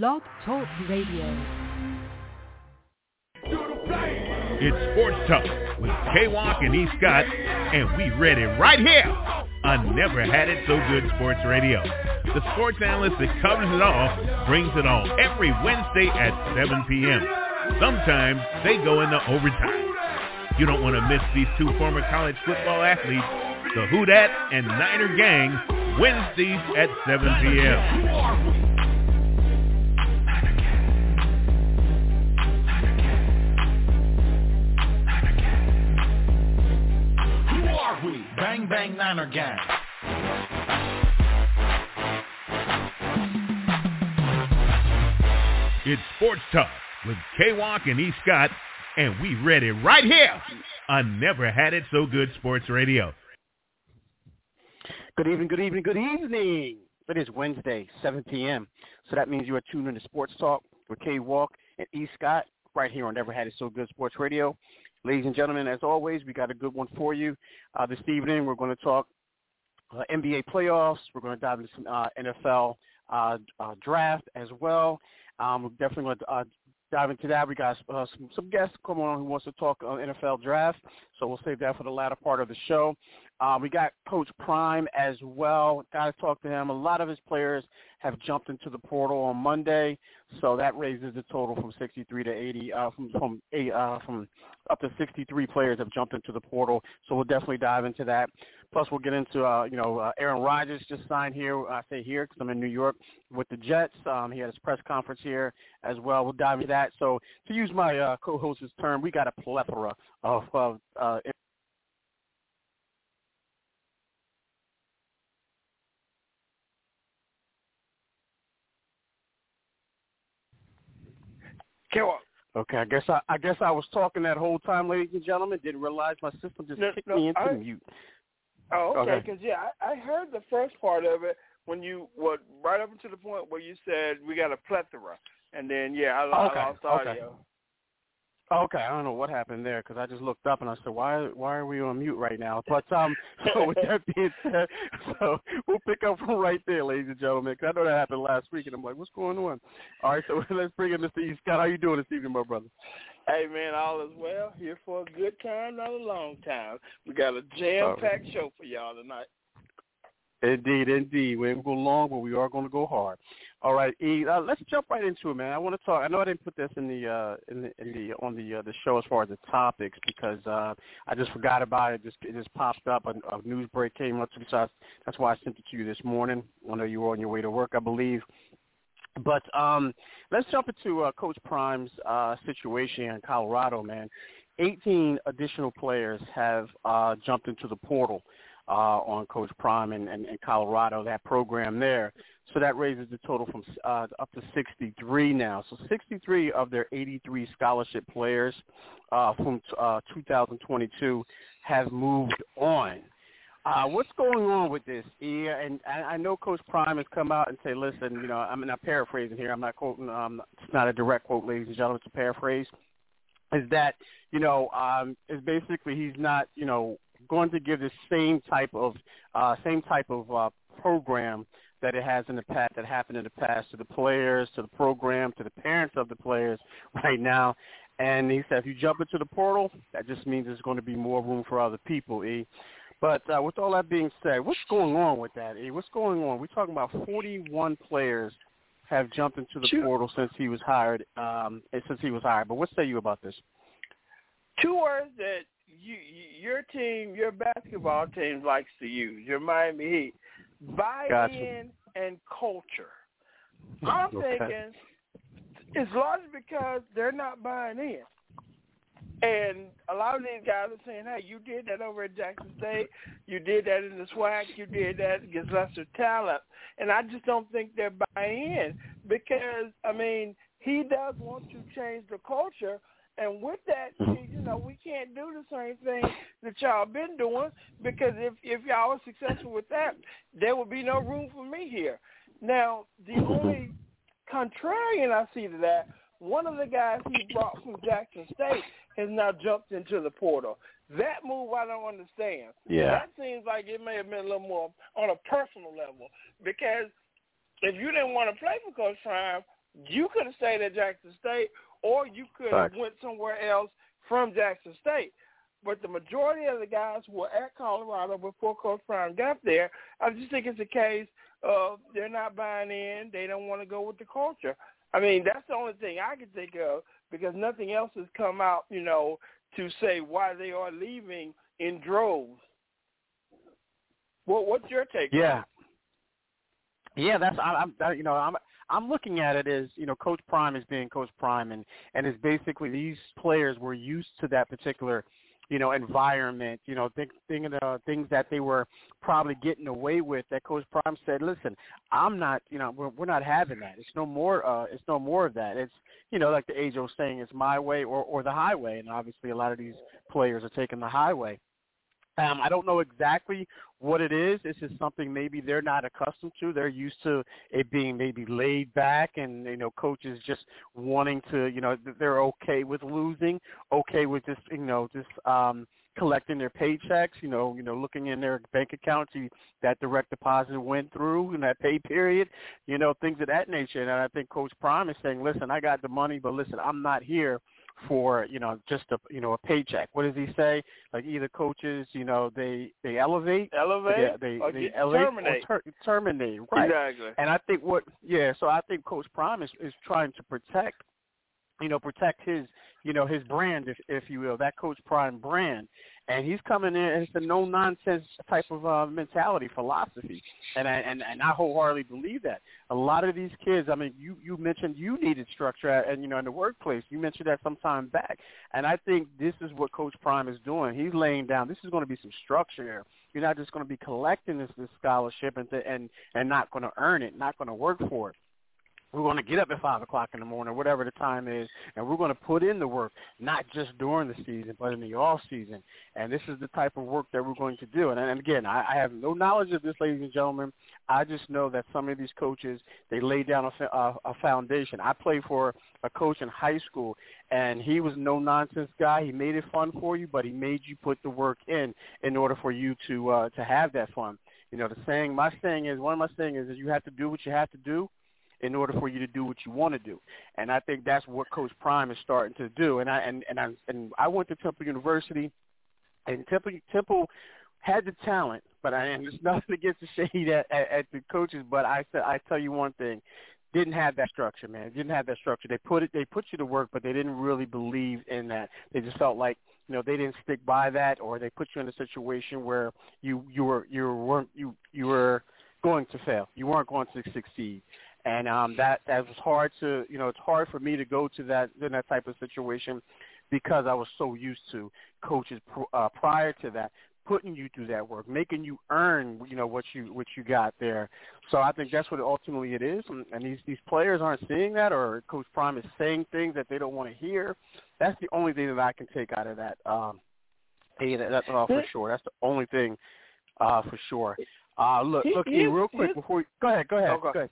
Blog Talk Radio. It's Sports Talk with K-Walk and E. Scott, and we read it right here on Never Had It So Good Sports Radio. The sports analyst that covers it all brings it all every Wednesday at 7 p.m. Sometimes they go into overtime. You don't want to miss these two former college football athletes, the Who and Niner Gang, Wednesdays at 7 p.m. Bang Bang Niner Gang. It's Sports Talk with K-Walk and E. Scott, and we read it right here on Never Had It So Good Sports Radio. Good evening, good evening, good evening. It is Wednesday, 7 p.m. So that means you are tuned in to Sports Talk with K-Walk and E. Scott right here on Never Had It So Good Sports Radio. Ladies and gentlemen, as always, we got a good one for you. Uh, this evening, we're going to talk uh, NBA playoffs. We're going to dive into some uh, NFL uh, uh, draft as well. Um, we're definitely going to uh, dive into that. We got some, some guests coming on who wants to talk NFL draft, so we'll save that for the latter part of the show. Uh, we got Coach Prime as well. Got to talk to him. A lot of his players have jumped into the portal on Monday, so that raises the total from 63 to 80. Uh, from from eight, uh, from up to 63 players have jumped into the portal. So we'll definitely dive into that. Plus, we'll get into uh, you know uh, Aaron Rodgers just signed here. I say here because I'm in New York with the Jets. Um, he had his press conference here as well. We'll dive into that. So to use my uh, co-host's term, we got a plethora of uh, uh, Okay, I guess I, I guess I was talking that whole time, ladies and gentlemen. Didn't realize my system just No, kicked no, me into I- mute. Oh, okay. Okay. Because yeah, I, I heard the first part of it when you what right up until the point where you said we got a plethora, and then yeah, I, Okay, I lost okay. audio. Okay, I don't know what happened there because I just looked up and I said, "Why, why are we on mute right now?" But um, so with that being said, so we'll pick up from right there, ladies and gentlemen, because I know that happened last week, and I'm like, "What's going on?" All right, so let's bring in Mr. E. Scott. How you doing this evening, my brother? Hey man, all is well. Here for a good time, not a long time. We got a jam-packed show for y'all tonight. Indeed, indeed. We ain't going to go long, but we are going to go hard. All right, E. Uh, let's jump right into it, man. I want to talk. I know I didn't put this in the uh, in the, in the on the uh, the show as far as the topics because uh, I just forgot about it. Just it just popped up. A, a news break came up so I, that's why I sent it to you this morning. I know you were on your way to work, I believe. But um, let's jump into uh, Coach Prime's uh, situation in Colorado, man. 18 additional players have uh, jumped into the portal uh, on Coach Prime in Colorado, that program there. So that raises the total from uh, up to 63 now. So 63 of their 83 scholarship players uh, from uh, 2022 have moved on. Uh, what's going on with this? Yeah, and I, I know Coach Prime has come out and say, "Listen, you know, I'm not paraphrasing here. I'm not quoting. Um, it's not a direct quote, ladies and gentlemen. It's a paraphrase. Is that you know, um, is basically he's not, you know, going to give the same type of uh, same type of uh, program that it has in the past, that happened in the past to the players, to the program, to the parents of the players right now. And he said, if you jump into the portal, that just means there's going to be more room for other people. E. But uh, with all that being said, what's going on with that? E? What's going on? We're talking about 41 players have jumped into the Sure. portal since he was hired. Um, since he was hired. But what say you about this? Two words that you, you your team, your basketball team likes to use. Your Miami Heat, buy-in Gotcha. and culture. I'm Okay. thinking it's largely because they're not buying in. And a lot of these guys are saying, hey, you did that over at Jackson State. You did that in the SWAC. You did that against lesser talent. And I just don't think they're buying in because, I mean, he does want to change the culture. And with that, mm-hmm. you know, we can't do the same thing that y'all been doing because if if y'all are successful with that, there would be no room for me here. Now, the mm-hmm. only contrarian I see to that, one of the guys he brought from Jackson State has now jumped into the portal. That move I don't understand. Yeah. That seems like it may have been a little more on a personal level because if you didn't want to play for Coach Prime, You could have stayed at Jackson State, or you could have went somewhere else from Jackson State. But the majority of the guys were at Colorado before Coach Prime got there. I just think it's a case of they're not buying in. They don't want to go with the culture. I mean, that's the only thing I can think of because nothing else has come out, you know, to say why they are leaving in droves. What what's your take? Yeah, yeah, that's I, I'm you know I'm I'm looking at it as you know Coach Prime is being Coach Prime, and and it's basically these players were used to that particular you know environment, you know think, thinking uh, things that they were probably getting away with. That Coach Prime said, listen, I'm not you know we're, we're not having that. It's no more uh it's no more of that. It's you know like the age old saying, it's my way or or the highway, and obviously a lot of these players are taking the highway. Um, I don't know exactly what it is. This is something maybe they're not accustomed to. They're used to it being maybe laid back, and you know, coaches just wanting to, you know, they're okay with losing, okay with just, you know, just um, collecting their paychecks. You know, you know, looking in their bank account, see that direct deposit went through in that pay period. You know, things of that nature. And I think Coach Prime is saying, listen, I got the money, but listen, I'm not here for you know just a you know a paycheck. What does he say? Like either coaches, you know, they they elevate, elevate, they or they elevate terminate, or ter- terminate, right? Exactly. And I think what yeah, so I think Coach Prime is, is trying to protect, you know, protect his you know his brand, if if you will, that Coach Prime brand, and he's coming in. And it's a no nonsense type of uh, mentality, philosophy, and I, and and I wholeheartedly believe that. A lot of these kids, I mean, you you mentioned you needed structure, and you know, in the workplace, you mentioned that some time back, and I think this is what Coach Prime is doing. He's laying down. This is going to be some structure here. You're not just going to be collecting this this scholarship and th- and and not going to earn it, not going to work for it we're going to get up at five o'clock in the morning, whatever the time is, and we're going to put in the work, not just during the season, but in the off season. And this is the type of work that we're going to do. And, and again, I, I have no knowledge of this, ladies and gentlemen. I just know that some of these coaches they lay down a, a, a foundation. I played for a coach in high school, and he was no nonsense guy. He made it fun for you, but he made you put the work in in order for you to uh, to have that fun. You know, the saying, my saying is, one of my saying is, is you have to do what you have to do in order for you to do what you want to do. And I think that's what Coach Prime is starting to do. And I and and I and I went to Temple University, and Temple Temple had the talent, but I and there's nothing against the shade at, at, at the coaches. But I said I tell you one thing. Didn't have that structure, man. Didn't have that structure. They put it, they put you to work, but they didn't really believe in that. They just felt like you know they didn't stick by that, or they put you in a situation where you you were you weren't you you were going to fail. You weren't going to succeed and um, that that was hard to you know it's hard for me to go to that in that type of situation because I was so used to coaches pr- uh, prior to that putting you through that work, making you earn you know what you what you got there. So I think that's what ultimately it is, and, and these these players aren't seeing that, or Coach Prime is saying things that they don't want to hear. That's the only thing that I can take out of that. Um, hey, that, that's all for sure. That's the only thing uh, for sure. Uh, look, look, E, real quick before you, go ahead, go ahead, okay. go ahead.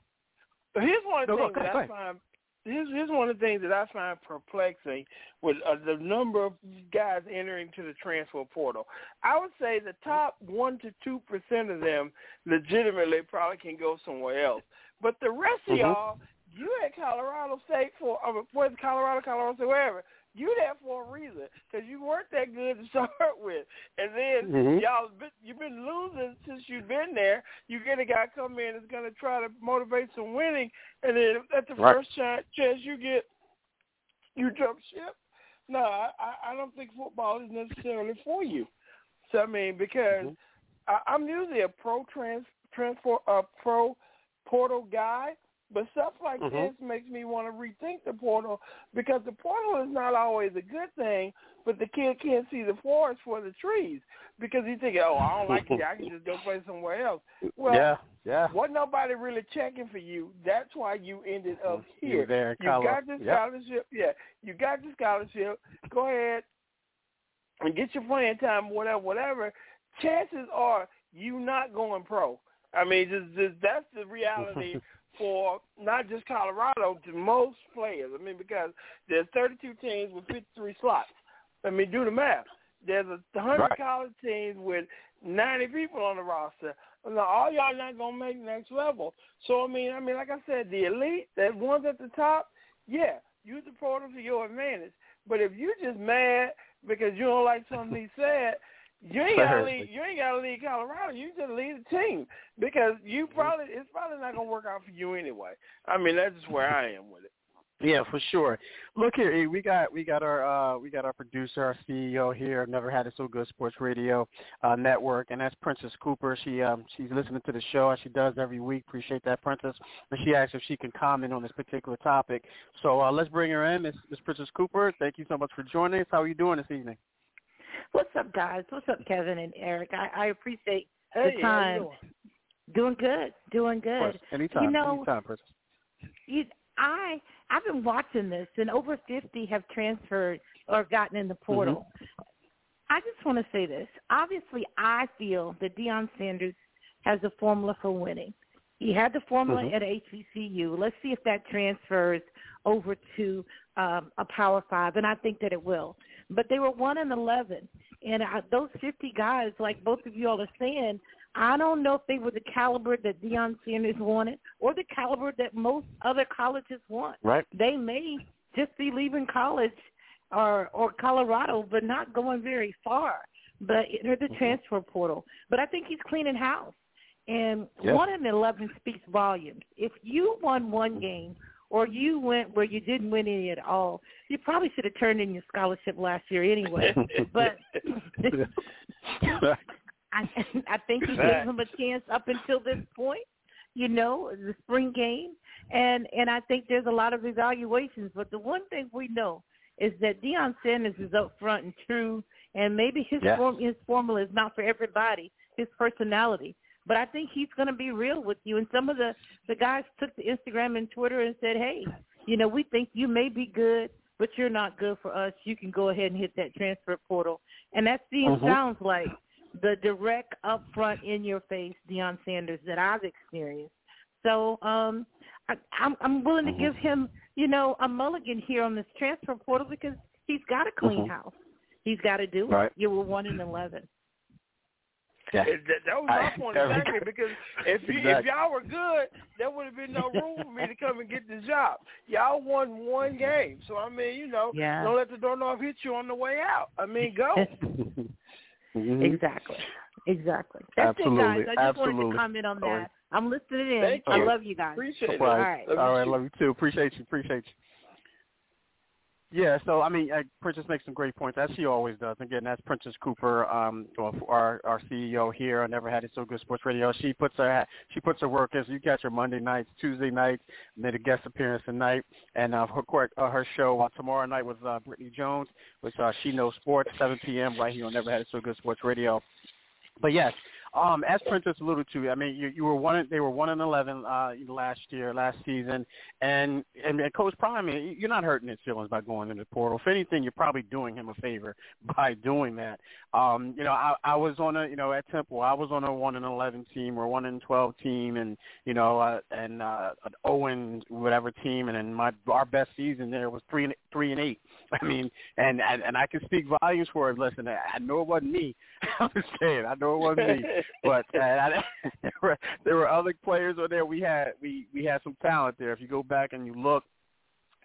But here's one of the no, things no, that I find. Here's, here's one of the things that I find perplexing with uh, the number of guys entering to the transfer portal. I would say the top one to two percent of them legitimately probably can go somewhere else. But the rest of mm-hmm. y'all, you at Colorado State for, uh, where's Colorado, Colorado State, wherever you there for a reason because you weren't that good to start with, and then mm-hmm. y'all been, you've been losing since you've been there. You get a guy come in that's going to try to motivate some winning, and then at the right. first chance, chance you get, you jump ship. No, I, I don't think football is necessarily for you. So I mean, because mm-hmm. I, I'm usually a pro trans transfer uh, pro portal guy but stuff like mm-hmm. this makes me want to rethink the portal because the portal is not always a good thing, but the kid can't see the forest for the trees because he's thinking, oh, I don't like it. I can just go play somewhere else. Well, yeah, yeah. Wasn't nobody really checking for you. That's why you ended up here. There you got the scholarship. Yep. Yeah, you got the scholarship. Go ahead and get your playing time, whatever, whatever. Chances are you not going pro. I mean, just, just that's the reality for not just Colorado, to most players. I mean, because there's 32 teams with 53 slots. I mean, do the math. There's a 100 right. college teams with 90 people on the roster. No, all y'all not gonna make next level. So I mean, I mean, like I said, the elite, that ones at the top, yeah, use the portal to your advantage. But if you just mad because you don't like something he said, you ain't gotta leave. You ain't gotta leave Colorado. You just leave the team because you probably it's probably not gonna work out for you anyway. I mean, that's just where I am with it. Yeah, for sure. Look here, E, we got we got our uh we got our producer, our CEO here, I've Never Had It So Good Sports Radio uh network, and that's Princess Cooper. She um she's listening to the show as she does every week. Appreciate that, Princess. And she asked if she can comment on this particular topic. So uh let's bring her in, Miss Miss Princess Cooper. Thank you so much for joining us. How are you doing this evening? What's up, guys? What's up, Kevin and Eric? I, I appreciate Hey, the how time. you doing? Doing good, doing Of course. good. Anytime. You know- Anytime, Princess. You, I I've been watching this, and over fifty have transferred or gotten in the portal. I just want to say this. Obviously, I feel that Deion Sanders has a formula for winning. He had the formula Mhm. at HBCU. Let's see if that transfers over to um, a Power Five, and I think that it will. But they were one and eleven, and I, those fifty guys, like both of you all are saying, I don't know if they were the caliber that Deion Sanders wanted or the caliber that most other colleges want. Right. They may just be leaving college or or Colorado, but not going very far. But enter the mm-hmm. transfer portal. But I think he's cleaning house. And Yeah. one and eleven speaks volumes. If you won one mm-hmm. game or you went where you didn't win any at all, you probably should have turned in your scholarship last year anyway. but I I think he gave him a chance up until this point, you know, the spring game. And and I think there's a lot of evaluations. But the one thing we know is that Deion Sanders is upfront and true and maybe his Yes. form his formula is not for everybody, his personality. But I think he's gonna be real with you. And some of the, the guys took to Instagram and Twitter and said, Hey, you know, we think you may be good, but you're not good for us. You can go ahead and hit that transfer portal. And that seems Mhm. sounds like the direct, upfront, in your face Deion Sanders that I've experienced. So um, I, I'm, I'm willing to Mhm. give him, you know, a mulligan here on this transfer portal because he's got a clean Mhm. house. He's got to do it. Right. You were one in eleven. Yeah. That, that was my I- point exactly because if you if y'all were good, there would have been no room for me to come and get the job. Y'all won one game, so I mean, you know, Yeah. don't let the doorknob hit you on the way out. I mean, go. Mhm. Exactly. Exactly. That's Absolutely. it, guys. I just wanted Absolutely. to comment on All right. that. I'm listening in. Thank I you. love you guys. Appreciate it. All All right. right. All right. Love you too. Appreciate you. Appreciate you. Yeah, so I mean, Princess makes some great points, as she always does. Again, that's Princess Cooper, um, our our CEO here. I never had it so good sports radio. She puts her she puts her work as you catch her Monday nights, Tuesday nights, made a guest appearance tonight, and uh, her uh, her show uh, tomorrow night with uh, Brittany Jones, which uh, she knows sports, 7 p.m. right here on Never Had It So Good Sports Radio. But yes, um, as Princess alluded to, I mean, you, you were one. They were one and eleven uh, last year, last season, and and, and Coach Prime, you're not hurting his feelings by going in the portal. If anything, you're probably doing him a favor by doing that. Um, you know, I, I was on a, you know, at Temple, I was on a one and eleven team or one and twelve team, and you know, uh, and uh, an zero and whatever team, and then my our best season there was three and three and eight. I mean, and and, and I can speak volumes for it. Listen, I, I know it wasn't me. I'm just saying, I know it wasn't me but uh, I, there, were, there were other players on there. We had we we had some talent there. If you go back and you look.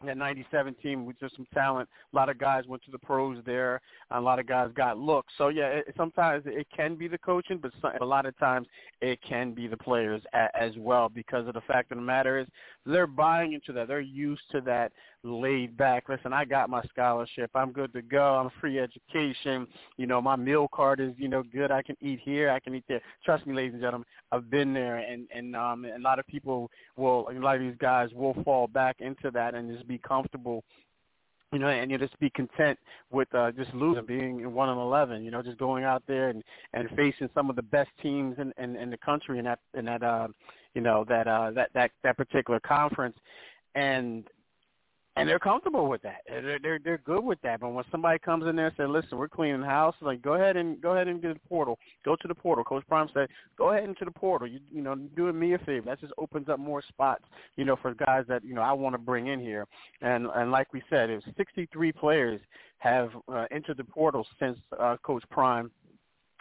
That '97 team with just some talent. A lot of guys went to the pros there. A lot of guys got looks. So yeah, it, sometimes it can be the coaching, but some, a lot of times it can be the players a, as well. Because of the fact of the matter is, they're buying into that. They're used to that laid back. Listen, I got my scholarship. I'm good to go. I'm free education. You know, my meal card is you know good. I can eat here. I can eat there. Trust me, ladies and gentlemen, I've been there, and and um, a lot of people will, a lot of these guys will fall back into that and just be comfortable you know, and you just be content with uh, just losing, being in one and eleven. You know, just going out there and and facing some of the best teams in in, in the country in that in that uh, you know that uh, that that that particular conference, and and they're comfortable with that. They're they're they're good with that. But when somebody comes in there and says, "Listen, we're cleaning house," like go ahead and go ahead and get the portal. Go to the portal. Coach Prime said, "Go ahead into the portal. You you know, doing me a favor. That just opens up more spots, you know, for guys that you know I want to bring in here." And and like we said, it was 63 players have uh, entered the portal since uh, Coach Prime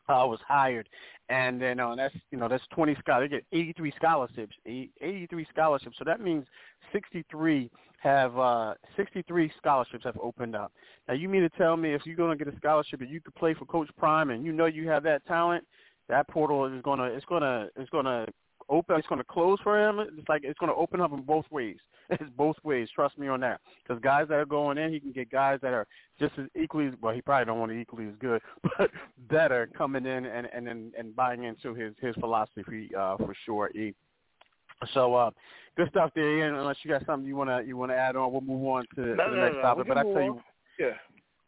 uh, was hired, and then uh, that's you know that's 20 scholars. They get 83 scholarships, 83 scholarships. So that means 63 have uh, 63 scholarships have opened up. Now you mean to tell me if you're going to get a scholarship and you could play for Coach Prime and you know you have that talent, that portal is going to it's going to it's going to open. It's going to close for him. It's like it's going to open up in both ways. It's both ways. Trust me on that. Because guys that are going in, he can get guys that are just as equally. Well, he probably don't want to equally as good, but better coming in and and and, and buying into his his philosophy uh, for sure. E. So uh, good stuff there. Ian. Unless you got something you wanna you wanna add on, we'll move on to, no, to the no, next no, topic. But I tell you, yeah.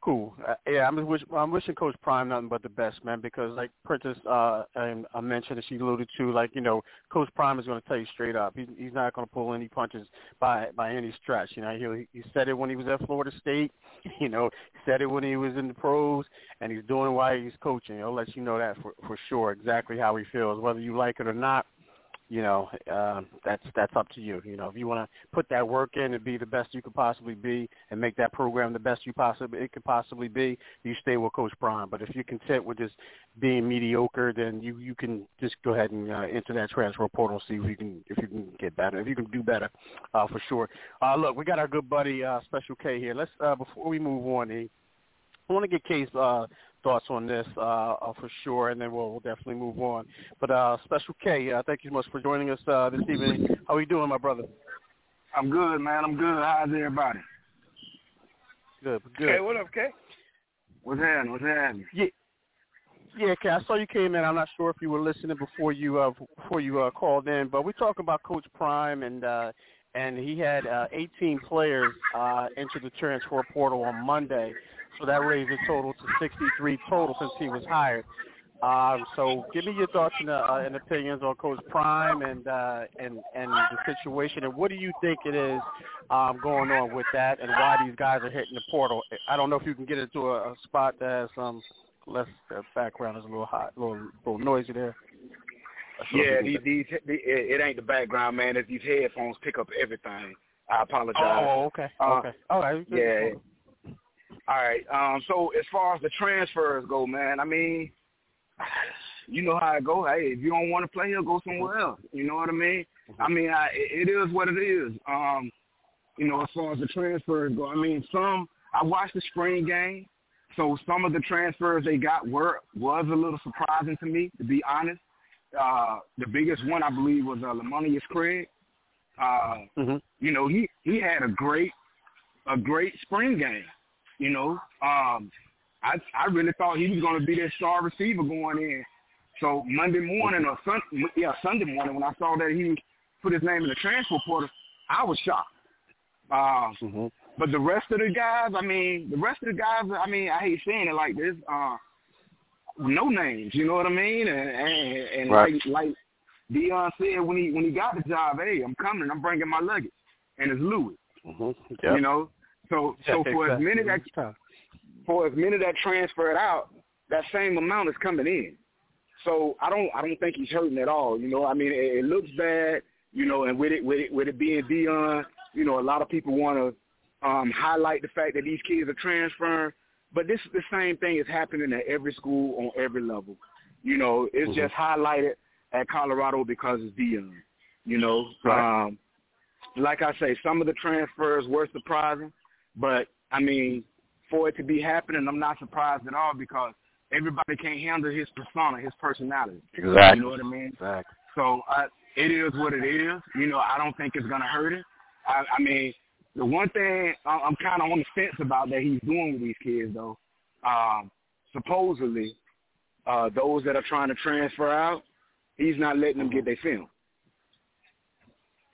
Cool. Uh, yeah, I'm wish, I'm wishing Coach Prime nothing but the best, man. Because like Princess uh, and I mentioned, and she alluded to, like you know, Coach Prime is going to tell you straight up, he's, he's not going to pull any punches by by any stretch. You know, he he said it when he was at Florida State. You know, said it when he was in the pros, and he's doing it while he's coaching. He'll let you know that for for sure, exactly how he feels, whether you like it or not you know, uh, that's that's up to you. You know, if you want to put that work in and be the best you could possibly be, and make that program the best you possibly it could possibly be, you stay with Coach Prime. But if you're content with just being mediocre, then you you can just go ahead and uh, enter that transfer portal, see if you can if you can get better, if you can do better, uh, for sure. Uh, look, we got our good buddy uh, Special K here. Let's uh, before we move on, I want to get K's uh, thoughts on this uh, uh, for sure, and then we'll, we'll definitely move on. But uh, Special K, uh, thank you so much for joining us uh, this evening. How are you doing, my brother? I'm good, man. I'm good. How's everybody? Good, good. Hey, what up, K? What's happening? What's happening? Yeah. Yeah, K. I saw you came in. I'm not sure if you were listening before you uh, before you uh, called in, but we're talking about Coach Prime, and uh, and he had uh, 18 players uh, enter the transfer portal on Monday. So that raised the total to 63 total since he was hired. Um, so give me your thoughts and, uh, and opinions on Coach Prime and uh, and and the situation, and what do you think it is um, going on with that, and why these guys are hitting the portal? I don't know if you can get into a, a spot that has some less uh, background is a little hot, a little, little noisy there. Yeah, these, these, it ain't the background, man. It's these headphones pick up everything. I apologize. Oh, okay, Uh, okay, all right. Yeah. All right. Um, so as far as the transfers go, man, I mean, you know how it go. Hey, if you don't want to play here, go somewhere else. You know what I mean? I mean, I, it is what it is. Um, you know, as far as the transfers go, I mean, some I watched the spring game, so some of the transfers they got were was a little surprising to me, to be honest. Uh, the biggest one I believe was uh, Lemonious Craig. Uh, mm-hmm. You know, he he had a great a great spring game. You know, um, I I really thought he was going to be their star receiver going in. So Monday morning or sun, yeah Sunday morning when I saw that he put his name in the transfer portal, I was shocked. Um, mm-hmm. But the rest of the guys, I mean, the rest of the guys, I mean, I hate saying it like this, uh, no names, you know what I mean? And and, and Right. like like Deion said when he when he got the job, hey, I'm coming, I'm bringing my luggage, and it's Louis, Mm-hmm. you know. So so for as many that for as many that transferred out, that same amount is coming in. So I don't I don't think he's hurting at all. You know, I mean it, it looks bad, you know, and with it with it with it being Deion, you know, a lot of people want to um, highlight the fact that these kids are transferring. But this is the same thing is happening at every school on every level. You know, it's Mhm. just highlighted at Colorado because it's Deion. You know, Right. um, like I say, some of the transfers were surprising, but I mean, for it to be happening, I'm not surprised at all because everybody can't handle his persona, his personality. Exactly. You know what I mean? Exactly. So uh, it is what it is. You know, I don't think it's gonna hurt it. I, I mean, the one thing I- I'm kind of on the fence about that he's doing with these kids, though, um, supposedly, uh, those that are trying to transfer out, he's not letting them get their film.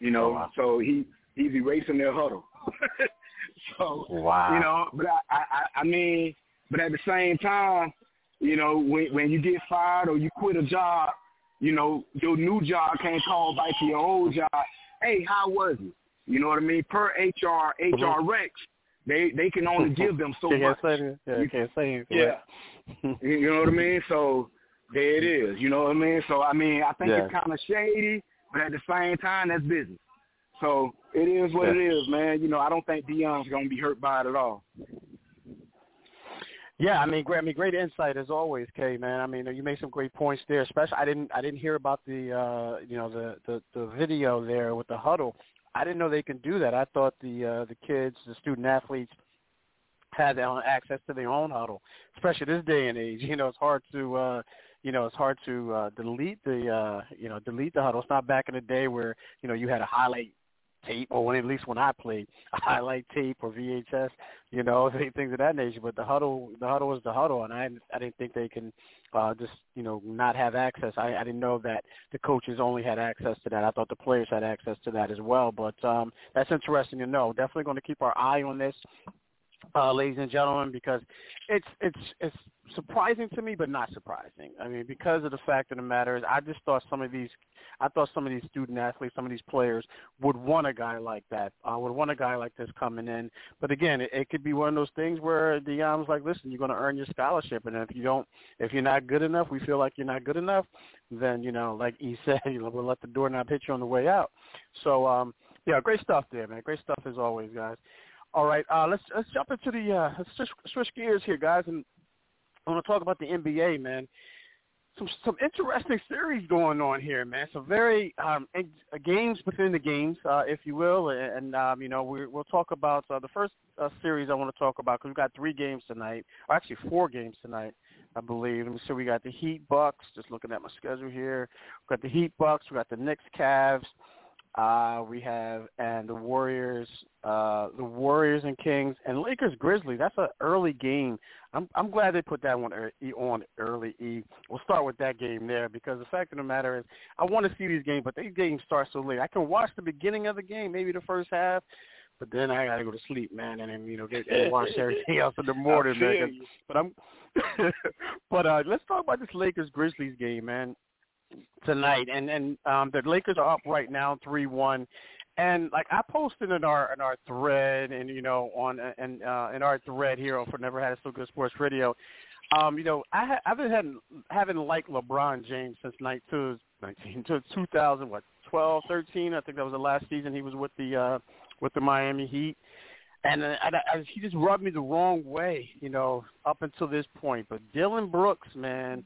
You know, Oh, wow. so he he's erasing their Hudl. so Wow. you know, but I, I I mean, but at the same time, you know, when when you get fired or you quit a job, you know, your new job can't call back to your old job. Hey, how was it? You know what I mean? Per HR HR mm-hmm. recs, they they can only give them so much. say. Yeah, you can't say anything. Yeah. You know what I mean? So there it is. You know what I mean? So I mean, I think Yeah. it's kind of shady, but at the same time, that's business. So it is what it is, man. You know, I don't think Deion's gonna be hurt by it at all. Yeah, I mean, great, I mean, great insight as always, Kay. Man, I mean, you made some great points there. Especially, I didn't, I didn't hear about the, uh, you know, the, the the video there with the Hudl. I didn't know they can do that. I thought the uh, the kids, the student athletes, had their own access to their own Hudl. Especially this day and age, you know, it's hard to, uh, you know, it's hard to uh, delete the, uh, you know, delete the Hudl. It's not back in the day where you know you had a highlight tape, or when at least when I played, a highlight tape or VHS, you know, things of that nature. But the Hudl, the Hudl was the Hudl, and I, I didn't think they can uh, just, you know, not have access. I, I didn't know that the coaches only had access to that. I thought the players had access to that as well. But um, that's interesting to know. Definitely going to keep our eye on this uh, ladies and gentlemen, because it's it's it's surprising to me, but not surprising. I mean, because of the fact of the matter is, I just thought some of these, I thought some of these student athletes, some of these players would want a guy like that, uh, would want a guy like this coming in. But again, it, it could be one of those things where Deion's like, listen, you're going to earn your scholarship, and if you don't, if you're not good enough, we feel like you're not good enough, then you know, like he said, you know, we'll let the doorknob hit you on the way out. So, um, yeah, great stuff there, man. Great stuff as always, guys. All right, uh, let's let's jump into the uh, let's switch, switch gears here, guys, and I want to talk about the NBA, man. Some some interesting series going on here, man. Some very um, uh, games within the games, uh, if you will, and um, you know we, we'll talk about uh, the first uh, series I want to talk about because we've got three games tonight, or actually four games tonight, I believe. Let me see, we got the Heat Bucks. Just looking at my schedule here, we got the Heat Bucks, we got the Knicks Cavs. Uh, we have and the Warriors, uh, the Warriors and Kings, and Lakers Grizzlies. That's an early game. I'm I'm glad they put that one on early. E. We'll start with that game there because the fact of the matter is, I want to see these games, but these games start so late. I can watch the beginning of the game, maybe the first half, but then I gotta go to sleep, man, and then you know get and watch everything else in the morning, man. But I'm, but uh, let's talk about this Lakers Grizzlies game, man tonight, and and um, the Lakers are up right now, three one. And like I posted in our in our thread, and you know on and uh, in our thread here for Never Had a So Good Sports Radio, um, you know I ha- I've been having having liked LeBron James since two, 19 to 2000 what 12 13 I think that was the last season he was with the uh, with the Miami Heat, and uh, I, I, he just rubbed me the wrong way, you know, up until this point. But Dillon Brooks, man,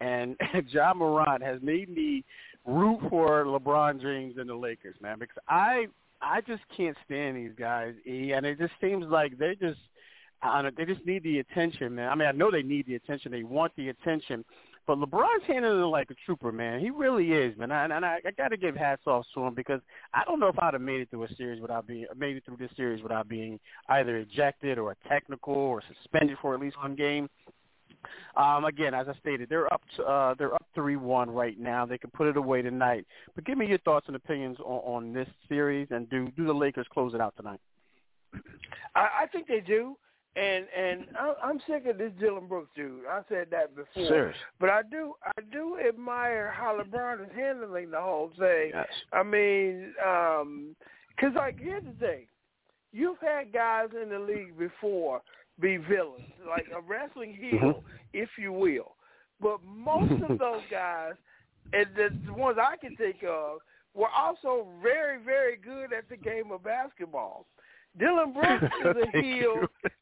and Ja Morant has made me root for LeBron James and the Lakers, man, because I I just can't stand these guys, E, and it just seems like they just I don't they just need the attention, man. I mean, I know they need the attention, they want the attention, but LeBron's handling it like a trooper, man. He really is, man. And, and I, I got to give hats off to him because I don't know if I'd have made it through a series without being made it through this series without being either ejected or technical or suspended for at least one game. Um, again, as I stated, they're up to, uh, they're up three one right now. They can put it away tonight. But give me your thoughts and opinions on, on this series, and do do the Lakers close it out tonight? I, I think they do. And and I, I'm sick of this Dillon Brooks dude. I said that before. Serious. But I do I do admire how LeBron is handling the whole thing. Yes. I mean, um 'cause like here's the thing, you've had guys in the league before be villains, like a wrestling heel, mm-hmm. if you will. But most of those guys, and the, ones I can think of, were also very, very good at the game of basketball. Dillon Brooks is a heel,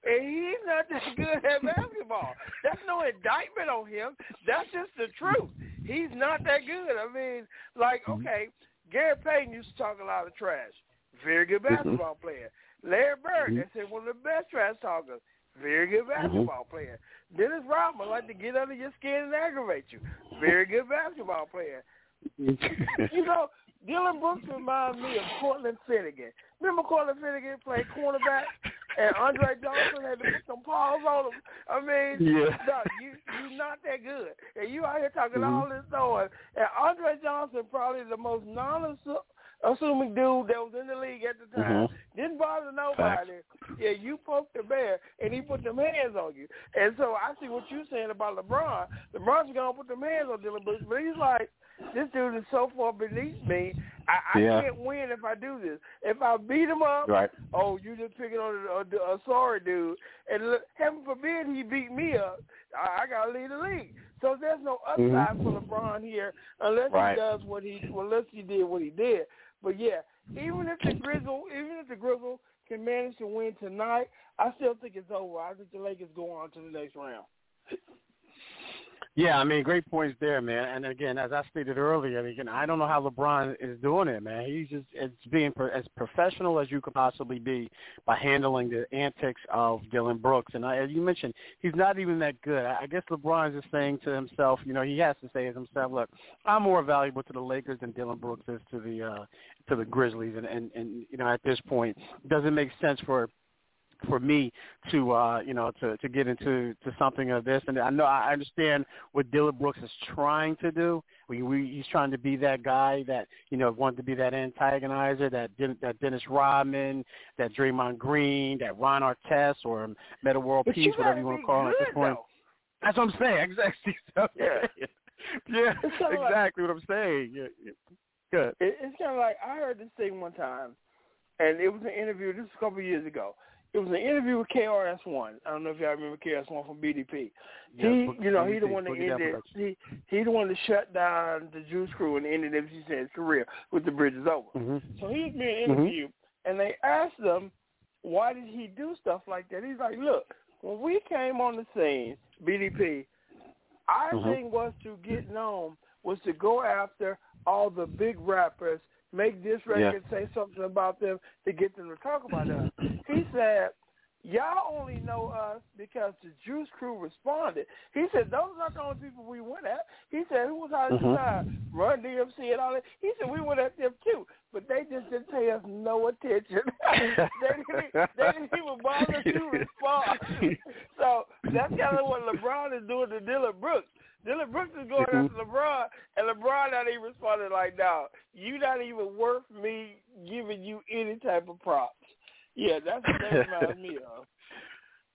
and he's not that good at basketball. That's no indictment on him. That's just the truth. He's not that good. I mean, like, mm-hmm. okay, Gary Payton used to talk a lot of trash. Very good mm-hmm. basketball player. Larry Bird, they said one of the best trash talkers. Very good mm-hmm. basketball mm-hmm. player. Dennis Rodman like to get under your skin and aggravate you. Very good basketball player. you know, Dillon Brooks reminds me of Cortland Finnegan. Remember Cortland Finnegan played cornerback and Andre Johnson had to put some paws on him. I mean, yeah. no, you you not that good. And you out here talking mm-hmm. all this noise. And Andre Johnson probably the most non assuming dude that was in the league at the time. Mm-hmm. Didn't bother nobody. Facts. Yeah, you poked the bear and he put them hands on you. And so I see what you're saying about LeBron. LeBron's gonna put them hands on Dillon Brooks, but he's like, this dude is so far beneath me. I, I yeah. can't win if I do this. If I beat him up, right. oh, you just picking on a, a, a sorry dude. And look, heaven forbid he beat me up. I, I gotta leave the league. So there's no upside mm-hmm. for LeBron here unless right. he does what he unless he did what he did. But yeah, even if the Grizzle, even if the Grizzle can manage to win tonight, I still think it's over. I think the Lakers go on to the next round. Yeah, I mean, great points there, man. And again, as I stated earlier, again, I don't know how LeBron is doing it, man. He's just it's being pro- as professional as you could possibly be by handling the antics of Dillon Brooks. And I, as you mentioned, he's not even that good. I, I guess LeBron is just saying to himself, you know, he has to say to himself, look, I'm more valuable to the Lakers than Dillon Brooks is to the uh, to the Grizzlies. And, and and you know, at this point, it doesn't make sense for for me to uh you know to to get into to something of this and I know I understand what Dillon Brooks is trying to do we, we he's trying to be that guy that you know wanted to be that antagonizer that that Dennis Rodman that Draymond Green that Ron Artest or Metta World but Peace whatever you want to call him at this point though. that's what I'm saying exactly so, Yeah. yeah kinda like- exactly what I'm saying yeah, yeah. good It, it's kind of like I heard this thing one time, and it was an interview. This was a couple of years ago. It was an interview with KRS One. I don't know if y'all remember KRS One from BDP. Yeah, he, you know, he the one that ended. He he the one that shut down the Juice Crew and ended MC Shan's career with the Bridges Over. hmm So he's being Mhm. interviewed, and they asked him, why did he do stuff like that? He's like, look, when we came on the scene, BDP, our Mhm. thing was to get known, was to go after all the big rappers, make this record say something about them to get them to talk about us. He said, y'all only know us because the Juice Crew responded. He said, those are not the only people we went at. He said, who was our Mhm. side? Run DMC and all that. He said, we went at them too, but they just didn't pay us no attention. they, didn't, they didn't even bother to respond. so that's kind of what LeBron is doing to Dillon Brooks. Dillon Brooks is going Mhm. after LeBron, and LeBron not even responding like, no, you not even worth me giving you any type of props. Yeah, that's what that reminds me of.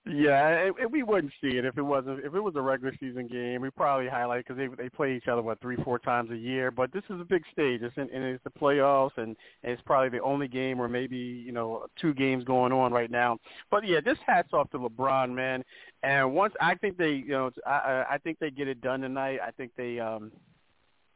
Yeah, it, it, we wouldn't see it if it wasn't if it was a regular season game. We probably highlight because they they play each other what three four times a year. But this is a big stage. It's in, and it's the playoffs, and, and it's probably the only game or maybe you know two games going on right now. But yeah, this hats off to LeBron, man. And once I think they you know I I I think they get it done tonight. I think they um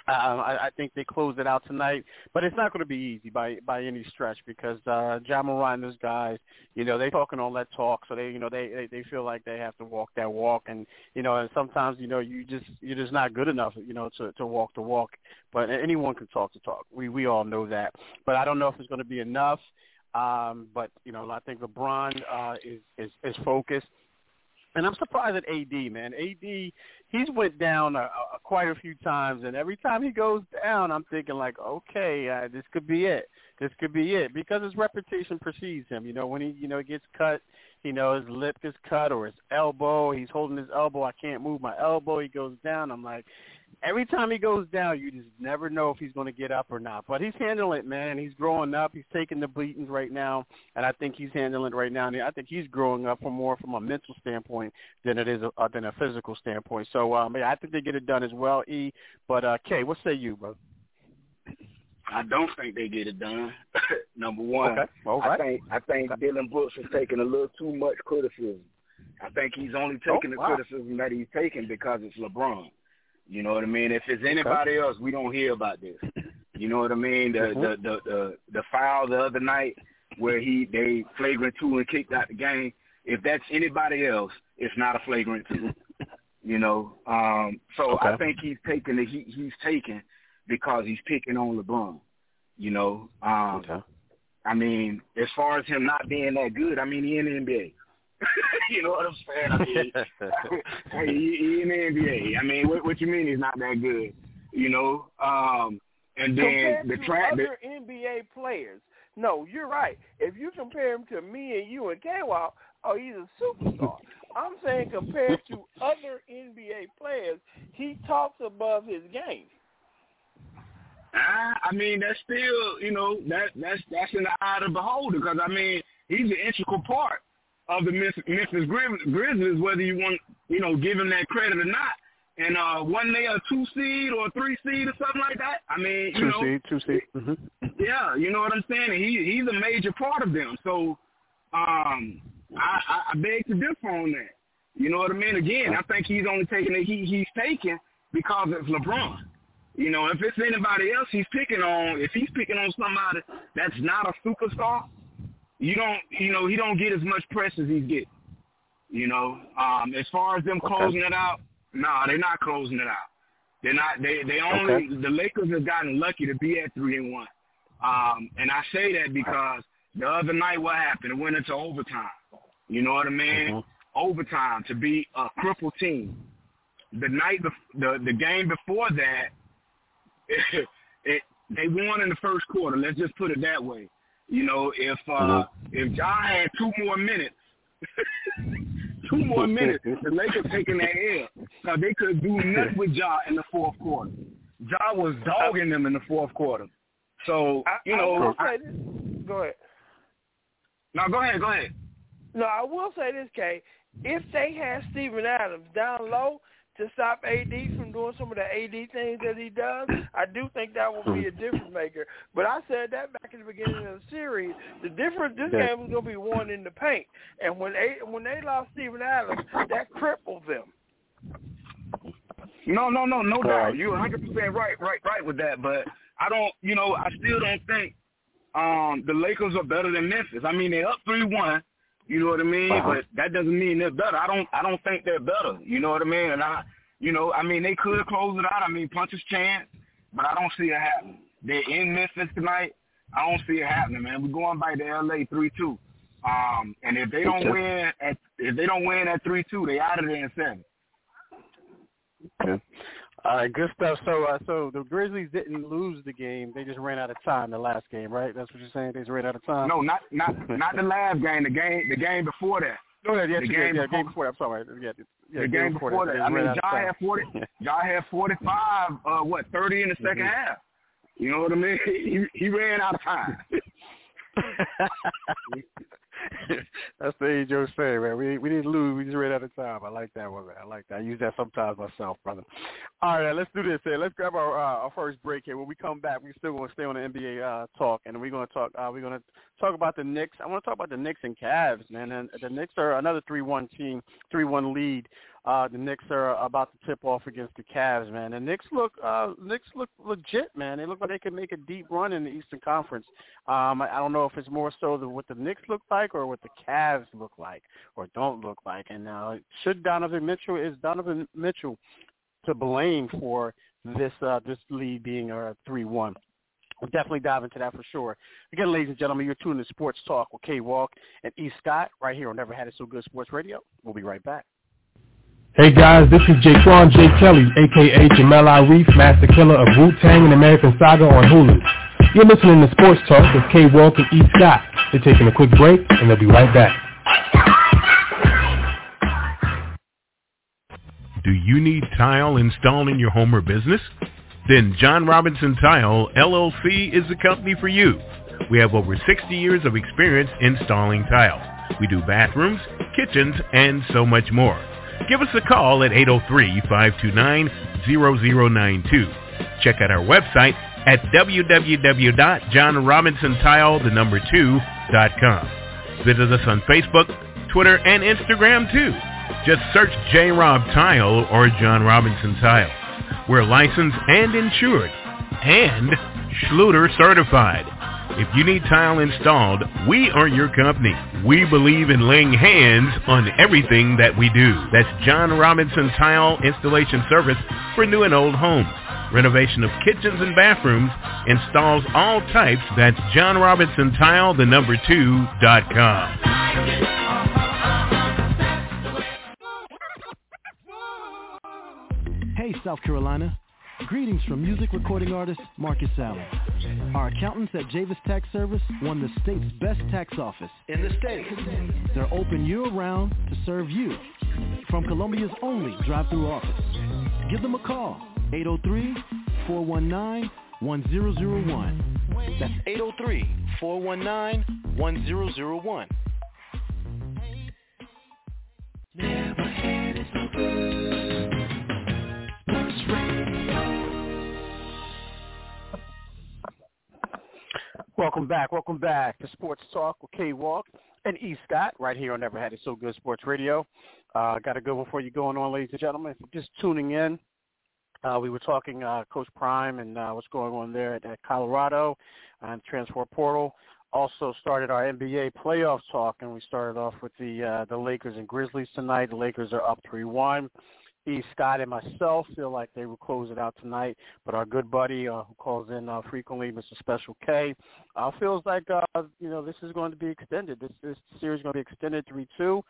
uh, I, I think they close it out tonight, but it's not going to be easy by by any stretch because uh, Ja Morant, those guys, you know, they talking all that talk, so they, you know, they, they they feel like they have to walk that walk, and you know, and sometimes you know you just you're just not good enough, you know, to to walk the walk. But anyone can talk the talk. We we all know that, but I don't know if it's going to be enough. Um, but you know, I think LeBron uh, is is is focused. And I'm surprised at AD, man. AD, he's went down a, a, quite a few times, and every time he goes down, I'm thinking like, okay, uh, this could be it. This could be it because his reputation precedes him. You know, when he, you know, gets cut, you know, his lip is cut or his elbow. He's holding his elbow. I can't move my elbow. He goes down. I'm like, every time he goes down, you just never know if he's going to get up or not. But he's handling it, man. He's growing up. He's taking the beatings right now, and I think he's handling it right now. And I think he's growing up from more from a mental standpoint than it is a, uh, than a physical standpoint. So, um, yeah, I think they get it done as well. E, but uh, Kay, what say you, bro? I don't think they get it done. Number one, Okay, all I think I think Dillon Brooks is taking a little too much criticism. I think he's only taking Oh, the wow. criticism that he's taking because it's LeBron. You know what I mean? If it's anybody else, we don't hear about this. You know what I mean? The Mhm. the, the the the foul the other night where he they flagrant two and kicked out the game. If that's anybody else, it's not a flagrant two. You know, um, so I think he's taking the he, he's taking because he's picking on LeBron. You know, um, Okay. I mean, as far as him not being that good, I mean, he in the NBA. you know what I'm saying? I mean, hey, he, he in the NBA. I mean, what, what you mean he's not that good? You know, um, and then Compared the to track. the- other NBA players, no, you're right. If you compare him to me and you and K-Walk, oh, he's a superstar. I'm saying compared to other NBA players, he talks above his game. I, I mean, that's still, you know, that that's that's in the eye of the beholder. Because I mean, he's an integral part of the Memphis Grizzlies, whether you want, you know, give him that credit or not. And uh, one they a two seed or a three seed or something like that. I mean, you two know, seed, two seed. hmm yeah, you know what I'm saying. And he he's a major part of them. So, um, I, I, I beg to differ on that. You know what I mean? Again, I think he's only taking it. He he's taking because it's LeBron. You know, if it's anybody else he's picking on, if he's picking on somebody that's not a superstar, you don't, you know, he don't get as much press as he's getting. You know, um, as far as them Okay. closing it out, nah, they're not closing it out. They're not. They they only Okay. the Lakers have gotten lucky to be at three and one. Um, and I say that because the other night, what happened? It went into overtime. You know what I mean? Mhm. Overtime to be a crippled team. The night, bef- the the game before that, it, it they won in the first quarter. Let's just put it that way. You know, if uh, if John had two more minutes, two more minutes, the Lakers taking that L. Now they could do nothing with Ja in the fourth quarter. Ja was dogging them in the fourth quarter. So I, you I know, will I, this. Go ahead. no, go ahead, go ahead. No, I will say this, Kay. If they had Steven Adams down low to stop AD from doing some of the AD things that he does, I do think that would be a difference maker. But I said that back in the beginning of the series. The difference this Yeah. game was going to be won in the paint, and when they when they lost Steven Adams, that crippled them. No, no, no, no doubt. You're 100 percent right, right, right with that. But I don't, you know, I still don't think um the Lakers are better than Memphis. I mean, they're up three one. You know what I mean? Uh-huh. But that doesn't mean they're better. I don't, I don't think they're better. You know what I mean? And I, you know, I mean, they could close it out. I mean, puncher's chance, but I don't see it happening. They're in Memphis tonight. I don't see it happening, man. We're going back to LA three two. Um, and if they don't win at if they don't win at three two, they out of there in seven. Okay. All right, good stuff. So, uh, so the Grizzlies didn't lose the game; they just ran out of time the last game, right? That's what you're saying. They just ran out of time. No, not not not the last game. The game the game before that. no, yeah, yeah, the game yeah, before- game before. that. I'm sorry. Yeah, yeah, the game before that. They I mean, John had forty. John had forty five. Uh, what thirty in the 2nd Mhm. half? You know what I mean? He he ran out of time. That's the age Joe saying, man. We we didn't lose. We just ran out of time. I like that one, man. I like that. I use that sometimes myself, brother. All right, let's do this. Here. Let's grab our uh, our first break here. When we come back, we still going to stay on the NBA uh, talk, and we're going to talk. Uh, we're going to talk about the Knicks. I want to talk about the Knicks and Cavs, man. And the Knicks are another three-one team, three-one lead. Uh, the Knicks are about to tip off against the Cavs, man. The Knicks look, uh, Knicks look legit, man. They look like they can make a deep run in the Eastern Conference. Um, I, I don't know if it's more so the, what the Knicks look like or what the Cavs look like or don't look like. And uh, should Donovan Mitchell is Donovan Mitchell to blame for this uh, this lead being a three-one? We'll definitely dive into that for sure. Again, ladies and gentlemen, you're tuning to Sports Talk with K Walk and E Scott right here on Never Had It So Good Sports Radio. We'll be right back. Hey guys, this is Jaquan J. Kelly, aka Jamel Arif, Master Killer of Wu-Tang and American Saga on Hulu. You're listening to Sports Talk with K. Walk and E. Scott. They're taking a quick break and they'll be right back. Do you need tile installed in your home or business? Then John Robinson Tile LLC is the company for you. We have over 60 years of experience installing tile. We do bathrooms, kitchens, and so much more. Give us a call at 803-529-0092. Check out our website at www.johnrobinsontile, the number two, dot com. Visit us on Facebook, Twitter, and Instagram too. Just search J. Rob Tile or John Robinson Tile. We're licensed and insured and Schluter certified. If you need tile installed, we are your company. We believe in laying hands on everything that we do. That's John Robinson Tile Installation Service for new and old homes. Renovation of kitchens and bathrooms installs all types. That's John Robinson Tile, the number two, dot com. Hey, South Carolina. Greetings from music recording artist Marcus Allen. Our accountants at Javis Tax Service won the state's best tax office in the state. They're open year-round to serve you from Columbia's only drive-through office. Give them a call, 803-419-1001. That's 803-419-1001. Welcome back. Welcome back to Sports Talk with K Walk and E Scott right here on Never Had It So Good Sports Radio. Uh, got a good one for you going on, ladies and gentlemen. If you're just tuning in, uh, we were talking uh, Coach Prime and uh, what's going on there at, at Colorado and transfer portal. also started our NBA playoff talk, and we started off with the uh, the Lakers and Grizzlies tonight. The Lakers are up three one. E. Scott and myself feel like they will close it out tonight, but our good buddy uh, who calls in uh, frequently, Mr. Special K, uh, feels like uh, you know this is going to be extended. This this series is going to be extended three two,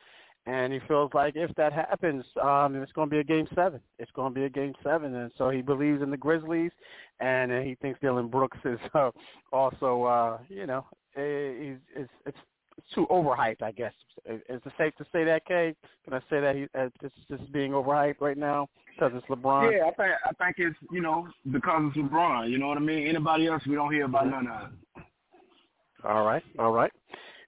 and he feels like if that happens, um, it's going to be a game seven. It's going to be a game seven, and so he believes in the Grizzlies, and uh, he thinks Dillon Brooks is uh, also, uh, you know, eh, he's it's it's too overhyped, I guess. Is it safe to say that, Kay? Can I say that he uh, it's just being overhyped right now because it's LeBron? Yeah, I think I think it's you know because it's LeBron. You know what I mean? Anybody else, we don't hear about none of it. All right, all right.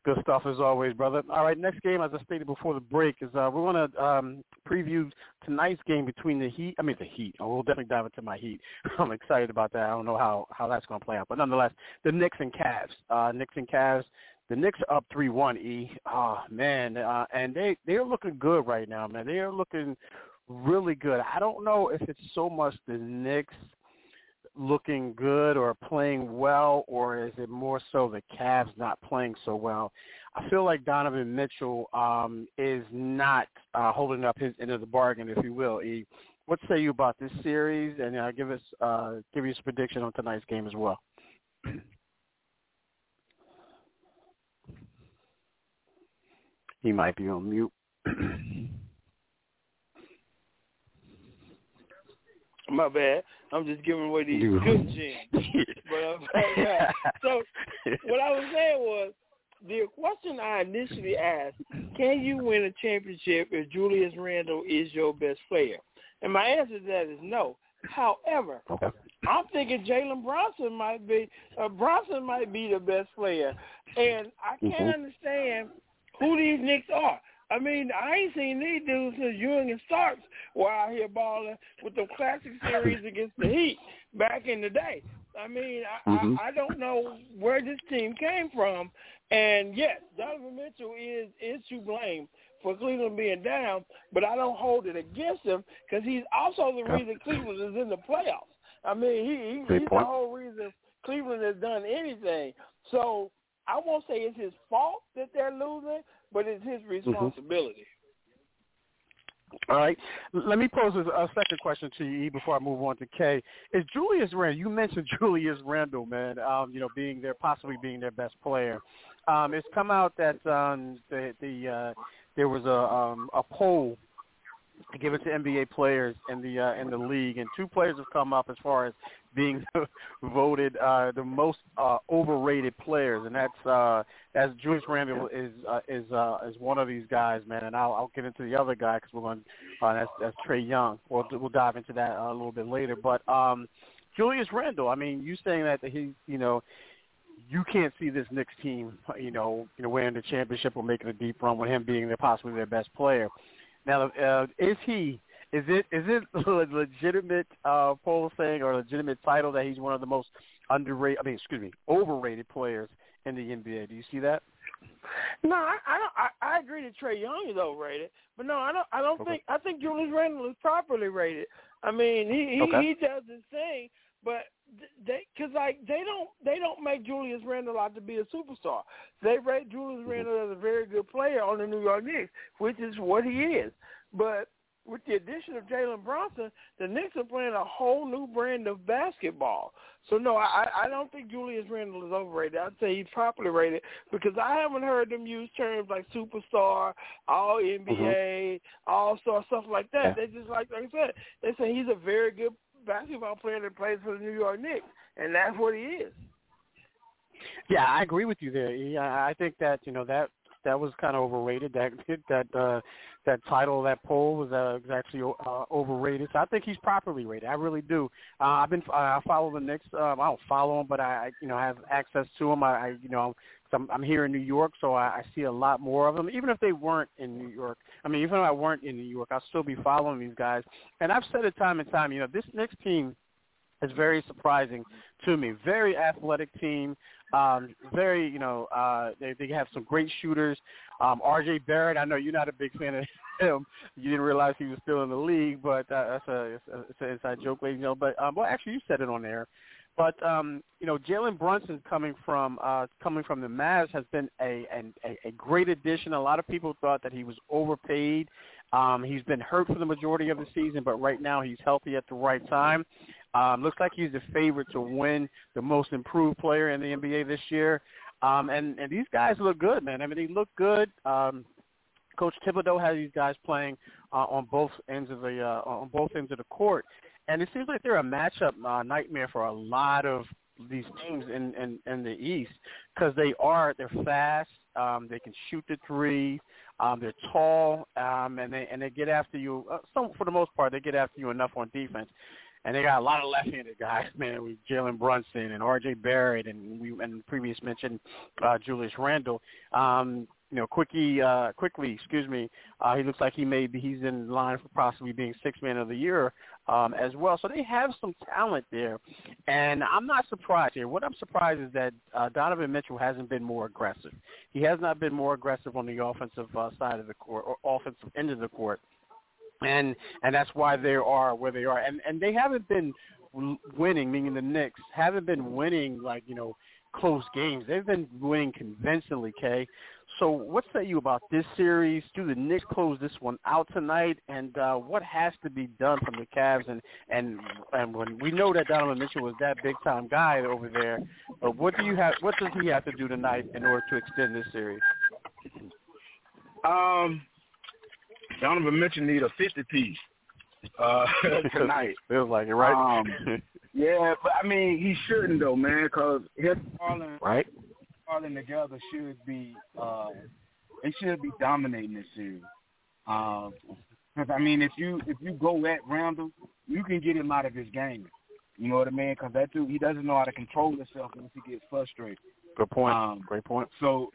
Good stuff as always, brother. All right, next game, as I stated before the break, is uh, we're going to um, preview tonight's game between the Heat. I mean, the Heat. Oh, we'll definitely dive into my Heat. I'm excited about that. I don't know how how that's going to play out, but nonetheless, the Knicks and Cavs. Uh, Knicks and Cavs. The Knicks are up three one. E. Oh man, uh, and they they're looking good right now, man. They are looking really good. I don't know if it's so much the Knicks looking good or playing well, or is it more so the Cavs not playing so well? I feel like Donovan Mitchell um, is not uh, holding up his end of the bargain, if you will. E, what say you about this series? And uh, give us uh, give you some prediction on tonight's game as well. he might be on mute. My bad. I'm just giving away these Dude. good gems. but so what I was saying was the question I initially asked: Can you win a championship if Julius Randle is your best player? And my answer to that is no. However, okay. I'm thinking Jalen Bronson might be uh, Brunson might be the best player, and I can't mm-hmm. understand who these Knicks are. I mean, I ain't seen these dudes since Ewing and Starks were out here balling with the classic series against the Heat back in the day. I mean, I, mm-hmm. I, I don't know where this team came from. And yes, Donovan Mitchell is is to blame for Cleveland being down, but I don't hold it against him because he's also the reason Cleveland is in the playoffs. I mean, he, he he's point. the whole reason Cleveland has done anything. So I won't say it's his fault that they're losing, but it's his mm-hmm. responsibility. Mm-hmm. All right. Let me pose a, second question to you before I move on to Kay. Is Julius Randle? You mentioned Julius Randle, man. Um, you know, being their possibly being their best player. Um, it's come out that um, the the uh, there was a um, a poll given to NBA players in the uh, in the league, and two players have come up as far as being voted uh, the most uh, overrated players, and that's uh, that's Julius Randle is uh, is uh, is one of these guys, man. And I'll, I'll get into the other guy because we're going uh, that's that's Trae Young. We'll we'll dive into that uh, a little bit later, but um, Julius Randle. I mean, you saying that he, you know. You can't see this Knicks team, you know, you know, winning the championship or making a deep run with him being their possibly their best player. Now, uh, is he is it is it a legitimate uh, poll saying or a legitimate title that he's one of the most underrated? I mean, excuse me, overrated players in the NBA. Do you see that? No, I I, don't, I, I agree that Trae Young is overrated, but no, I don't. I don't okay. think. I think Julius Randle is properly rated. I mean, he he, okay. he does his thing, but they because like they don't they don't make Julius Randle out to be a superstar. They rate Julius mm-hmm. Randle as a very good player on the New York Knicks, which is what he is. But with the addition of Jalen Brunson, the Knicks are playing a whole new brand of basketball. So no, I I don't think Julius Randle is overrated. I'd say he's properly rated because I haven't heard them use terms like superstar, all NBA, mm-hmm. all star stuff like that. Yeah. They just like like I said, they say he's a very good basketball player that plays for the New York Knicks, and that's what he is. Yeah, I agree with you there. Yeah, I think that you know that that was kind of overrated. That that uh, that title, of that poll was, uh, actually uh, overrated. So I think he's properly rated. I really do. Uh, I've been I follow the Knicks. Um, I don't follow him, but I you know have access to him. I, I you know I'm, I'm here in New York, so I, I see a lot more of them. Even if they weren't in New York, I mean, even if I weren't in New York, I'll still be following these guys. And I've said it time and time. You know, this Knicks team is very surprising to me. Very athletic team. Um, very, you know, uh, they they have some great shooters. Um, R.J. Barrett, I know you're not a big fan of him. You didn't realize he was still in the league, but uh, that's a it's, a it's an inside joke, ladies and gentlemen. But um, well, actually, you said it on there. But um, you know, Jalen Brunson coming from uh, coming from the Mavs has been a, a a great addition. A lot of people thought that he was overpaid. Um, he's been hurt for the majority of the season, but right now he's healthy at the right time. Um, looks like he's the favorite to win the most improved player in the NBA this year. Um, and, and these guys look good, man. I mean, they look good. Um, Coach Thibodeau has these guys playing uh, on both ends of the uh, on both ends of the court, and it seems like they're a matchup uh, nightmare for a lot of these teams in in, in the East because they are they're fast, um, they can shoot the three, um, they're tall, um, and they and they get after you. Uh, some for the most part, they get after you enough on defense. And they got a lot of left-handed guys, man, with Jalen Brunson and R.J. Barrett, and we and previous mentioned uh, Julius Randle. Um, you know, quickly, uh, quickly, excuse me, uh, he looks like he may be, he's in line for possibly being six man of the year um, as well. So they have some talent there, and I'm not surprised here. What I'm surprised is that uh, Donovan Mitchell hasn't been more aggressive. He has not been more aggressive on the offensive uh, side of the court or offensive end of the court, and and that's why they are where they are. And and they haven't been winning, meaning the Knicks haven't been winning like you know close games. They've been winning convincingly, Kay. So what say you about this series? Do the Knicks close this one out tonight? And uh, what has to be done from the Cavs? And and and when we know that Donovan Mitchell was that big time guy over there, but what do you have? What does he have to do tonight in order to extend this series? Um, Donovan Mitchell need a fifty piece uh, tonight. Feels like it, right? Um, yeah, but I mean he shouldn't though, man, because him falling right falling together should be uh, they should be dominating this series. Because uh, I mean, if you if you go at Randle, you can get him out of his game. You know what I mean? Because that dude, he doesn't know how to control himself once he gets frustrated. Good point. Um, Great point. So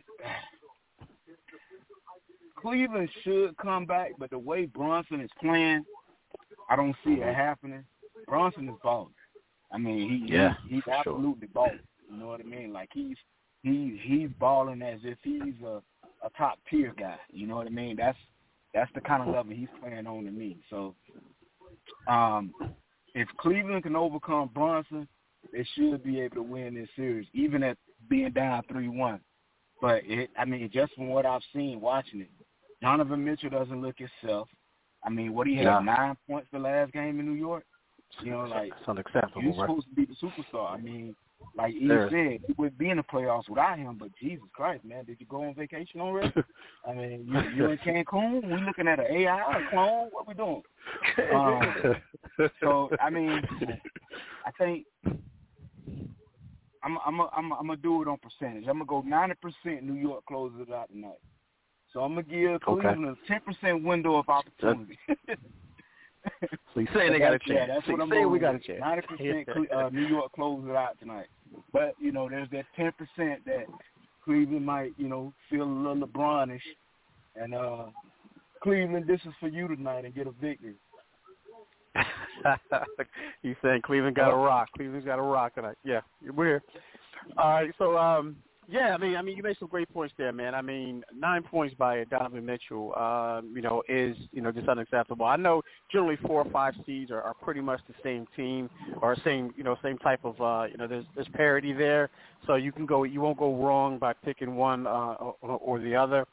Cleveland should come back, but the way Brunson is playing, I don't see it happening. Brunson is balling. I mean, he yeah, he, he's absolutely sure. balling. You know what I mean? Like he's he he's balling as if he's a a top tier guy. You know what I mean? That's that's the kind of level he's playing on to me. So, um, if Cleveland can overcome Brunson, they should be able to win this series, even at being down three one. But it, I mean, just from what I've seen watching it, Donovan Mitchell doesn't look himself. I mean, what he had yeah. nine points the last game in New York. You know, like it's unacceptable. You're right? supposed to be the superstar. I mean, like he There. said, he would be in the playoffs without him. But Jesus Christ, man, did you go on vacation already? I mean, you, you in Cancun? We looking at an AI a clone? What we doing? Um, so I mean, I think I'm I'm a, I'm a, I'm gonna do it on percentage. I'm gonna go ninety percent. New York closes it out tonight. So I'm gonna give Cleveland a ten percent window of opportunity. So you saying they got a chance. Yeah, that's what I'm saying we got a chance? Ninety percent uh, New York closes it out tonight. But you know, there's that ten percent that Cleveland might, you know, feel a little LeBronish, and uh Cleveland, this is for you tonight, and get a victory. you saying Cleveland got a rock. Cleveland's got a rock tonight. Yeah, we're here. All right, so um, yeah, I mean, I mean, you made some great points there, man. I mean, nine points by Donovan Mitchell, um, you know, is you know just unacceptable. I know generally four or five seeds are, are pretty much the same team or same you know same type of uh, you know there's there's parity there, so you can go you won't go wrong by picking one uh, or, or the other.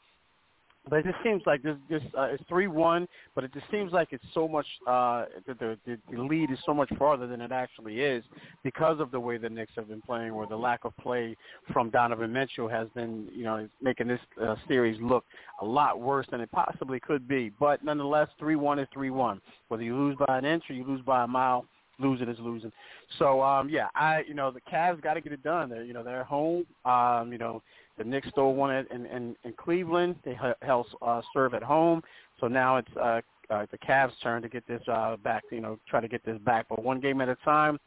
But it just seems like this, this uh, it's three one, but it just seems like it's so much. Uh, the, the the lead is so much farther than it actually is because of the way the Knicks have been playing, or the lack of play from Donovan Mitchell has been, you know, making this uh, series look a lot worse than it possibly could be. But nonetheless, three one is three one. Whether you lose by an inch or you lose by a mile, losing is losing. So um, yeah, I you know the Cavs got to get it done. They're you know they're home. Um, you know the Knicks stole one in in, in Cleveland. They held uh, serve at home. So now it's uh, uh, the Cavs' turn to get this uh, back. You know, try to get this back, but one game at a time.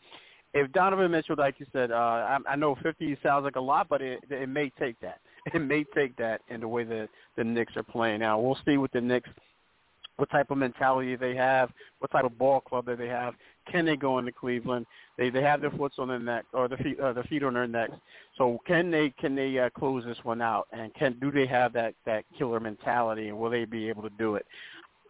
If Donovan Mitchell, like you said, uh, I, I know 50 sounds like a lot, but it, it may take that. It may take that in the way that the Knicks are playing now. We'll see what the Knicks what type of mentality they have, what type of ball club that they have. Can they go into Cleveland? They they have their foots on their neck or the feet uh, their feet on their necks. So can they can they uh, close this one out? And can do they have that that killer mentality? And will they be able to do it?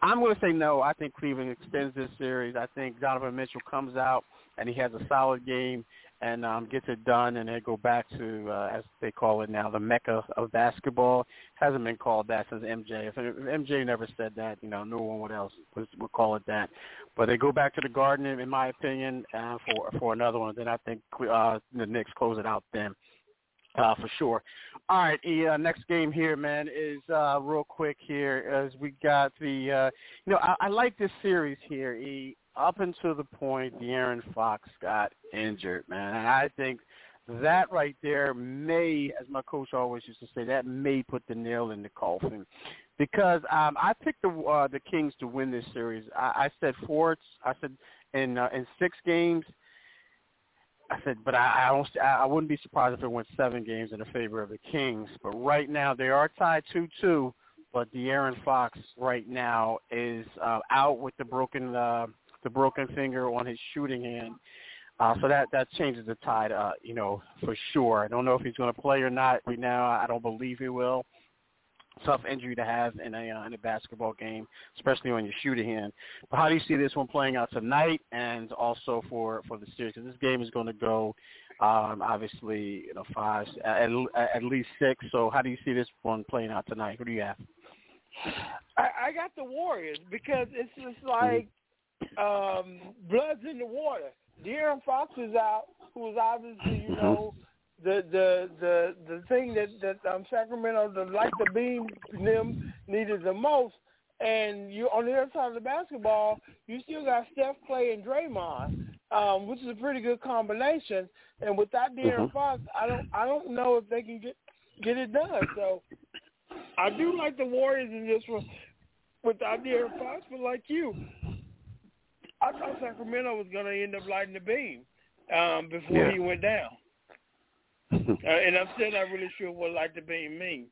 I'm going to say no. I think Cleveland extends this series. I think Donovan Mitchell comes out and he has a solid game, and um, gets it done, and they go back to uh, as they call it now, the mecca of basketball. Hasn't been called that since MJ. If, MJ never said that, you know, no one would else would, would call it that. But they go back to the Garden, in my opinion, uh, for for another one. Then I think uh, the Knicks close it out then. Uh, for sure. All right, the uh, next game here, man, is uh, real quick here as we got the, uh, you know, I, I like this series here. E, up until the point De'Aaron Fox got injured, man. And I think that right there may, as my coach always used to say, that may put the nail in the coffin. Because um, I picked the uh, the Kings to win this series. I, I said four. I said in uh, in six games. I said, but I, I don't. I wouldn't be surprised if it went seven games in the favor of the Kings. But right now they are tied two-two. But De'Aaron Fox right now is uh, out with the broken uh, the broken finger on his shooting hand. Uh, so that that changes the tide, uh, you know, for sure. I don't know if he's going to play or not right now. I don't believe he will. Tough injury to have in a uh, in a basketball game, especially on your shooting hand. But how do you see this one playing out tonight, and also for for the series? Because this game is going to go, um, obviously, you know, five at, at least six. So how do you see this one playing out tonight? Who do you have? I, I got the Warriors because it's just like um, blood's in the water. De'Aaron Fox is out, who was obviously, you know, the the the the thing that that um, Sacramento, the like the beam them needed the most. And you on the other side of the basketball, you still got Steph, Clay, and Draymond, um, which is a pretty good combination. And without De'Aaron mm-hmm. Fox, I don't I don't know if they can get get it done. So I do like the Warriors in this one without De'Aaron Fox, but like you, I thought Sacramento was going to end up lighting the beam um, before yeah. he went down. uh, and I'm still not really sure what light the beam means.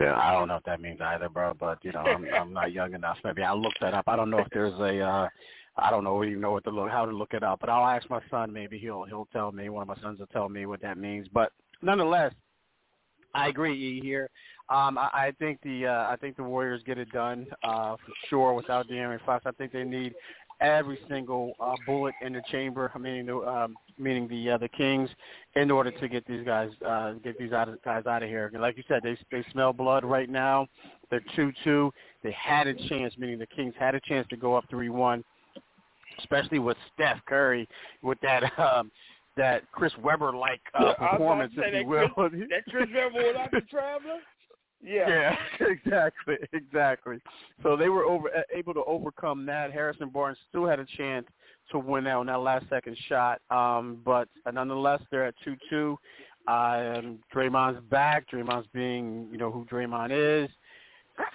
Yeah, I don't know what that means either, bro. But you know, I'm, I'm not young enough. Maybe I'll look that up. I don't know if there's a. uh I don't know even know what to look how to look it up. But I'll ask my son. Maybe he'll he'll tell me. One of my sons will tell me what that means. But nonetheless, I agree here. Um, I, I think the uh, I think the Warriors get it done uh, for sure without De'Aaron Fox. I think they need every single uh, bullet in the chamber, meaning the um, meaning the uh, the Kings, in order to get these guys uh, get these out of, guys out of here. And like you said, they they smell blood right now. They're two two. They had a chance, meaning the Kings had a chance to go up three one, especially with Steph Curry with that. Um, that Chris Webber like uh, yeah, performance, if you will. Chris, that Chris Webber without the traveler. Yeah. Yeah, exactly, exactly. So they were over able to overcome that. Harrison Barnes still had a chance to win out on that last second shot, um, but nonetheless they're at two two. Um, Draymond's back. Draymond's being, you know, who Draymond is.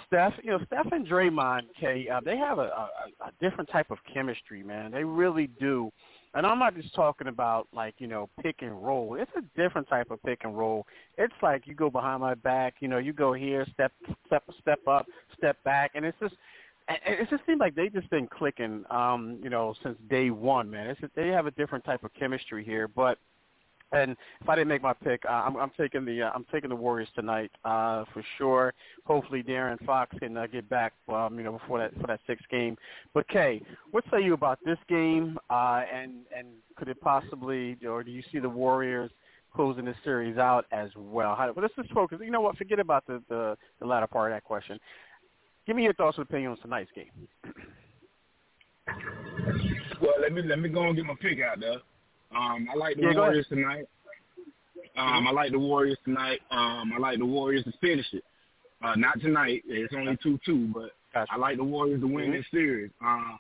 Steph, you know, Steph and Draymond, Kay, uh, they have a, a, a different type of chemistry, man. They really do. And I'm not just talking about like, you know, pick and roll. It's a different type of pick and roll. It's like you go behind my back, you know, you go here, step step step up, step back and it's just it just seems like they just been clicking um, you know, since day one, man. It's they have a different type of chemistry here, but and if I didn't make my pick, uh, I'm, I'm taking the uh, I'm taking the Warriors tonight uh, for sure. Hopefully, De'Aaron Fox can uh, get back, um, you know, before that for that sixth game. But Kay, what say you about this game? Uh, and and could it possibly, or do you see the Warriors closing this series out as well? How, well, let's just focus. You know what? Forget about the, the the latter part of that question. Give me your thoughts and opinions on tonight's game. Well, let me let me go and get my pick out there. Um, I like the yeah, Warriors tonight. Um, I like the Warriors tonight. Um, I like the Warriors to finish it. Uh, not tonight. It's only two two, but gotcha. I like the Warriors to win mm-hmm. this series. Uh,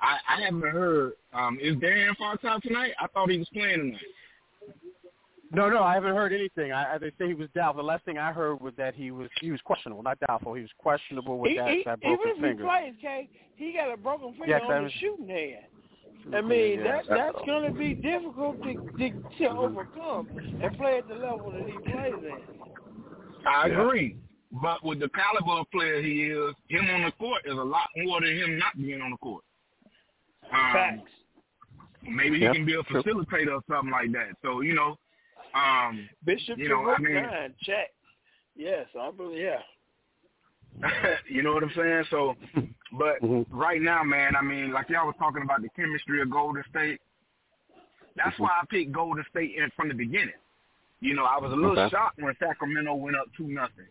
I, I haven't heard. Um, is De'Aaron Fox out tonight? I thought he was playing tonight. No, no, I haven't heard anything. I, they say he was doubtful. The last thing I heard was that he was he was questionable, not doubtful. He was questionable with he, that, he, that broken even if finger. He plays, Kay, he got a broken finger yeah, on the shooting hand. I mean, that that's going to be difficult to, to to overcome and play at the level that he plays in. I agree, but with the caliber of player he is, him on the court is a lot more than him not being on the court. Um, Facts. Maybe he yep. can be a facilitator or something like that. So you know, um, Bishop you know, I mean, nine, check. Yes, I believe. Yeah. you know what I'm saying? So, but mm-hmm. right now, man, I mean, like y'all was talking about the chemistry of Golden State. that's mm-hmm. why I picked Golden State in from the beginning. You know, I was a little okay. shocked when Sacramento went up two nothing.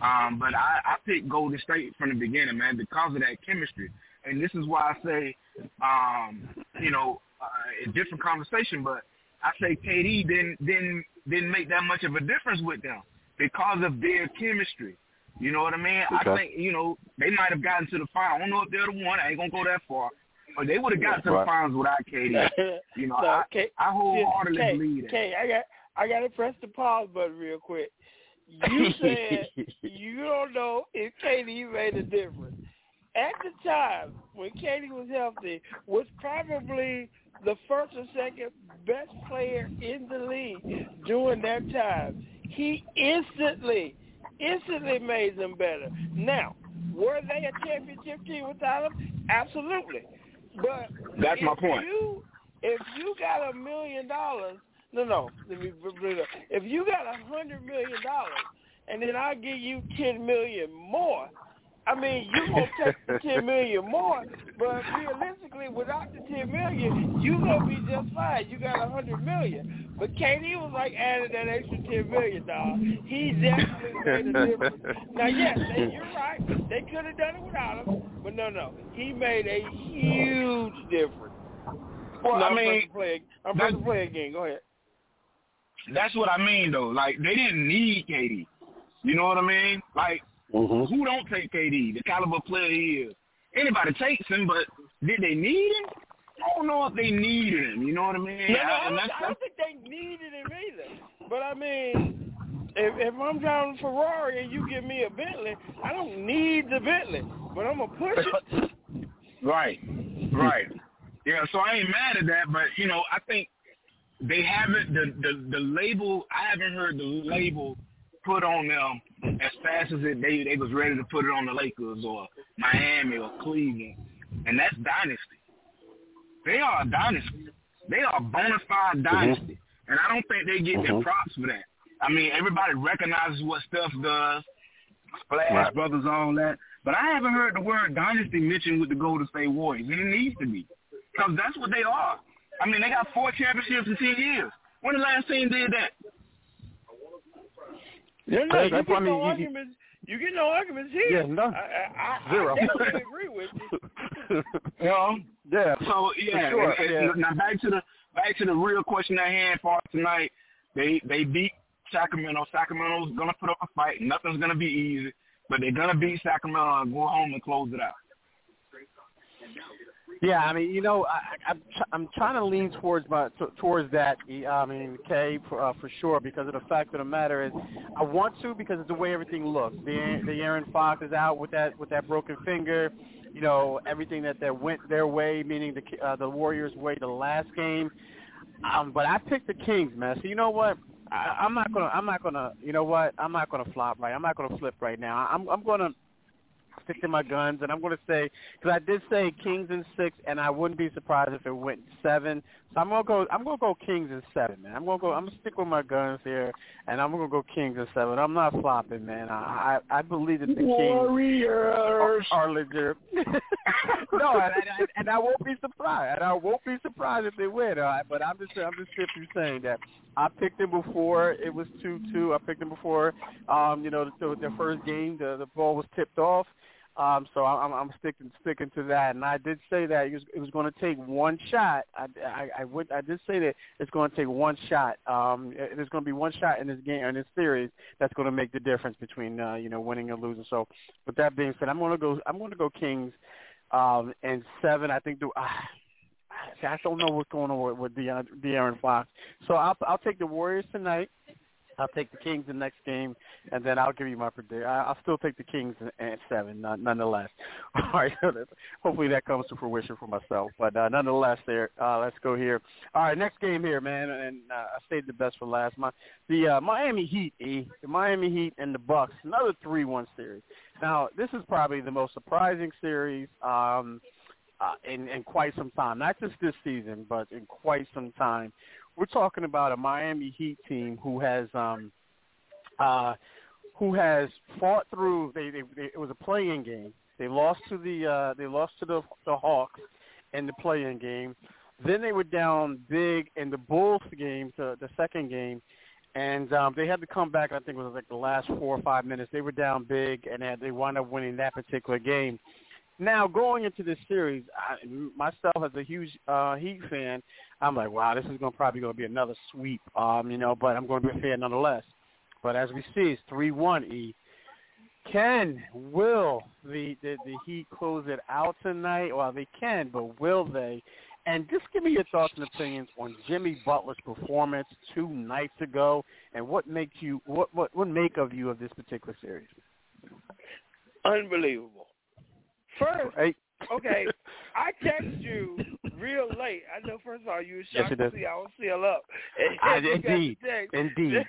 Um, but I, I picked Golden State from the beginning, man, because of that chemistry. And this is why I say, um, you know, uh, a different conversation, but I say KD didn't didn't didn't make that much of a difference with them because of their chemistry. You know what I mean? Okay. I think you know they might have gotten to the final. I don't know if they're the one. I ain't gonna go that far, but they would have got to Right. the finals without KD. You know, So, I, K- I wholeheartedly K, believe that. K, I got I got to press the pause button real quick. You said you don't know if KD made a difference. At the time when KD was healthy, was probably the first or second best player in the league during that time. He instantly, instantly made them better. Now, were they a championship team without him? Absolutely. But That's my point. You, if you got a million dollars, no, no, let me bring it up. If you got a hundred million dollars, and then I give you ten million more, I mean, you gonna take the ten million more, but realistically, without the ten million, you gonna be just fine. You got a hundred million, but KD was like adding that extra ten million, dog. He definitely made a difference. Now, yes, they, you're right. They could have done it without him, but no, no, he made a huge difference. Well, No, I I'm mean, play. I'm about to play again. Go ahead. that's what I mean though. Like they didn't need KD. You know what I mean? Like Mhm. who don't take KD? The caliber player he is. Anybody takes him, but did they need him? I don't know if they needed him. You know what I mean? No, I- I, don't, I don't think they needed him either. But I mean, if, if I'm driving a Ferrari and you give me a Bentley, I don't need the Bentley, but I'm gonna push it. Right, right. Yeah, so I ain't mad at that, but you know, I think they haven't the the the label. I haven't heard the label put on them as fast as it, they they was ready to put it on the Lakers or Miami or Cleveland, and that's dynasty. They are a dynasty. They are a bona fide dynasty, and I don't think they get their Mhm. props for that. I mean, everybody recognizes what Steph does, Splash Right. Brothers, all that. But I haven't heard the word dynasty mentioned with the Golden State Warriors, and it needs to be. Because that's what they are. I mean, they got four championships in 10 years. When the last team did that? No, no, you that's get what I mean, no you- arguments. You get no arguments here. Yeah, no. I, I, Zero. I definitely agree with you. You know? yeah. So yeah, sure, and- and yeah. now back to the back to the real question at hand for tonight. They they beat Sacramento. Sacramento's gonna put up a fight. Nothing's gonna be easy, but they're gonna beat Sacramento and go home and close it out. Yeah, I mean, you know, I, I'm I'm trying to lean towards my t- towards that. I mean, Kay, for uh, for sure, because of the fact of the matter is, I want to because of the way everything looks. The De'Aaron Fox is out with that with that broken finger. You know, everything that that went their way, meaning the uh, the Warriors' way the last game. Um, but I picked the Kings, man. So you know what? I, I'm not gonna. I'm not gonna. You know what? I'm not gonna flop right. I'm not gonna flip right now. I'm I'm gonna stick to my guns, and I'm going to say because I did say Kings in six, and I wouldn't be surprised if it went seven. So I'm going to go. I'm going to go Kings in seven, man. I'm going to go. I'm going to stick with my guns here, and I'm going to go Kings in seven. I'm not flopping, man. I I, I believe that the Kings Warriors. are legit. no, and, and, and I won't be surprised. And I won't be surprised if they win. All right? But I'm just I'm just simply saying that I picked them before it was two two. I picked them before, um, you know, the, the first game the the ball was tipped off. Um, so I'm, I'm sticking sticking to that, and I did say that it was, was going to take one shot. I, I, I would I did say that it's going to take one shot. Um, there's going to be one shot in this game in this series that's going to make the difference between uh, you know winning and losing. So with that being said, I'm going to go I'm going to go Kings, um, and seven. I think the. Uh, I don't know what's going on with, with De'Aaron, De'Aaron Fox. So I'll I'll take the Warriors tonight. I'll take the Kings the next game, and then I'll give you my prediction. I'll still take the Kings at seven, nonetheless. All right, hopefully that comes to fruition for myself. But uh, nonetheless, there. Uh, let's go here. All right, next game here, man, and uh, I saved the best for last. My the uh, Miami Heat, e, the Miami Heat and the Bucks, another three-one series. Now, this is probably the most surprising series. Um, uh, in, in quite some time, not just this season, but in quite some time. We're talking about a Miami Heat team who has um, uh, who has fought through. They, they, they it was a play-in game. They lost to the uh, they lost to the the Hawks in the play-in game. Then they were down big in the Bulls game, the, the second game, and um, they had to come back. I think it was like the last four or five minutes. They were down big, and they wound up winning that particular game. Now going into this series, I, myself as a huge uh, Heat fan, I'm like, wow, this is going probably going to be another sweep, um, you know. But I'm going to be a fan nonetheless. But as we see, it's three one. E. Can will the, the the Heat close it out tonight? Well, they can, but will they? And just give me your thoughts and opinions on Jimmy Butler's performance two nights ago, and what makes you what what what make of you of this particular series? Unbelievable. First, hey. okay, I text you real late. I know. First of all, you were shocked yes, to see I was still up. And, indeed, indeed.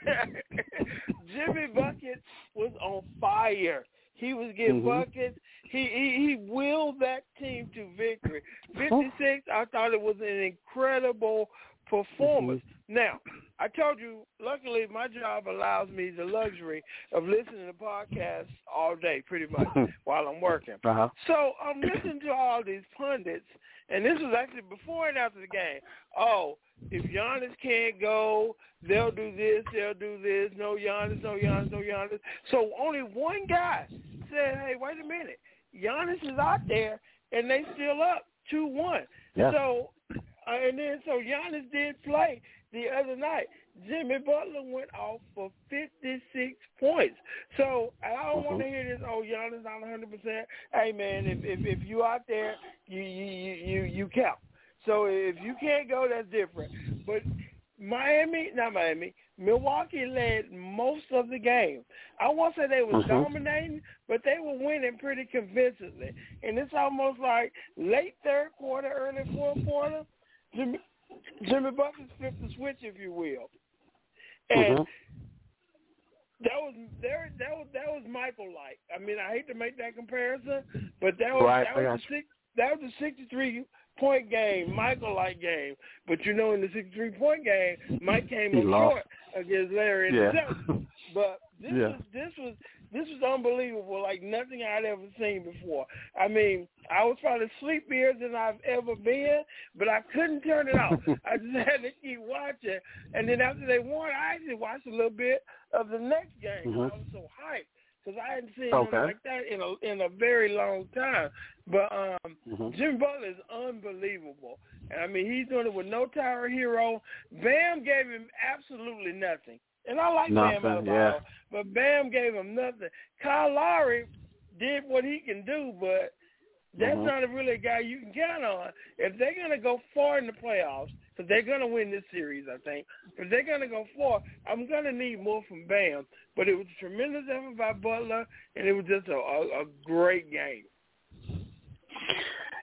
Jimmy Bucket was on fire. He was getting mm-hmm. buckets. He, he he willed that team to victory. Fifty six. I thought it was an incredible performance. Mm-hmm. Now, I told you, luckily my job allows me the luxury of listening to podcasts all day, pretty much, while I'm working. Uh-huh. So I'm listening to all these pundits, and this was actually before and after the game. Oh, if Giannis can't go, they'll do this, they'll do this. No Giannis, no Giannis, no Giannis. So only one guy said, hey, wait a minute. Giannis is out there, and they still up 2-1. Yeah. So, uh, and then so Giannis did play the other night. Jimmy Butler went off for 56 points. So I don't want to hear this. Oh, Giannis not 100. percent Hey man, if if if you out there, you you you you count. So if you can't go, that's different. But Miami, not Miami, Milwaukee led most of the game. I won't say they were mm-hmm. dominating, but they were winning pretty convincingly. And it's almost like late third quarter, early fourth quarter, Jimmy, Jimmy Butler flipped the switch, if you will. And mm-hmm. that was there. That was that was Michael like. I mean, I hate to make that comparison, but that was right. that was the, six, that was a sixty-three point game, Michael like game. But you know, in the sixty-three point game, Mike came up short against Larry yeah. But this yeah. was this was this was unbelievable, like nothing I'd ever seen before. I mean, I was probably sleepier than I've ever been, but I couldn't turn it off. I just had to keep watching. And then after they won, I actually watched a little bit of the next game. Mm-hmm. I was so hyped because I hadn't seen okay. like that in a in a very long time. But um, mm-hmm. Jim Butler is unbelievable, and I mean he's doing it with no Tyler Herro. Bam gave him absolutely nothing, and I like nothing, Bam Adebayo, yeah. but Bam gave him nothing. Kyle Lowry did what he can do, but that's mm-hmm. not really a guy you can count on. If they're going to go far in the playoffs, because they're going to win this series, I think. If they're going to go far, I'm going to need more from Bam. But it was a tremendous effort by Butler, and it was just a, a, a great game.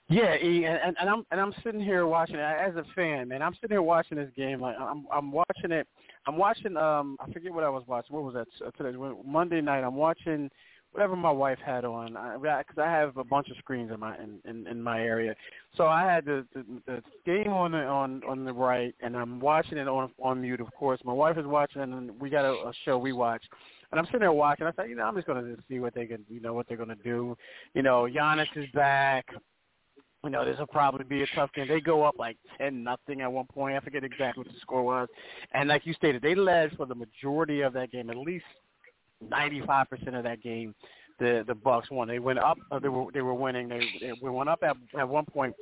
Yeah, and, and I'm and I'm sitting here watching it as a fan, man. I'm sitting here watching this game. Like I'm I'm watching it. I'm watching. Um, I forget what I was watching. What was that today? Monday night. I'm watching whatever my wife had on because I, I have a bunch of screens in my in, in, in my area. So I had the, the the game on the on on the right, and I'm watching it on on mute. Of course, my wife is watching, and we got a, a show we watch. And I'm sitting there watching. I thought, you know, I'm just going to see what they can, you know, what they're going to do. You know, Giannis is back. You know, this will probably be a tough game. They go up like ten nothing at one point. I forget exactly what the score was. And like you stated, they led for the majority of that game, at least 95 percent of that game, the the Bucks won. They went up. Uh, they were they were winning. They, went up at at one point,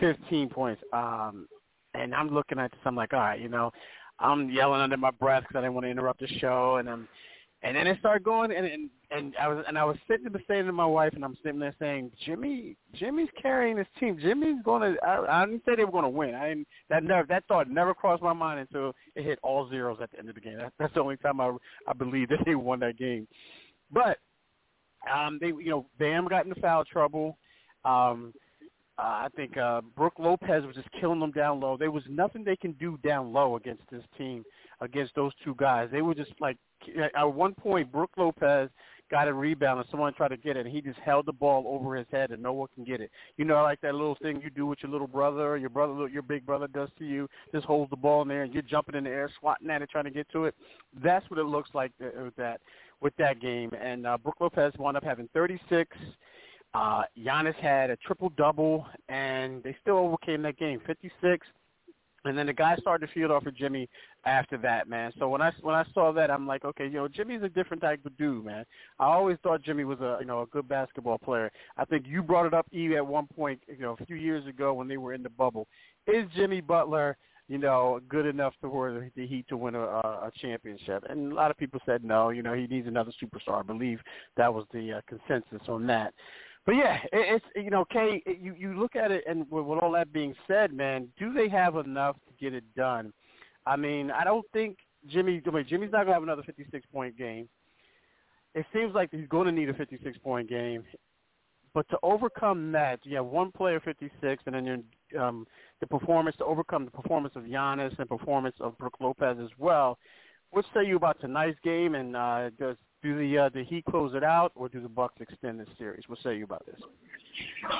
15 points. Um, and I'm looking at this. I'm like, all right, you know, I'm yelling under my breath because I didn't want to interrupt the show, and I'm. And then it started going, and, and and I was and I was sitting there saying to my wife, and I'm sitting there saying, Jimmy, Jimmy's carrying this team. Jimmy's going to. I, I didn't say they were going to win. I didn't. That never. That thought never crossed my mind until it hit all zeros at the end of the game. That, that's the only time I I believe that they won that game. But um, they, you know, Bam got into foul trouble. Um, uh, I think uh, Brook Lopez was just killing them down low. There was nothing they can do down low against this team, against those two guys. They were just like at one point, Brook Lopez got a rebound and someone tried to get it, and he just held the ball over his head and no one can get it. You know, like that little thing you do with your little brother or your brother, your big brother does to you, just holds the ball in there and you're jumping in the air, swatting at it, trying to get to it. That's what it looks like with that with that game. And uh, Brook Lopez wound up having 36. Uh, Giannis had a triple double, and they still overcame that game, 56. And then the guy started to field off of Jimmy after that, man. So when I when I saw that, I'm like, okay, know, Jimmy's a different type of dude, man. I always thought Jimmy was a you know a good basketball player. I think you brought it up, Eve, at one point, you know, a few years ago when they were in the bubble. Is Jimmy Butler, you know, good enough to for the Heat to win a, a championship? And a lot of people said no. You know, he needs another superstar. I believe that was the uh, consensus on that. But yeah, it's you know, Kay, you you look at it, and with, with all that being said, man, do they have enough to get it done? I mean, I don't think Jimmy. I mean, Jimmy's not gonna have another 56 point game. It seems like he's going to need a 56 point game, but to overcome that, you have one player 56, and then um, the performance to overcome the performance of Giannis and performance of Brook Lopez as well. What say you about tonight's game, and uh, does do the uh, the Heat close it out, or do the Bucks extend this series? What say you about this?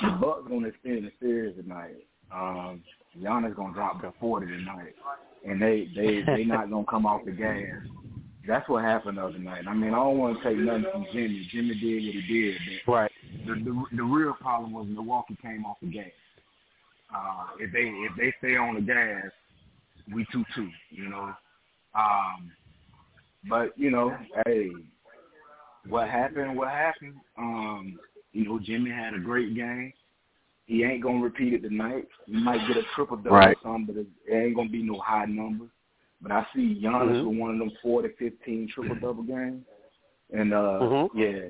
The Bucks gonna extend the series tonight. Um, Giannis gonna drop to forty tonight, and they they they not gonna come off the gas. That's what happened the other night. I mean, I don't want to take nothing from Jimmy. Jimmy did what he did. But right. The, the the real problem was Milwaukee came off the gas. Uh, if they if they stay on the gas, we two two. You know. Um, but you know, hey, what happened, what happened. Um, you know, Jimmy had a great game. He ain't gonna repeat it tonight. He might get a triple double right. or something, but it ain't gonna be no high numbers. But I see Giannis mm-hmm. with one of them forty fifteen triple double games. And uh mm-hmm. yeah,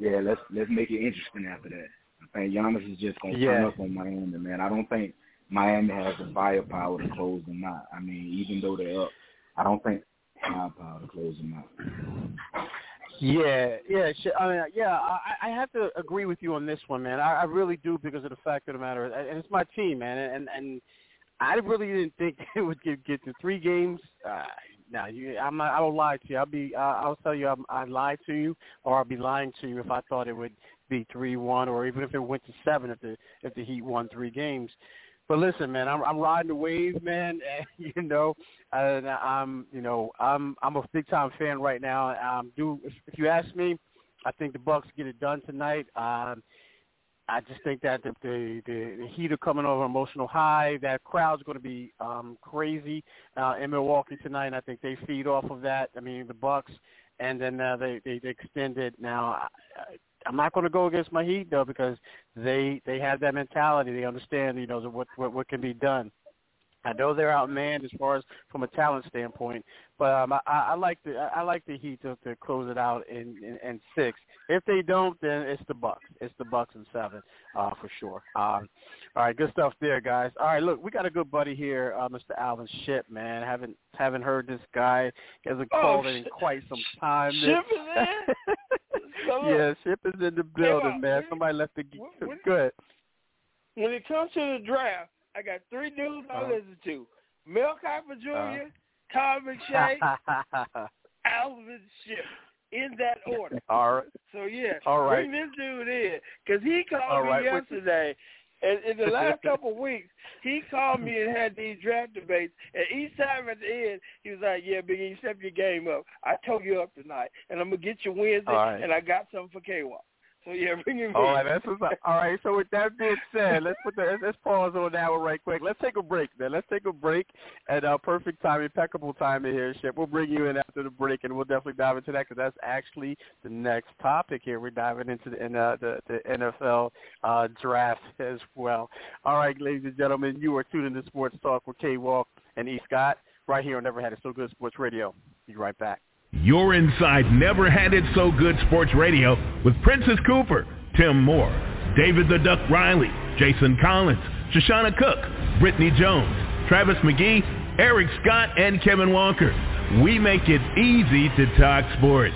yeah, let's let's make it interesting after that. I think Giannis is just gonna yeah. turn up on Miami, man. I don't think Miami has the firepower to close them out. I mean, even though they're up, I don't think firepower to close them out. Yeah, yeah, I mean, yeah. I, I have to agree with you on this one, man. I, I really do because of the fact of the matter, and it's my team, man. And and I really didn't think it would get get to three games. Uh, now, you, I'm not, I don't lie to you. I'll be, uh, I'll tell you, I'm, I lied to you, or I'll be lying to you if I thought it would be three one, or even if it went to seven if the if the Heat won three games. But listen, man, I'm I'm riding the wave, man. And, you know, and I'm you know I'm I'm a big time fan right now. Um, do if, you ask me, I think the Bucks get it done tonight. Um, I just think that the the, the, Heat are coming over emotional high. That crowd's going to be um, crazy uh, in Milwaukee tonight. And I think they feed off of that. I mean, the Bucks, and then uh, they, they they extend it. Now, I'm not going to go against my Heat though because they they have that mentality. They understand, you know, what what, what can be done. I know they're outmanned as far as from a talent standpoint, but um, I, I like the I like the Heat to, to close it out in, in, in six. If they don't, then it's the Bucks. It's the Bucks in seven uh, for sure. Um, all right, good stuff there, guys. All right, look, we got a good buddy here, uh, Mr. Alvin Ship, man. Haven't haven't heard this guy. He hasn't Oh, called in quite some time. Ship is there? So look, yeah, Ship is in the building, man. Somebody left the when- good. when it comes to the draft, I got three dudes I Uh-huh. listen to: Mel Kiper junior Todd McShay, Alvin Ship, in that order. All right. So yeah, All right. bring this dude in because he called All me right, yesterday. And in the last couple of weeks, he called me and had these draft debates. And each time at the end, he was like, "Yeah, Big E, step your game up. I told you up tonight, and I'm gonna get you Wednesday, right. and I got something for K yeah, bring him All right, that's what's up. All right. So with that being said, let's put the let's, pause on that one right quick. Let's take a break, man. Let's take a break at uh, perfect time, impeccable time in here, Ship. We'll bring you in after the break, and we'll definitely dive into that because that's actually the next topic here. We're diving into the uh, the, the NFL uh, draft as well. All right, ladies and gentlemen, you are tuned into Sports Talk with K Walk and E Scott right here on Never Had It So Good Sports Radio. Be right back. You're inside Never Had It So Good Sports Radio with Princess Cooper, Tim Moore, David the Duck Riley, Jason Collins, Shoshana Cook, Brittany Jones, Travis McGee, Eric Scott, and Kevin Walker. We make it easy to talk sports.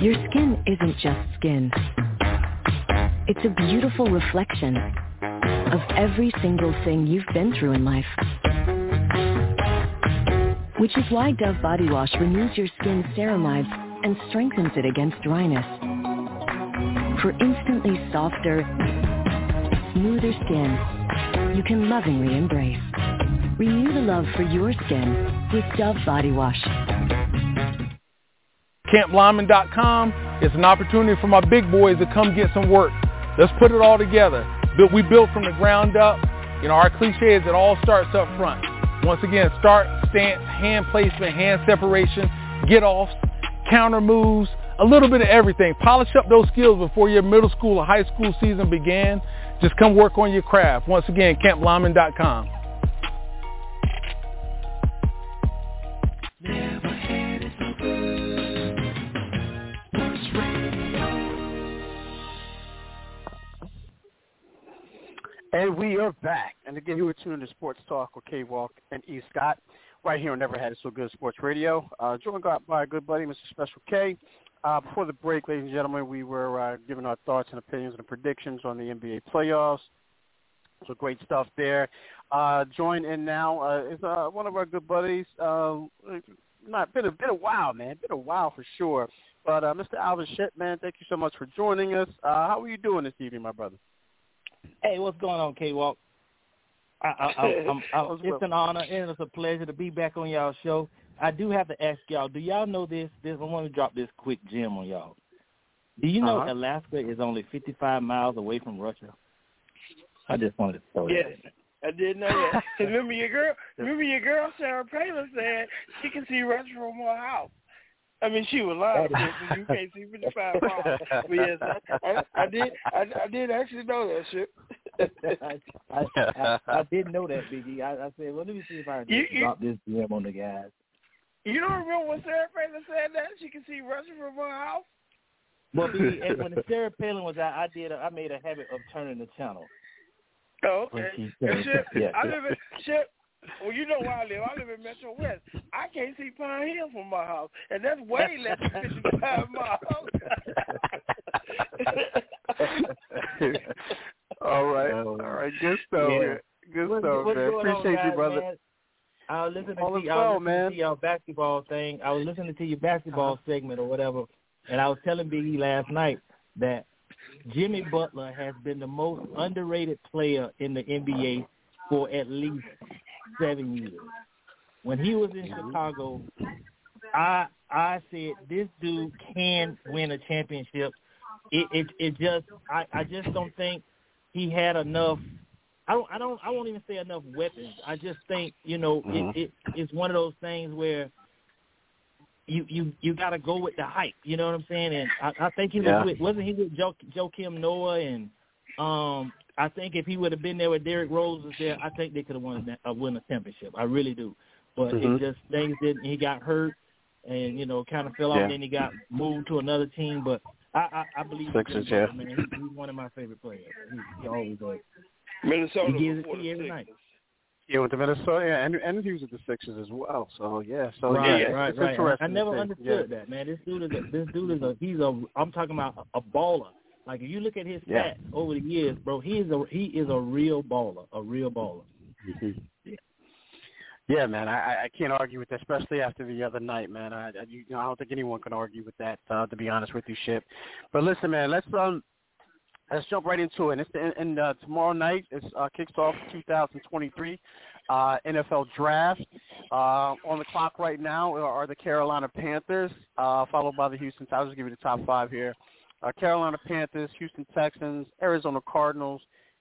Your skin isn't just skin. It's a beautiful reflection of every single thing you've been through in life. Which is why Dove Body Wash renews your skin's ceramides and strengthens it against dryness. For instantly softer, smoother skin you can lovingly embrace. Renew the love for your skin with Dove Body Wash. CampLyman.com is an opportunity for my big boys to come get some work. Let's put it all together. We build from the ground up. You know, our cliche is it all starts up front. Once again, start, stance, hand placement, hand separation, get offs, counter moves, a little bit of everything. Polish up those skills before your middle school or high school season began. Just come work on your craft. Once again, camplyman.com. And we are back. And again, you were tuning to Sports Talk with K Walk and E. Scott right here on Never Had It So Good Sports Radio. Uh, joined by a good buddy, Mr. Special K. Uh, before the break, ladies and gentlemen, we were uh, giving our thoughts and opinions and predictions on the NBA playoffs. So great stuff there. Uh, join in now uh, is uh, one of our good buddies. Uh, not been a been a while, man. Been a while for sure. But uh, Mr. Alvin Ship, man, thank you so much for joining us. Uh, how are you doing this evening, my brother? Hey, what's going on, K Walk? I, I, I, I'm, I, it's an honor and it's a pleasure to be back on y'all show. I do have to ask y'all, do y'all know this? This I want to drop this quick gem on y'all. Do you know uh-huh. Alaska is only 55 miles away from Russia? I just wanted to throw yes. that in. I didn't know that. remember your girl, remember your girl Sarah Palin said she can see Russia from her house. I mean, she was lying because you can't see 55 miles. But yes, I, I, I did. I, I did actually know that shit. I, I, I, I did know that, Biggie. I, I said, well, let me see if I can you, drop this gem on the guys. You don't remember when Sarah Palin said that she can see Russia from her house? Well, Biggie, when Sarah Palin was out, I did. A, I made a habit of turning the channel. Oh, okay. Shit, yeah, I live in shit. Well, you know where I live. I live in Metro West. I can't see Pine Hill from my house, and that's way less than 55 miles. all right, all right, good stuff, yeah. Good what, stuff, man. Appreciate on, you, brother. Man? I was listening all to, you, well, I was man. to your basketball thing. I was listening to your basketball uh-huh. segment or whatever, and I was telling Biggie last night that Jimmy Butler has been the most underrated player in the NBA for at least seven years. When he was in Chicago, I I said this dude can win a championship. It it, it just I, I just don't think he had enough I don't I don't I won't even say enough weapons. I just think, you know, mm-hmm. it, it it's one of those things where you you you got to go with the hype. You know what I'm saying? And I, I think he was yeah. with wasn't he with Joe Joakim Noah and um I think if he would have been there with Derrick Rose was there, I think they could have won a win a championship. I really do. But mm-hmm. it just things didn't. He got hurt, and you know, kind of fell off. Yeah. And then he got moved to another team. But I I, I believe Sixers, yeah. man. He, he's one of my favorite players. He, he always was. Minnesota he gives it to every night. Yeah, with the Minnesota, yeah, and and he was at the Sixers as well. So yeah, so right, yeah, right, it's right. interesting. I never understood yeah. that, man. This dude is a this dude is a he's a I'm talking about a baller. Like if you look at his Yeah. stats over the years, bro, he is a he is a real baller, a real baller. Mhm. Yeah, man, I, I can't argue with that, especially after the other night, man. I, I, you know, I don't think anyone can argue with that, uh, to be honest with you, Ship. But listen, man, let's um, let's jump right into it. It's the, and uh, tomorrow night it uh, kicks off 2023 uh, NFL Draft. Uh, on the clock right now are the Carolina Panthers, uh, followed by the Houston. I'll just give you the top five here: uh, Carolina Panthers, Houston Texans, Arizona Cardinals,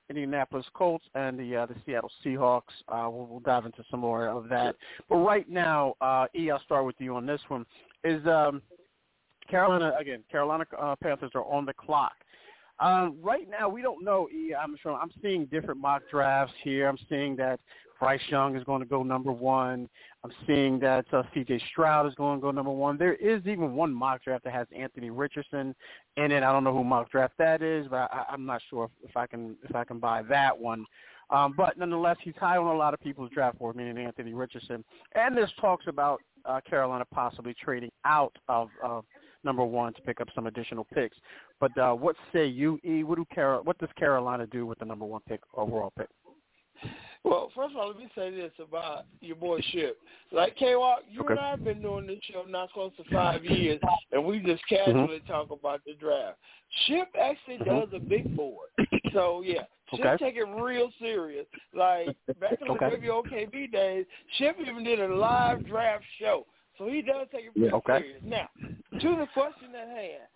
Indianapolis Colts, and the uh, the Seattle Seahawks. Uh, we'll, we'll dive into some more of that. But right now, uh, E, I'll start with you on this one. Is um, Carolina again? Carolina uh, Panthers are on the clock. Um, right now, we don't know. E, I'm sure I'm seeing different mock drafts here. I'm seeing that Bryce Young is going to go number one. I'm seeing that uh, C.J. Stroud is going to go number one. There is even one mock draft that has Anthony Richardson in it. I don't know who mock draft that is, but I, I'm not sure if, if I can if I can buy that one. Um, but nonetheless, he's high on a lot of people's draft board, meaning Anthony Richardson. And there's talks about uh, Carolina possibly trading out of uh, number one to pick up some additional picks. But uh, what say you, E? What do Carol? What does Carolina do with the number one pick overall pick? Well, first of all, let me say this about your boy Ship. Like K Walk, you Okay. and I have been doing this show not close to five years, and we just casually talk about the draft. Ship actually Mhm. does a big board, so yeah, Ship Okay. take it real serious. Like back in the Okay. WOKB days, Ship even did a live draft show. So he does take it pretty okay. serious. Now, to the question at hand,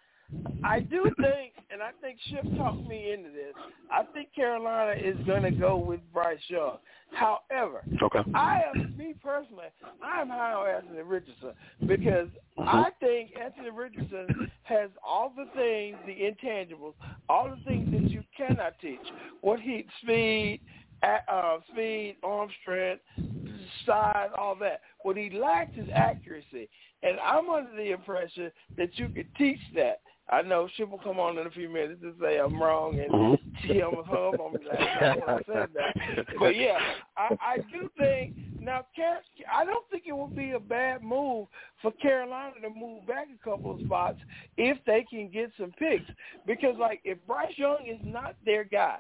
I do think, and I think Ship talked me into this. I think Carolina is going to go with Bryce Young. However, okay. I am me personally. I'm high on Anthony Richardson because I think Anthony Richardson has all the things, the intangibles, all the things that you cannot teach. What he speed, uh, speed, arm strength, size, all that. What he lacks is accuracy, and I'm under the impression that you could teach that. I know Ship will come on in a few minutes to say I'm wrong, and Mhm. she almost hung up on me last time when I said that. But yeah, I, I do think now. Car- I don't think it would be a bad move for Carolina to move back a couple of spots if they can get some picks. Because like if Bryce Young is not their guy,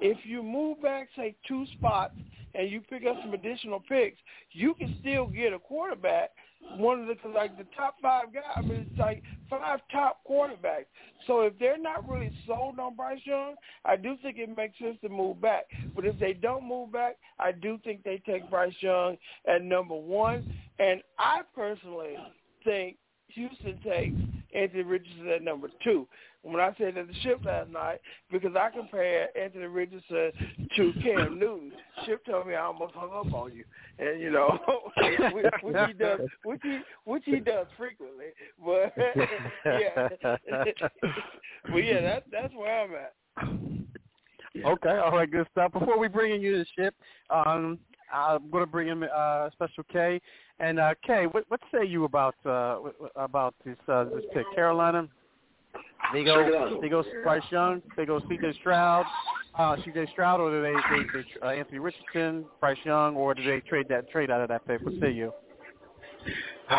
if you move back say two spots and you pick up some additional picks, you can still get a quarterback. One of the like the top five guys. I mean, it's like five top quarterbacks. So if they're not really sold on Bryce Young, I do think it makes sense to move back. But if they don't move back, I do think they take Bryce Young at number one. And I personally think Houston takes Anthony Richardson at number two. When I said at the ship last night, because I compared Anthony Richardson to Cam Newton, Ship told me I almost hung up on you, and you know, which, which he does, which he which he does frequently. But yeah, but yeah, that's that's where I'm at. Okay, all right, good stuff. Before we bring in you to ship, um, I'm going to bring in uh, Special K. And uh, K, what, what say you about uh, about this uh, this pick? Carolina, they go they go Bryce Young, they go C.J. Stroud, uh, C.J. Stroud, or do they they, they uh, Anthony Richardson, Bryce Young, or do they trade that trade out of that pick? What say you?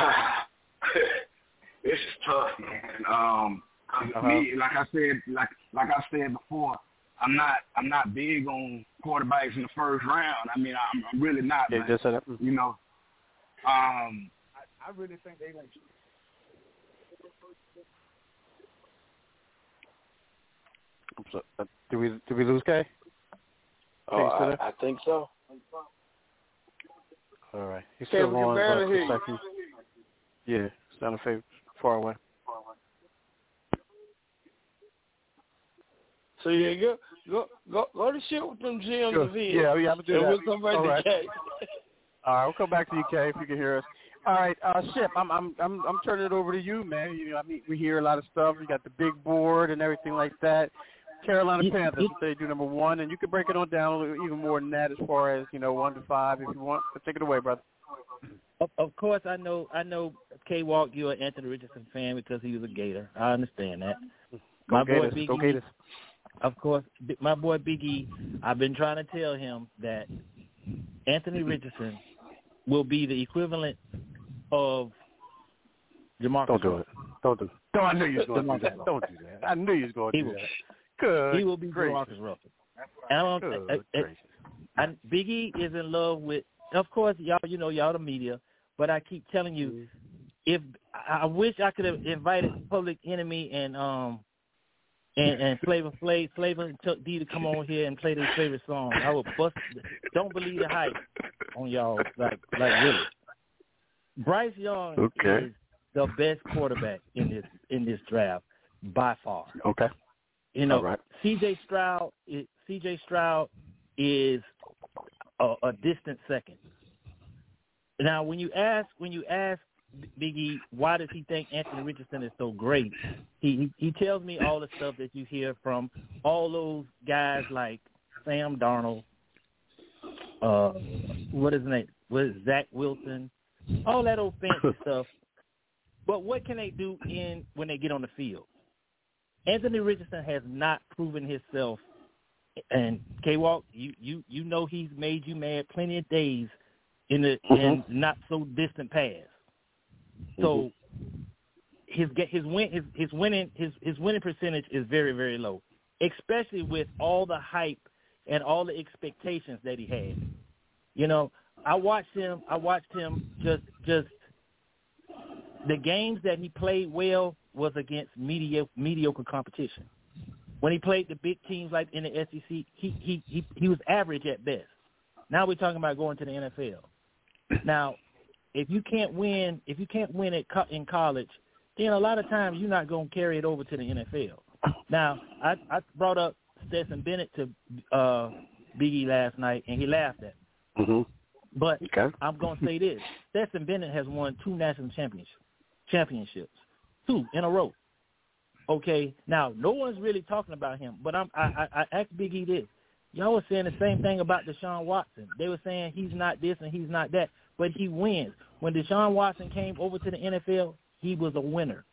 this is tough, man. Um, 'cause Uh-huh. me, like I said, like like I said before, I'm not I'm not big on quarterbacks in the first round. I mean, I'm, I'm really not. Yeah, man. just uh, you know, um, I, I really think they gonna. I'm so, uh, did we did we lose Kay? Oh, K, you still I. I think so. All right, he's K, still we can on. barely but hear looks like he's- yeah, sound far away. So yeah, go go go go to shit with them gems Sure. of. Yeah, yeah, I'm gonna do and that. we'll come back All to right. All right, we'll come back to you, Kay, if you can hear us. All right, uh, Ship, I'm I'm I'm I'm turning it over to you, man. You know, I mean, we hear a lot of stuff. You got the big board and everything like that. Carolina Panthers, they do number one, and you can break it on down a little, even more than that, as far as you know, one to five, if you want. But take it away, brother. Of, of course, I know. I know. K. Walk, you're an Anthony Richardson fan because he was a Gator. I understand that. Go my boy Gators, Biggie, go Gators. of course, my boy Biggie. I've been trying to tell him that Anthony Richardson will be the equivalent of Jamarcus. Don't do it. Don't do it. No, I knew you was going to do that. Don't do that. I knew you was going to do will. that. Good. He will be gracious. Jamarcus Russell. And I don't, Good I, I, gracious. I, Biggie is in love with. Of course, y'all, you know, y'all the media, but I keep telling you, Mm-hmm. if I I wish I could have invited Public Enemy and um and and Flavor Flav, Flavor and Chuck D to come on here and play their favorite song. I would bust. Don't believe the hype on y'all, like like really. Bryce Young Okay. is the best quarterback in this in this draft by far. Okay. You know, right. C.J. Stroud. C.J. Stroud is a, a distant second. Now, when you ask when you ask Biggie why does he think Anthony Richardson is so great, he he, tells me all the stuff that you hear from all those guys like Sam Darnold, uh, what is his name? What is Zach Wilson? All that old fancy stuff. But what can they do in when they get on the field? Anthony Richardson has not proven himself. And K Walk, you, you you know he's made you mad plenty of days in the in not so distant past. So mm-hmm. his get his win his his winning his his winning percentage is very very low, especially with all the hype and all the expectations that he had. You know, I watched him. I watched him just just the games that he played well was against mediocre mediocre competition. When he played the big teams like in the SEC, he he he he was average at best. Now we're talking about going to the NFL. Now, if you can't win, if you can't win it in college, then a lot of times you're not going to carry it over to the NFL. Now, I, I brought up Stetson Bennett to uh, Biggie last night, and he laughed at me. Mm-hmm. But okay. I'm going to say this: Stetson Bennett has won two national championships, championships, two in a row. Okay, now no one's really talking about him, but I'm, I, I, I asked Biggie this: Y'all were saying the same thing about Deshaun Watson. They were saying he's not this and he's not that, but he wins. When Deshaun Watson came over to the NFL, he was a winner.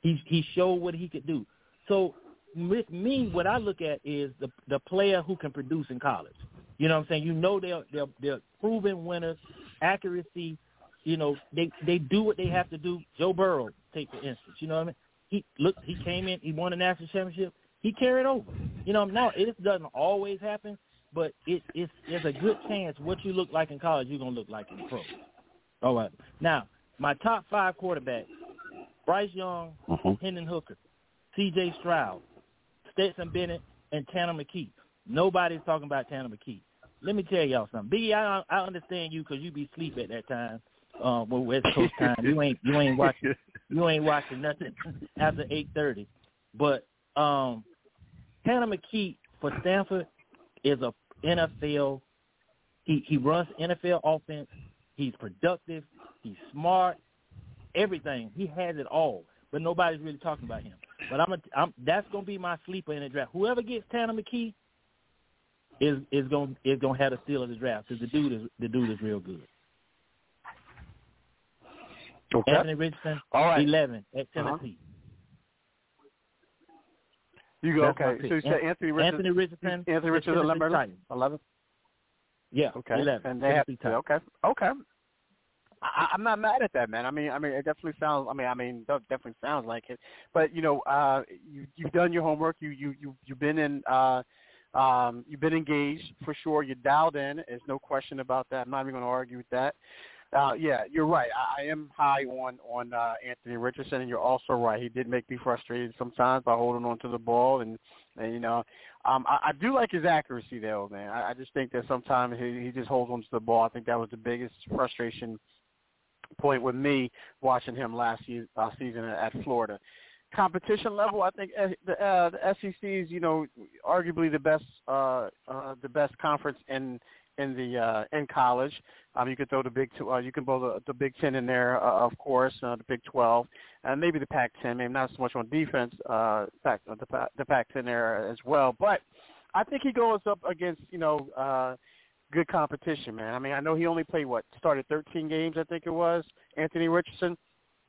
He he showed what he could do. So with me, what I look at is the the player who can produce in college. You know what I'm saying? You know they're they're they're proven winners, accuracy. You know they they do what they have to do. Joe Burrow, take for instance. You know what I mean? He look he came in, he won a national championship he carried over. You know, now it doesn't always happen, but it, it's there's a good chance what you look like in college, you're gonna look like in pro. All right. Now, my top five quarterbacks: Bryce Young, mm-hmm. Hendon Hooker, C.J. Stroud, Stetson Bennett, and Tanner McKee. Nobody's talking about Tanner McKee. Let me tell y'all something, Biggie. I I understand you because you be sleep at that time. Um, well, West Coast time. You ain't you ain't watching you ain't watching nothing after eight thirty. But um, Tanner McKee for Stanford is a NFL. He he runs NFL offense. He's productive. He's smart. Everything. He has it all. But nobody's really talking about him. But I'm, a, I'm that's gonna be my sleeper in the draft. Whoever gets Tanner McKee is is gonna is gonna have a steal of the draft because the dude is the dude is real good. Okay. Anthony Richardson, All right. eleven at Uh-huh. You go. That's Okay. So you say Anthony Richardson. Anthony Richardson. Anthony Richardson, 11? 11? Yeah. Okay. 11. And they have Titans. okay. Okay. I, I'm not mad at that, man. I mean, I mean, it definitely sounds. I mean, I mean, that definitely sounds like it. But you know, uh, you you've done your homework. You you you you've been in. uh um, you've been engaged for sure. You're dialed in. There's no question about that. I'm not even going to argue with that. Uh, yeah, you're right. I, I am high on on uh, Anthony Richardson, and you're also right. He did make me frustrated sometimes by holding on to the ball, and and you know, um, I, I do like his accuracy though, man. I, I just think that sometimes he, he just holds on to the ball. I think that was the biggest frustration point with me watching him last season, uh, season at Florida. Competition level, I think uh, the, uh, the SEC is, you know, arguably the best, uh, uh, the best conference in in the uh, in college. Um, you could throw the Big two, uh, you can throw the, the Big Ten in there, uh, of course, uh, the Big Twelve, and maybe the Pac-10. Maybe not so much on defense, uh, Pac, the, Pac- the Pac-10 there as well. But I think he goes up against, you know, uh, good competition, man. I mean, I know he only played what started 13 games, I think it was, Anthony Richardson.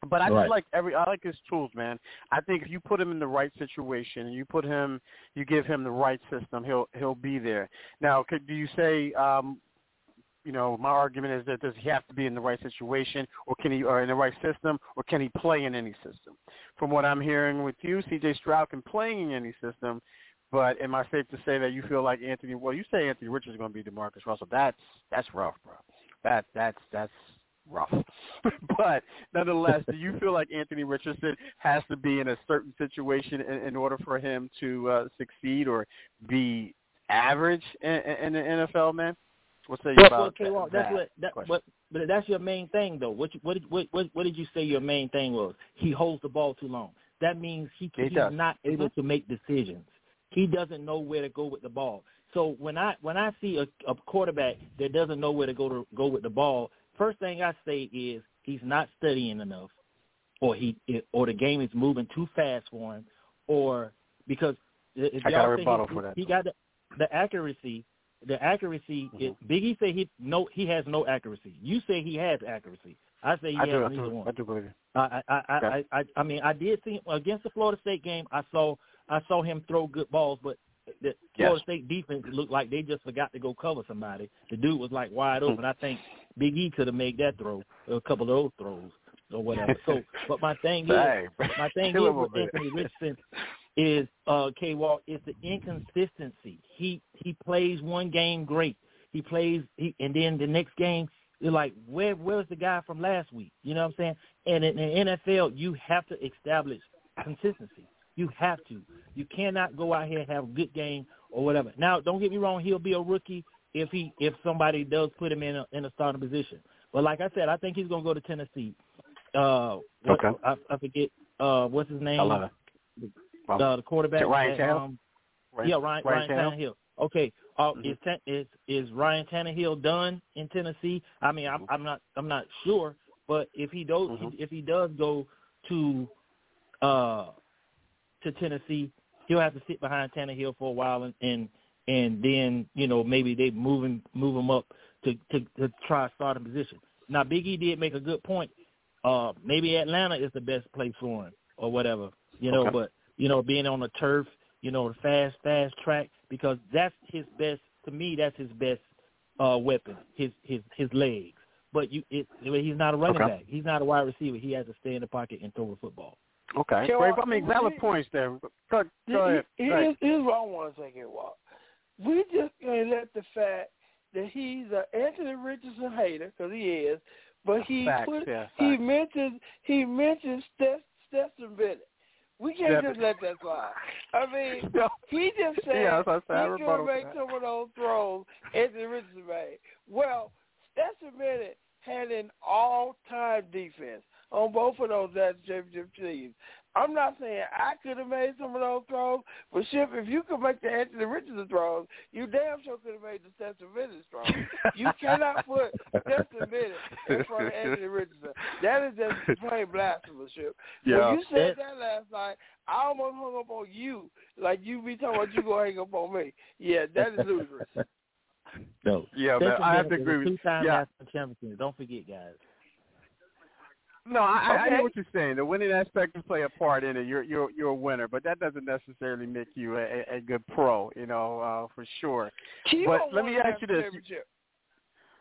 But I Right. just like every I like his tools, man. I think if you put him in the right situation, and you put him, you give him the right system, he'll he'll be there. Now, could do you say, um, you know, my argument is that does he have to be in the right situation, or can he, or in the right system, or can he play in any system? From what I'm hearing with you, C.J. Stroud can play in any system. But am I safe to say that you feel like Anthony? Well, you say Anthony Richards is going to be Demarcus Russell. That's that's rough, bro. That that's that's rough. but nonetheless, do you feel like Anthony Richardson has to be in a certain situation in, in order for him to uh, succeed or be average in, in the NFL, man? What say you Well, about well, that? that's what that, question? what, but that's your main thing though. What what what what what did you say your main thing was? He holds the ball too long. That means he He he's does. not able to make decisions. He doesn't know where to go with the ball. So when I when I see a, a quarterback that doesn't know where to go to go with the ball, first thing I say is he's not studying enough, or he or the game is moving too fast for him, or because if I got a rebuttal he, for that. he got the, the accuracy. The accuracy. Mhm. Is, Biggie say he no he has no accuracy. You say he has accuracy. I say he I has do, I neither do, one. I do believe it. I I I, Okay. I I I mean I did see him against the Florida State game. I saw I saw him throw good balls, but the Florida State defense looked like they just forgot to go cover somebody. The dude was like wide Hmm. open. I think Big E could have made that throw, a couple of those throws, or whatever. So, but my thing is, my thing is with. Anthony Richardson is uh K Walk is the inconsistency. He he plays one game great. He plays he and then the next game you're like, where where's the guy from last week? You know what I'm saying? And in the NFL you have to establish consistency. You have to. You cannot go out here and have a good game or whatever. Now, don't get me wrong, he'll be a rookie if he if somebody does put him in a in a starting position. But like I said, I think he's going to go to Tennessee. Uh, what, Okay. I, I forget uh, what's his name. I love it. Well, Uh, the quarterback. Ryan Tannehill? um, Ryan- yeah, Ryan, Ryan Ryan Tannehill? Tannehill. Okay, uh, Mhm. is, is is Ryan Tannehill done in Tennessee? I mean, I'm, I'm not I'm not sure, but if he does Mhm. if he does go to uh to Tennessee, he'll have to sit behind Tannehill for a while, and and, and then you know maybe they move him move him up to to, to try a starting position. Now, Big E did make a good point. Uh, maybe Atlanta is the best place for him or whatever, you know. Okay. But you know, being on the turf, you know, the fast fast track because that's his best. To me, that's his best uh weapon, his his his legs. But you, it, he's not a running Okay. back. He's not a wide receiver. He has to stay in the pocket and throw the football. Okay. Can Great. I- I mean, valid points there. Go, go ahead. Here- Go ahead. Here's, here's what I want to say here, Walt. We just can't let the fact that he's an Anthony Richardson hater, because he is, but he put, yeah, he mentioned he mentioned Steph, Stetson Bennett. We can't Yeah, just let that slide. I mean, No. he just said Yeah, that's what I said. I he rebuttal gonna make that. some of those throws Anthony Richardson made. Well, Stetson Bennett had an all-time defense on both of those championship teams. I'm not saying I could have made some of those throws, but Ship, if you could make the Anthony Richardson throws, you damn sure could have made the Stetson Bennett throws. You cannot put Stetson Bennett in front of Anthony Richardson. That is just plain blasphemous, Ship. Yeah. When you said that last night, I almost hung up on you like you be talking about you gonna hang up on me. Yeah, that is ludicrous. No. Yeah, man, I have to agree with you. two-time yeah. national champion. Don't forget, guys. No, I, I I know what you're saying. The winning aspect can play a part in it. You're you're you're a winner, but that doesn't necessarily make you a, a- good pro. You know, uh, for sure. Tebow But let won me a ask you national this. championship.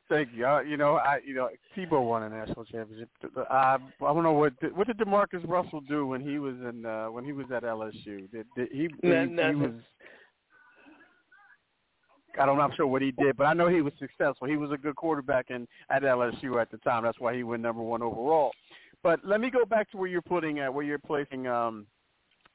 Thank you. Uh, you know, I you know Tebow won a national championship. Uh, I don't know what did, what did Demarcus Russell do when he was in uh, when he was at LSU. Did, did he, he No- he was I don't. I'm sure what he did, but I know he was successful. He was a good quarterback in at LSU at the time. That's why he went number one overall. But let me go back to where you're putting at where you're placing um,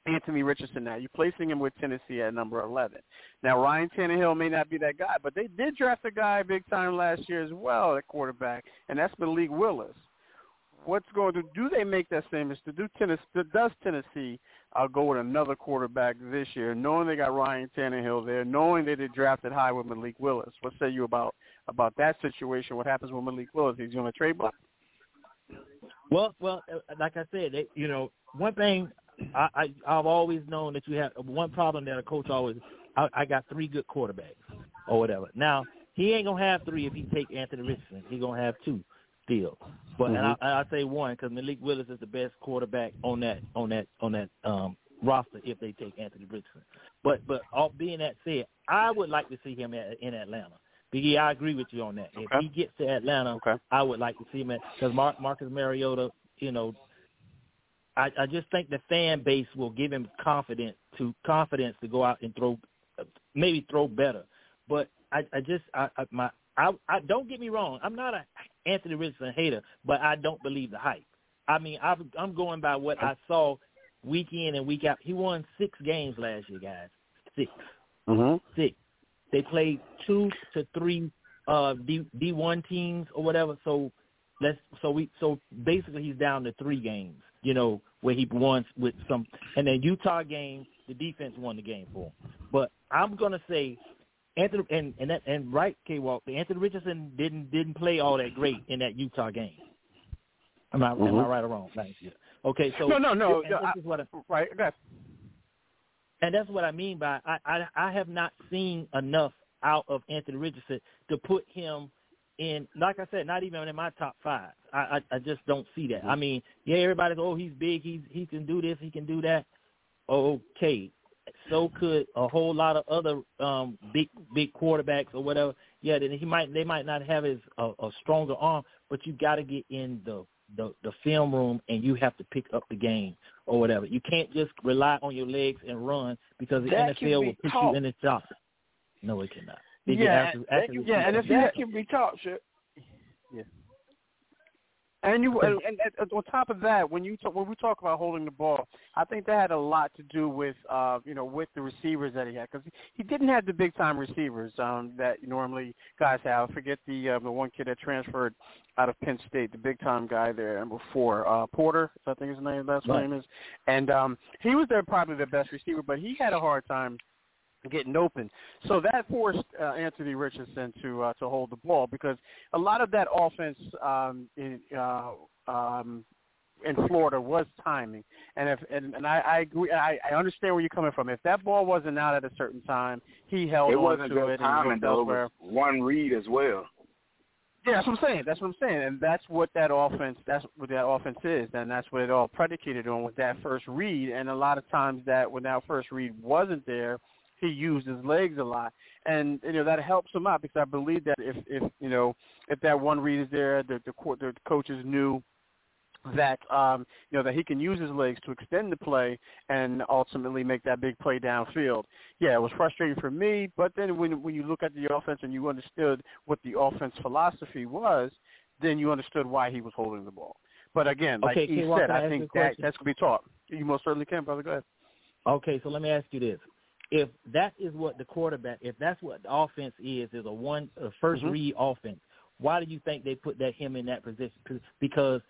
Anthony Richardson now. You're placing him with Tennessee at number 11. Now Ryan Tannehill may not be that guy, but they did draft a guy big time last year as well at quarterback, and that's Malik Willis. What's going to do? They make that same mistake? Do Tennessee? Does Tennessee uh, go with another quarterback this year, knowing they got Ryan Tannehill there, knowing that they drafted high with Malik Willis? What say you about about that situation? What happens with Malik Willis? He's on a trade block. Well, well, uh, like I said, they, you know, one thing I, I I've always known that you have one problem that a coach always. I, I got three good quarterbacks or whatever. Now he ain't gonna have three if he take Anthony Richardson. He gonna have two still. But and I, I say one because Malik Willis is the best quarterback on that on that on that um roster if they take Anthony Richardson. But but all being that said, I would like to see him at, in Atlanta. Biggie, I agree with you on that. If he gets to Atlanta, Okay. I would like to see him because Mar- Marcus Mariota, you know, I, I just think the fan base will give him confidence to confidence to go out and throw, maybe throw better. But I, I just I, I my I, I don't get me wrong. I'm not a Anthony Richardson hater, but I don't believe the hype. I mean, I've, I'm going by what I saw week in and week out. He won six games last year, guys. Six Mm-hmm. six. They played two to three uh D D one teams or whatever. So let's so we so basically he's down to three games, you know, where he won with some and then Utah game, the defense won the game for him. But I'm gonna say Anthony and and that and right, K Walk, Anthony Richardson didn't didn't play all that great in that Utah game. Am I am I Mhm. right or wrong? Thank you. Okay, so No, no, no. no, I- I, right. That's and that's what I mean by I, I I have not seen enough out of Anthony Richardson to put him in. Like I said, not even in my top five. I I, I just don't see that. I mean, yeah, everybody's oh he's big, he's he can do this, he can do that. Okay, so could a whole lot of other um big big quarterbacks or whatever. Yeah, then he might they might not have his a, a stronger arm, but you got to get in the the the film room and you have to pick up the game or whatever. You can't just rely on your legs and run because the That NFL be will put taught. you in the job. No, it cannot. They can Yeah, actually- That yeah, and if you that have- can be taught, shit. And you and, and, and on top of that, when you talk, when we talk about holding the ball, I think that had a lot to do with uh, you know with the receivers that he had because he didn't have the big time receivers um, that normally guys have. Forget the uh, the one kid that transferred out of Penn State, the big time guy there, number four, uh, Shorter, I think his name, that's right. name is, and um, he was there probably the best receiver, but he had a hard time getting open. So that forced uh, Anthony Richardson to uh, to hold the ball because a lot of that offense um, in, uh, um, in Florida was timing. And if and, and I, I agree, I, I understand where you're coming from. If that ball wasn't out at a certain time, he held it on wasn't to just it timing, and though. It was one read as well. Yeah, that's what I'm saying. That's what I'm saying, and that's what that offense. That's what that offense is, and that's what it all predicated on with that first read. And a lot of times that when that first read wasn't there, he used his legs a lot, and you know that helps him out because I believe that if if you know if that one read is there, the the, the coaches knew that um, you know that he can use his legs to extend the play and ultimately make that big play downfield. Yeah, it was frustrating for me, but then when when you look at the offense and you understood what the offense philosophy was, then you understood why he was holding the ball. But again, like okay, he said, I think that that's going to be taught. You most certainly can, brother. Go ahead. Okay, so let me ask you this: if that is what the quarterback, if that's what the offense is, is a one a 1st mm-hmm. read offense, why do you think they put that him in that position? Because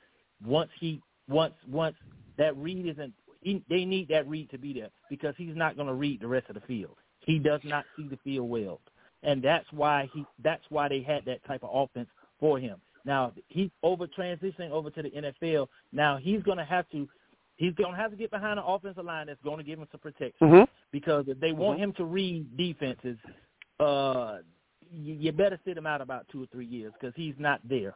once he once once that read isn't, he, they need that read to be there because he's not going to read the rest of the field. He does not see the field well, and that's why he that's why they had that type of offense for him. Now he's over transitioning over to the NFL. Now he's going to have to he's going to have to get behind an offensive line that's going to give him some protection. Mm-hmm. Because if they want mm-hmm. him to read defenses, uh, you, you better sit him out about two or three years because he's not there.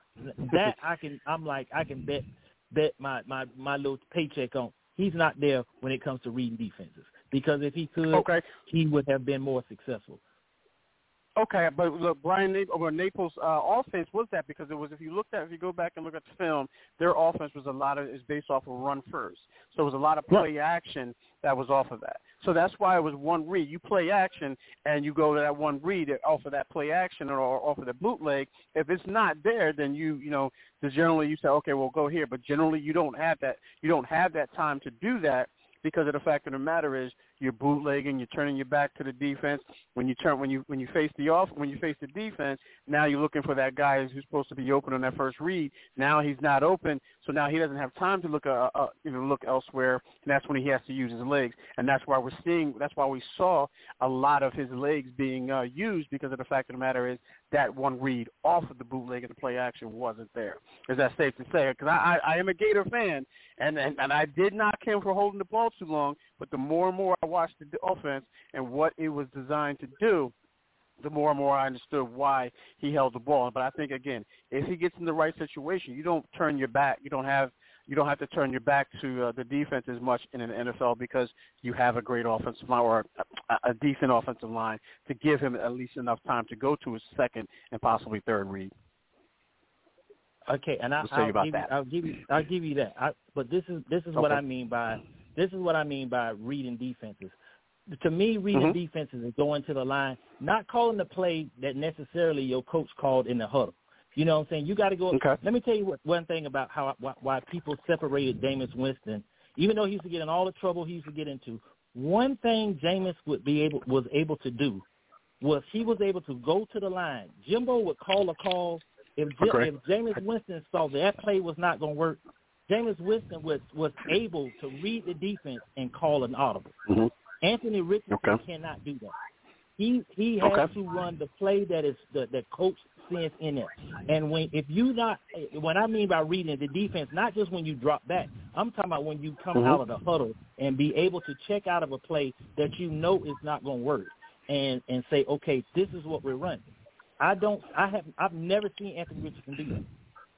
That I can, I'm like, I can bet bet my my my little paycheck on. He's not there when it comes to reading defenses because if he could, okay. he would have been more successful. Okay, but look, Brian Napier, Napier's uh, offense was that because it was. If you looked at, if you go back and look at the film, their offense was a lot of is based off of run first. So it was a lot of play action that was off of that. So that's why it was one read. You play action and you go to that one read off of that play action or off of the bootleg. If it's not there, then you you know, generally you say, okay, well go here. But generally you don't have that. You don't have that time to do that because of the fact of the matter is you're bootlegging, you're turning your back to the defense. When you turn when you when you face the off when you face the defense, now you're looking for that guy who's supposed to be open on that first read. Now he's not open, so now he doesn't have time to look uh, uh you know look elsewhere, and that's when he has to use his legs. And that's why we're seeing that's why we saw a lot of his legs being uh, used because of the fact of the matter is that one read off of the bootleg and the play action wasn't there. Is that safe to say? Because I, I I am a Gator fan, and, and and I did knock him for holding the ball too long, but the more and more I watched the offense and what it was designed to do, the more and more I understood why he held the ball. But I think again, if he gets in the right situation, you don't turn your back. You don't have you don't have to turn your back to uh, the defense as much in an NFL because you have a great offensive line or a, a decent offensive line to give him at least enough time to go to his second and possibly third read. Okay, and I, will give you, I'll give you I'll give you that. I, but this is this is okay. what I mean by this is what I mean by reading defenses. To me, reading mm-hmm. defenses is going to the line, not calling the play that necessarily your coach called in the huddle. You know what I'm saying? You got to go. Okay. Let me tell you what, one thing about how why, why people separated Jameis Winston. Even though he used to get in all the trouble he used to get into, one thing Jameis would be able was able to do was he was able to go to the line. Jimbo would call a call. If okay. if Jameis Winston saw that play was not going to work, Jameis Winston was was able to read the defense and call an audible. Mm-hmm. Anthony Richardson okay. cannot do that. He he has okay. to run the play that is the that coach sends in it. And when if you not what I mean by reading the defense, not just when you drop back. I'm talking about when you come mm-hmm. out of the huddle and be able to check out of a play that you know is not going to work, and and say, okay, this is what we're running. I don't. I have. I've never seen Anthony Richardson do that.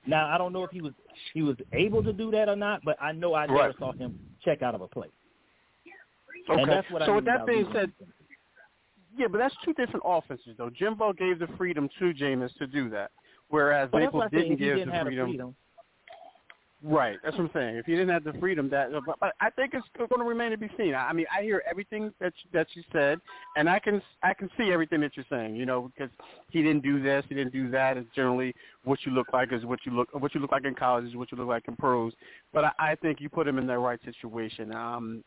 Now I don't know if he was he was able to do that or not, but I know I right. never saw him check out of a play. Okay. And that's what so I with that being said, yeah, but that's two different offenses though. Jimbo gave the freedom to Jameis to do that, whereas well, Napier didn't give didn't the freedom. freedom. Right, that's what I'm saying. If you didn't have the freedom, that but, but I think it's going to remain to be seen. I, I mean, I hear everything that you, that you said, and I can I can see everything that you're saying. You know, because he didn't do this, he didn't do that. It's generally what you look like is what you look what you look like in college is what you look like in pros. But I, I think you put him in the right situation. Um,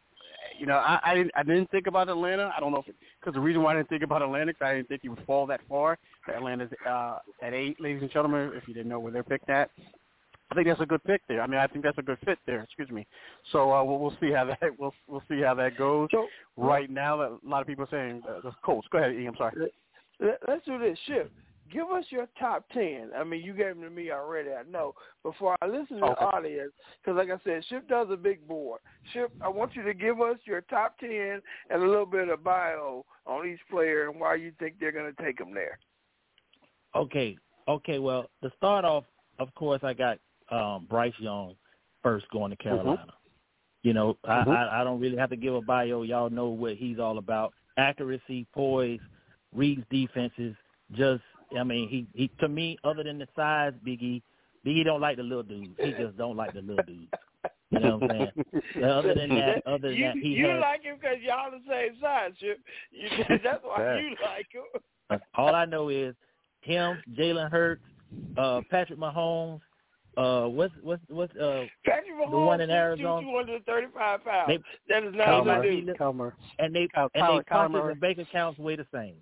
you know, I I didn't, I didn't think about Atlanta. I don't know because the reason why I didn't think about Atlanta, cause I didn't think he would fall that far. Atlanta's uh, at eight, ladies and gentlemen. If you didn't know where they're picked at, I think that's a good pick there. I mean, I think that's a good fit there. Excuse me. So uh, we'll, we'll see how that we'll we'll see how that goes. So, right now, a lot of people are saying uh, the Colts. Go ahead, E. I'm sorry. Let, let's do this. Ship, give us your top ten. I mean, you gave them to me already. I know. Before I listen to Okay. the audience, because like I said, Ship does a big board. Ship, I want you to give us your top ten and a little bit of bio on each player and why you think they're going to take them there. Okay, okay. Well, to start off, of course, I got um, Bryce Young first going to Carolina. You know, I, Mhm. I I don't really have to give a bio. Y'all know what he's all about: accuracy, poise, reads defenses. Just, I mean, he he to me, other than the size, Biggie, Biggie don't like the little dudes. He just don't like the little dudes. You know what I'm saying? Other than that, other than you, that, he you has like him because y'all the same size, Ship. You, that's why you like him. All I know is him, Jalen Hurts, uh, Patrick Mahomes. Uh, what's what's what's uh Patrick Mahomes, the one in Arizona? 235 pounds. They, that is not Kyler, a he dude. look- Calmer. and they Kyle- and Kyler- they Kyler pockets Murray. and bank accounts way the same,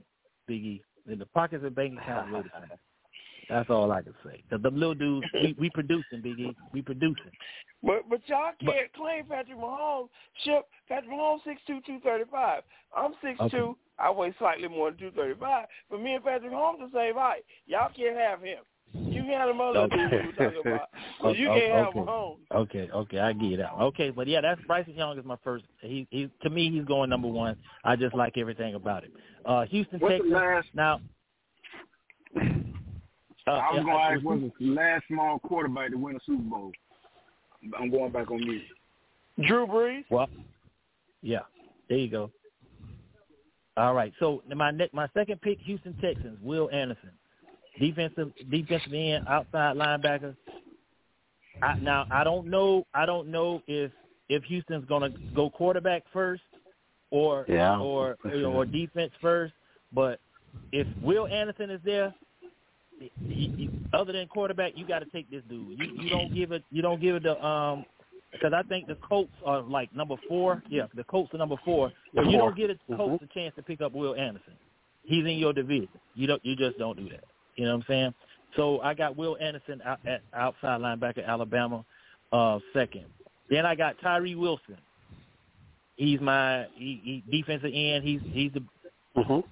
Biggie. And the pockets and bank accounts same. That's all I can say. 'Cause the little dudes, we, we producing, Biggie. We producing. But but y'all can't claim Patrick Mahomes. Ship Patrick Mahomes six two two thirty five. I'm six Okay. two. I weigh slightly more than two thirty five. But me and Patrick Mahomes the same height. Y'all can't have him. You can have them other Okay. dudes you talking about. But you Okay, can't have okay. Mahomes. Okay, okay, I get that. Okay, but yeah, that's Bryce Young is my first. He, he to me, he's going number one. I just like everything about it. Uh, Houston, What's the Texas. last? Now, uh, I was yeah, going to I- ask what's the last small quarterback to win a Super Bowl. I'm going back on mute. Drew Brees. Well, yeah, there you go. All right, so my ne- my second pick, Houston Texans, Will Anderson, defensive defensive end, outside linebacker. I, now I don't know. I don't know if if Houston's going to go quarterback first or Yeah, or you sure. or defense first. But if Will Anderson is there, he, he, other than quarterback, you got to take this dude. You you don't give it. You don't give it the um because I think the Colts are like number four. Yeah, the Colts are number four. So you don't get a Colts a chance to pick up Will Anderson. He's in your division. You don't. You just don't do that. You know what I'm saying? So I got Will Anderson out, at outside linebacker, Alabama, uh, second. Then I got Tyree Wilson. He's my he, he defensive end. He's he's the Mhm.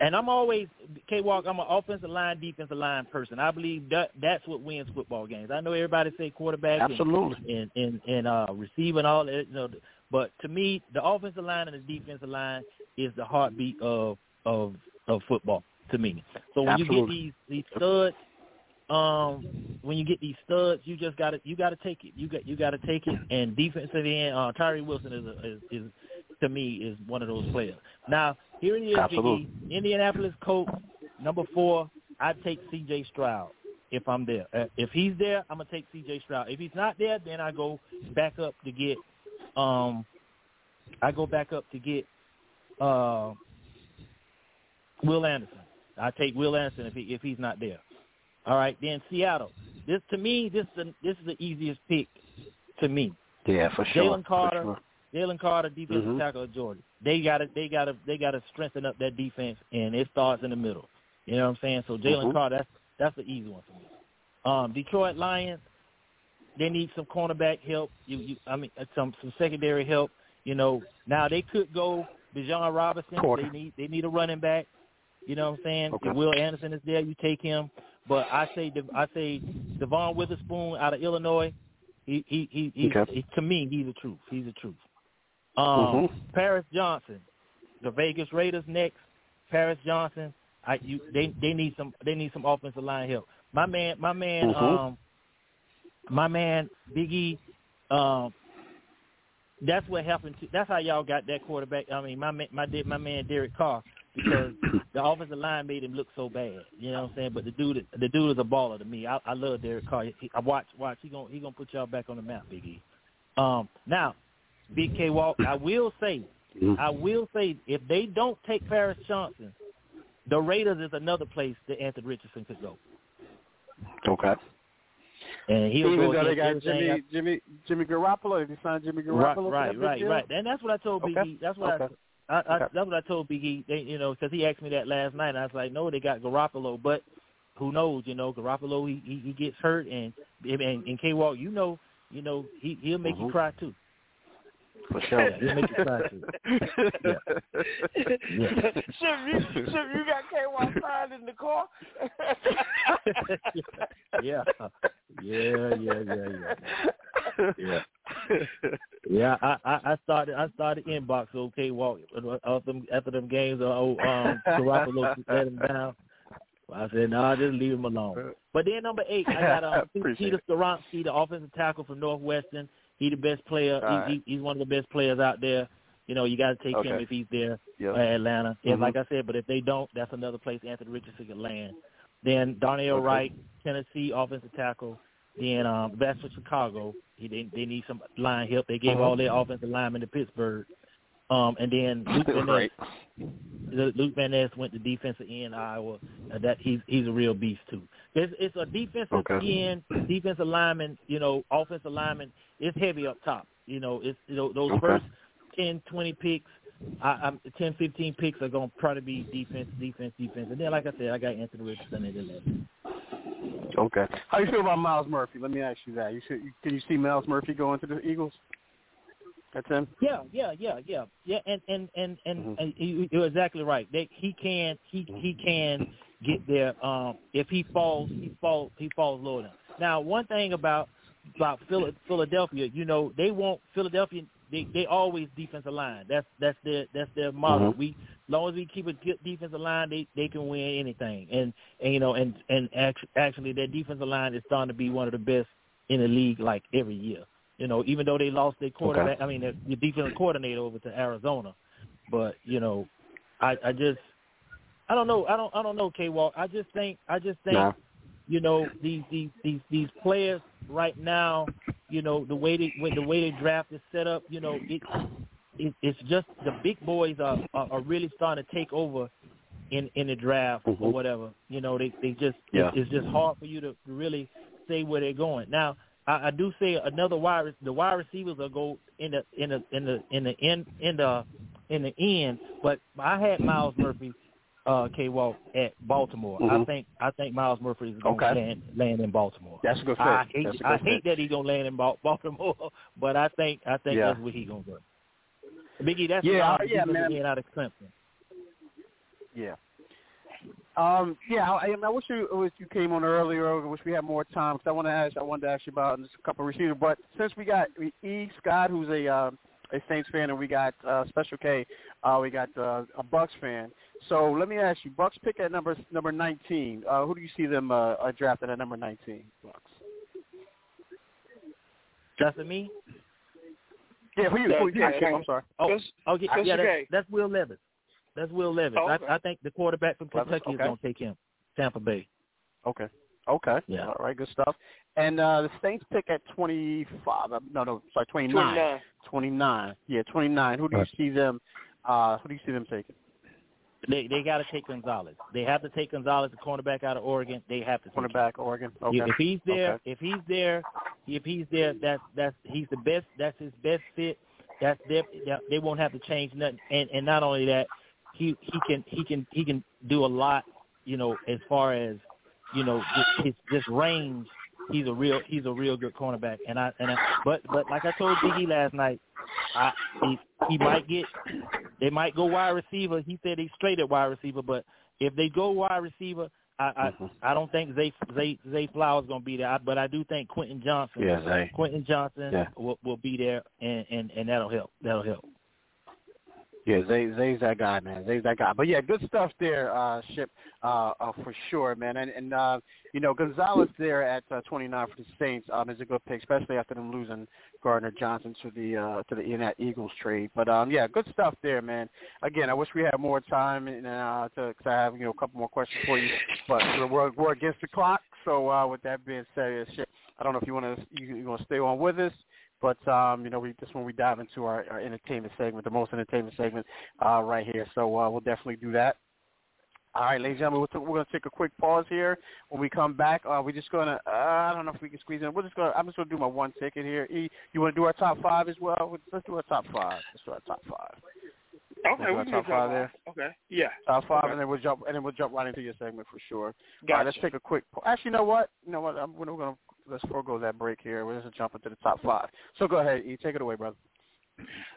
and I'm always K Walk. I'm an offensive line, defensive line person. I believe that that's what wins football games. I know everybody say quarterback, Absolutely. and and and uh, and all that. You know, but to me, the offensive line and the defensive line is the heartbeat of of of football. To me, so when you get these these studs, um, when you get these studs, you just got to you got to take it. You got you got to take it. And defensive end, uh, Tyree Wilson is, a, is is to me is one of those players. Now here it is, Absolutely. E, Indianapolis Colts number four. I take C.J. Stroud if I'm there. Uh, if he's there, I'm gonna take C.J. Stroud. If he's not there, then I go back up to get um, I go back up to get uh, Will Anderson. I take Will Anderson if he if he's not there. All right, then Seattle. This to me, this is the, this is the easiest pick to me. Yeah, for sure. Jalen Carter, For sure. Jalen Carter, defensive Mhm. tackle of Georgia. They got to they got to they got to strengthen up that defense, and it starts in the middle. You know what I'm saying? So Jalen Mhm. Carter, that's that's the easy one for me. Um, Detroit Lions, they need some cornerback help. You, you I mean, uh, some some secondary help. You know, now they could go Bijan Robinson. Quarter. They need they need a running back. You know what I'm saying? Okay. If Will Anderson is there, you take him. But I say I say Devon Witherspoon out of Illinois. He he he, he's, Okay. he to me he's the truth. He's the truth. Um, Mhm. Paris Johnson, the Vegas Raiders next. Paris Johnson, I you they they need some they need some offensive line help. My man, my man, Mhm. um, my man Biggie, um, that's what happened. To, that's how y'all got that quarterback. I mean, my my my man Derek Carr because the offensive line made him look so bad. You know what I'm saying? But the dude, the dude is a baller to me. I, I love Derek Carr. He, I watch, watch. He gonna he gonna put y'all back on the map, Big E. Um, now, Big K Walk. I will say, I will say, if they don't take Paris Johnson, the Raiders is another place that Anthony Richardson could go. Okay. And he'll Even go though they got everything Jimmy, Jimmy, Jimmy Garoppolo, if you signed Jimmy Garoppolo, right, for right, right. And that's what I told Big Okay. E. That's what Okay. I, I, I Okay. that's what I told Big E. They, you know, because he asked me that last night, and I was like, no, they got Garoppolo, but who knows? You know, Garoppolo he he, he gets hurt, and and, and K Walk, you know, you know, he he'll make you Mhm. cry too. For sure. He'll make you cry too. Yeah. Shit, you, shit, you got K-Walk signed in the car? yeah, yeah, yeah, yeah, yeah. Yeah. Yeah, I, I I started I started inbox okay walk after them after them games. Uh, oh, um, Garoppolo let him down. I said no, just leave him alone. But then number eight, I got um, Peter Skoronski, the offensive tackle from Northwestern. He the best player. Right. He, he, he's one of the best players out there. You know, you got to take him if he's there Yep. at Atlanta. And Mhm. like I said, but if they don't, that's another place Anthony Richardson can land. Then Darnell Okay. Wright, Tennessee offensive tackle. Then um, that's for Chicago. He they, they need some line help. They gave Mhm. all their offensive linemen to Pittsburgh. Um, and then Luke Van Ness, right. Luke Van Ness went to defensive end Iowa. Uh, that he's he's a real beast too. It's, it's a defensive Okay. end, defensive lineman. You know, offensive lineman. It's heavy up top. You know, it's you know, those Okay. first ten, twenty picks. I, I'm 10, 15 picks are gonna probably be defense, defense, defense, and then like I said, I got Anthony Richardson at eleven. Okay. How you feel about Myles Murphy? Let me ask you that. You should, can you see Myles Murphy going to the Eagles? That's him. Yeah, yeah, yeah, yeah, yeah, and and and and, Mhm. and you- you're exactly right. They, he can he he can get there. Um, if he falls, he falls he falls lower. Than. Now, one thing about about Phila- Philadelphia, you know, they want Philadelphia. They they always defensive line. That's that's their that's their model. Mhm. We as long as we keep a good defensive line, they they can win anything. And and you know, and and act- actually, their defensive line is starting to be one of the best in the league, like every year. You know, even though they lost their quarterback, I mean, their, their defensive coordinator over to Arizona, but you know, I I just I don't know I don't I don't know K Walk. I just think I just think Nah. you know these these these these players right now, you know the way they when the way they draft is set up, you know it, it it's just the big boys are, are are really starting to take over in in the draft or Mhm. whatever. You know they they just Yeah. it's, it's just hard for you to really say where they're going. Now I, I do say another wide the wide receivers will go in the in the in the in the in in the in the end, but I had Myles Murphy uh K Walk at Baltimore. I Mhm. think I think Myles Murphy is going to Okay. land land in Baltimore. That's a good fit. I hate good I hate that he's gonna land in Baltimore, but I think I think Yeah. that's where he's gonna go. Biggie, that's Yeah, the, yeah, man. End out of Clemson. Yeah. Um, yeah, I, I wish you wish you came on earlier. I wish we had more time because I want to ask. I wanted to ask you about just a couple of receivers. But since we got E Scott, who's a uh, a Saints fan, and we got uh, Special K, uh, we got uh, a Bucks fan. So let me ask you, Bucks pick at number number nineteen. Uh, who do you see them uh, uh, drafting at number nineteen? Bucks. That's me. Yeah, who you? Who, yeah, Okay. I'm sorry. Oh, That's- okay, that's yeah, that's, okay. that's Will Levis. That's Will Levis. Oh, okay. I, I think the quarterback from Levis, Kentucky is gonna take him. Tampa Bay. Okay. Okay. Yeah. All right. Good stuff. And uh, the Saints pick at 25. uh, No, no, sorry, 29. 29. 29. Yeah, 29. Who do you see them? Uh, who do you see them taking? They they got to take Gonzalez. They have to take Gonzalez, the cornerback out of Oregon. They have to. Cornerback, Oregon. Okay. If he's there, Okay. if he's there, if he's there, that's that's he's the best. That's his best fit. That's their, they won't have to change nothing. And and not only that, he he can he can he can do a lot. You know, as far as you know, his just range. He's a real he's a real good cornerback. And I and I, but but like I told Biggie last night, I he, he might get they might go wide receiver. He said he's straight at wide receiver, but if they go wide receiver, I I, Mhm. I don't think Zay Zay Zay Flowers gonna be there. I, but I do think Quentin Johnson, Yeah, Zay. Quentin Johnson Yeah. will will be there, and and and that'll help. That'll help. Yeah, Zay, Zay's that guy, man. Zay's that guy. But yeah, good stuff there, uh, Ship, uh, uh, for sure, man. And, and uh, you know, Gonzalez there at uh, 29 for the Saints um, is a good pick, especially after them losing Gardner Johnson to the uh, to the Indianapolis Eagles trade. But um, yeah, good stuff there, man. Again, I wish we had more time and uh, to cause I have you know a couple more questions for you, but we're we're against the clock. So uh, with that being said, Ship, I don't know if you want to you, you want to stay on with us. But um, you know, we just when we dive into our, our entertainment segment, the most entertainment segment uh, right here. So uh, we'll definitely do that. All right, ladies and gentlemen, we're, we're going to take a quick pause here. When we come back, uh, we're just going to, uh, I don't know if we can squeeze in. We're just going to, I'm just going to do my one ticket here. E, you want to do our top five as well? Let's do our top five. Let's do our top five. Okay, we can top five there. Okay, yeah. Top five, okay. and then we'll jump, and then we'll jump right into your segment for sure. Gotcha. All right, let's take a quick. Actually, you know what? You know what? I'm, we're going to let's forego that break here. We're just jumping to the top five. So go ahead, E. Take it away, brother.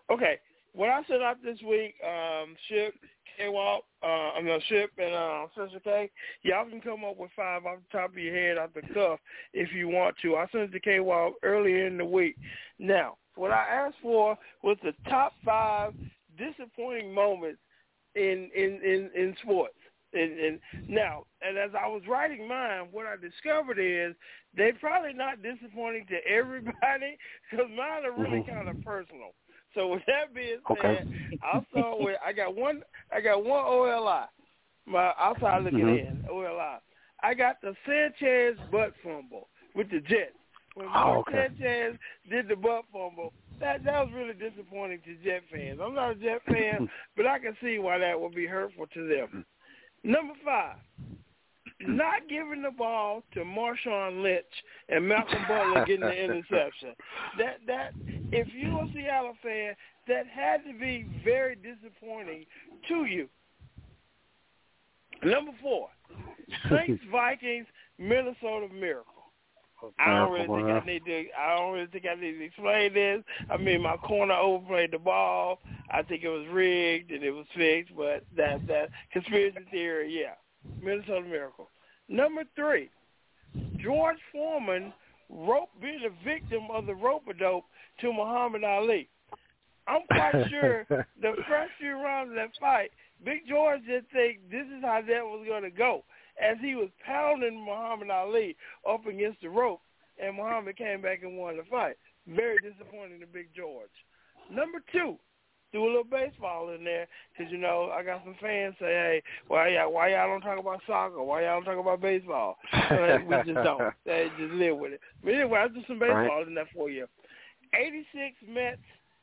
Okay. What I set up this week, um, Ship, K-Walk, uh, I mean, Ship and uh, Sister K, y'all can come up with five off the top of your head, off the cuff, if you want to. I sent it to K-Walk earlier in the week. Now, what I asked for was the top five disappointing moments in in in, in sports. And, and now, and as I was writing mine, what I discovered is they're probably not disappointing to everybody because mine are really Mm-hmm. kind of personal. So with that being Okay. said, I'll start with I got one. I got one OLI. My outside looking Mhm. in OLI. I got the Sanchez butt fumble with the Jets. When Oh, Mark okay. Sanchez did the butt fumble, that that was really disappointing to Jet fans. I'm not a Jet fan, but I can see why that would be hurtful to them. Number five, not giving the ball to Marshawn Lynch and Malcolm Butler getting the interception. That that if you're a Seattle fan, that had to be very disappointing to you. Number four, Saints Vikings Minnesota Miracle. I don't really think I need to. I don't really think I need to explain this. I mean, my corner overplayed the ball. I think it was rigged and it was fixed, but that that conspiracy theory, yeah, Minnesota Miracle. Number three, George Foreman rope being a victim of the rope dope to Muhammad Ali. I'm quite sure the first few rounds of that fight, Big George didn't think this is how that was going to go. As he was pounding Muhammad Ali up against the rope, and Muhammad came back and won the fight. Very disappointing to Big George. Number two, do a little baseball in there because you know I got some fans say, "Hey, why y'all why y'all don't talk about soccer? Why y'all don't talk about baseball?" So we just don't. They just live with it. But anyway, I do some baseball Right. in that for you. Eighty-six Mets,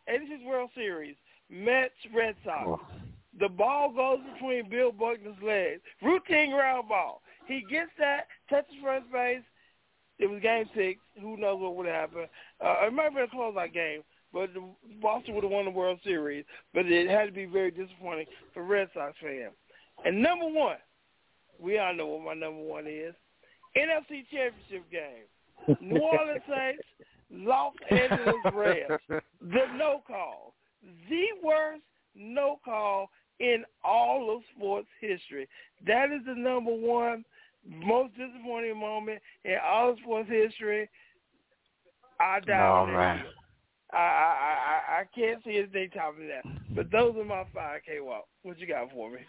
eighty-six World Series, Mets Red Sox. Oh. The ball goes between Bill Buckner's legs. Routine ground ball. He gets that, touches first base. It was game six. Who knows what would happen? Uh, it might have been a closeout game, but Boston would have won the World Series. But it had to be very disappointing for Red Sox fans. And number one, we all know what my number one is. NFC Championship game. New Orleans Saints, Los Angeles Rams. The no call. The worst no call in all of sports history. That is the number one most disappointing moment in all of sports history. I doubt All it. right. I, I I I can't see anything topping that. But those are my five K walk. What you got for me?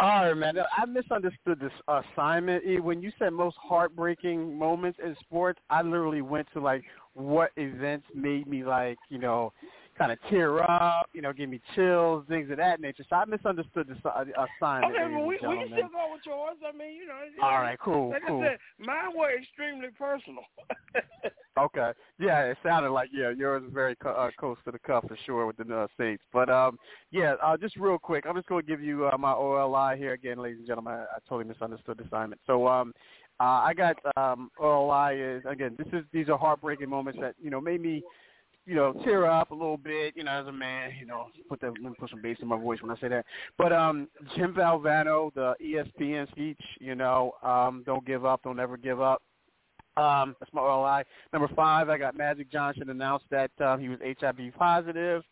All right, man. I misunderstood this assignment. E, When you said most heartbreaking moments in sports, I literally went to like what events made me like, you know, kind of tear up, you know, give me chills, things of that nature. So I misunderstood the assi- assignment. Okay, well we we can still go with yours. I mean, you know. All cool, Like cool. I said, mine were extremely personal. Okay. Yeah, it sounded like yeah, yours is very co- uh, close to the cuff for sure with the uh, Saints. But um, yeah, uh, just real quick, I'm just going to give you uh, my OLI here again, ladies and gentlemen. I, I totally misunderstood the assignment. So um, uh, I got um, OLI is again. This is these are heartbreaking moments that you know made me you know, tear up a little bit, you know, as a man, you know, put the let me put some bass in my voice when I say that. But um Jim Valvano, the ESPN speech, you know, um, don't give up, don't ever give up. Um, that's my OLI. Number five, I got Magic Johnson announced that um, he was HIV positive.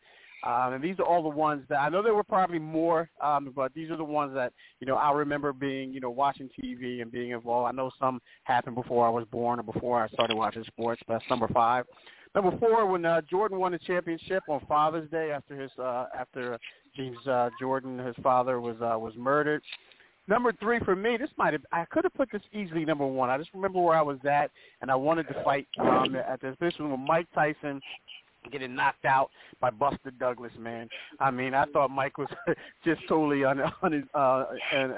Um, and these are all the ones that I know there were probably more, um, but these are the ones that you know I remember being, you know, watching TV and being involved. I know some happened before I was born or before I started watching sports, but that's number five. Number four, when uh, Jordan won the championship on Father's Day after his uh, after James uh, Jordan, his father was uh, was murdered. Number three for me, this might have I could have put this easily number one. I just remember where I was at, and I wanted to fight um, at this. This was with Mike Tyson getting knocked out by Buster Douglas, man. I mean, I thought Mike was just totally un, un, uh,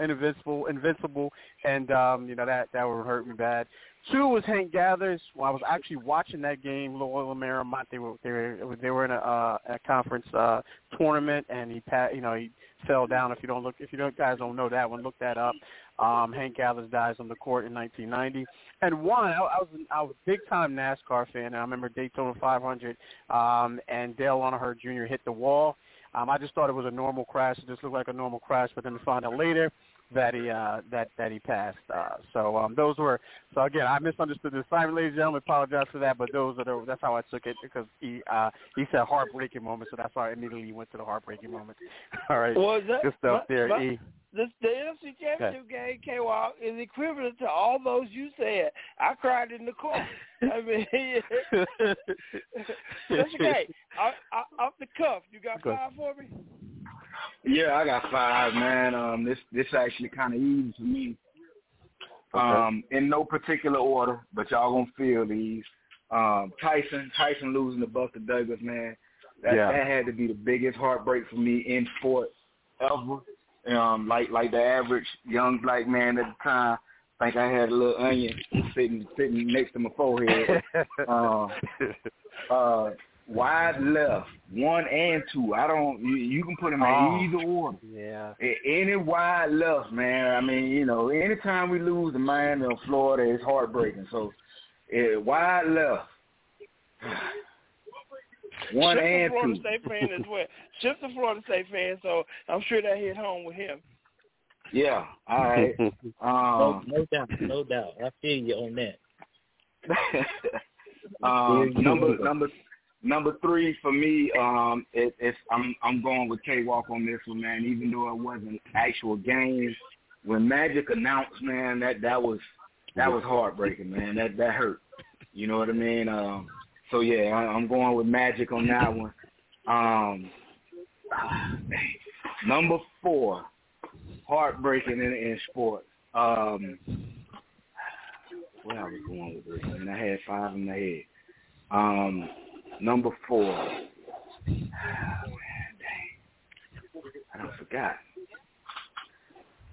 invincible, invincible, and um, you know that that would hurt me bad. Two was Hank Gathers. When I was actually watching that game, Loyola Marymount. They were they were they were in a, uh, a conference uh, tournament, and he pat you know he fell down. If you don't look, if you don't guys don't know that one, look that up. Um, Hank Gathers dies on the court in 1990. And one, I, I was I was a big time NASCAR fan. And I remember Daytona 500, um, and Dale Earnhardt Jr. hit the wall. Um, I just thought it was a normal crash. It just looked like a normal crash, but then to find out later that he uh, that that he passed. Uh, so um, those were so again I misunderstood the assignment, ladies and gentlemen. Apologize for that, but those are the, that's how I took it because he uh, he said heartbreaking moment, so that's why I immediately went to the heartbreaking moment. All right, well, that, good stuff there. But, e. The, the NFC Championship game, K Walk, is equivalent to all those you said. I cried in the car. I mean, that's okay. Off the cuff, you got five for me. Yeah, I got five, man. Um, this this actually kind of easy for me. Um, in no particular order, but y'all gonna feel these. Um, Tyson, Tyson losing to Buster Douglas, man. That yeah. that had to be the biggest heartbreak for me in sport ever. Um, like like the average young black man at the time, I think I had a little onion sitting sitting next to my forehead. uh, uh, wide left, one and two. I don't. You, you can put them oh, in either order. Yeah. Any wide left, man. I mean, you know, anytime we lose to Miami or Florida, it's heartbreaking. So, uh, wide left. One Shift and Florida two. State fan as well. Shift to Florida State fan, so I'm sure that hit home with him. Yeah. All right. no, Um, no doubt, no doubt. I feel you on that. um, number number number three for me, um, it, it's I'm I'm going with K Walk on this one, man. Even though it wasn't actual games, when Magic announced, man, that that was that was heartbreaking, man. That that hurt. You know what I mean? Um, so yeah, I, I'm going with Magic on that one. Um, number four, heartbreaking in, in sports. Um, where I was going with this, and I had five in my head. Um, number four. I don't forgot.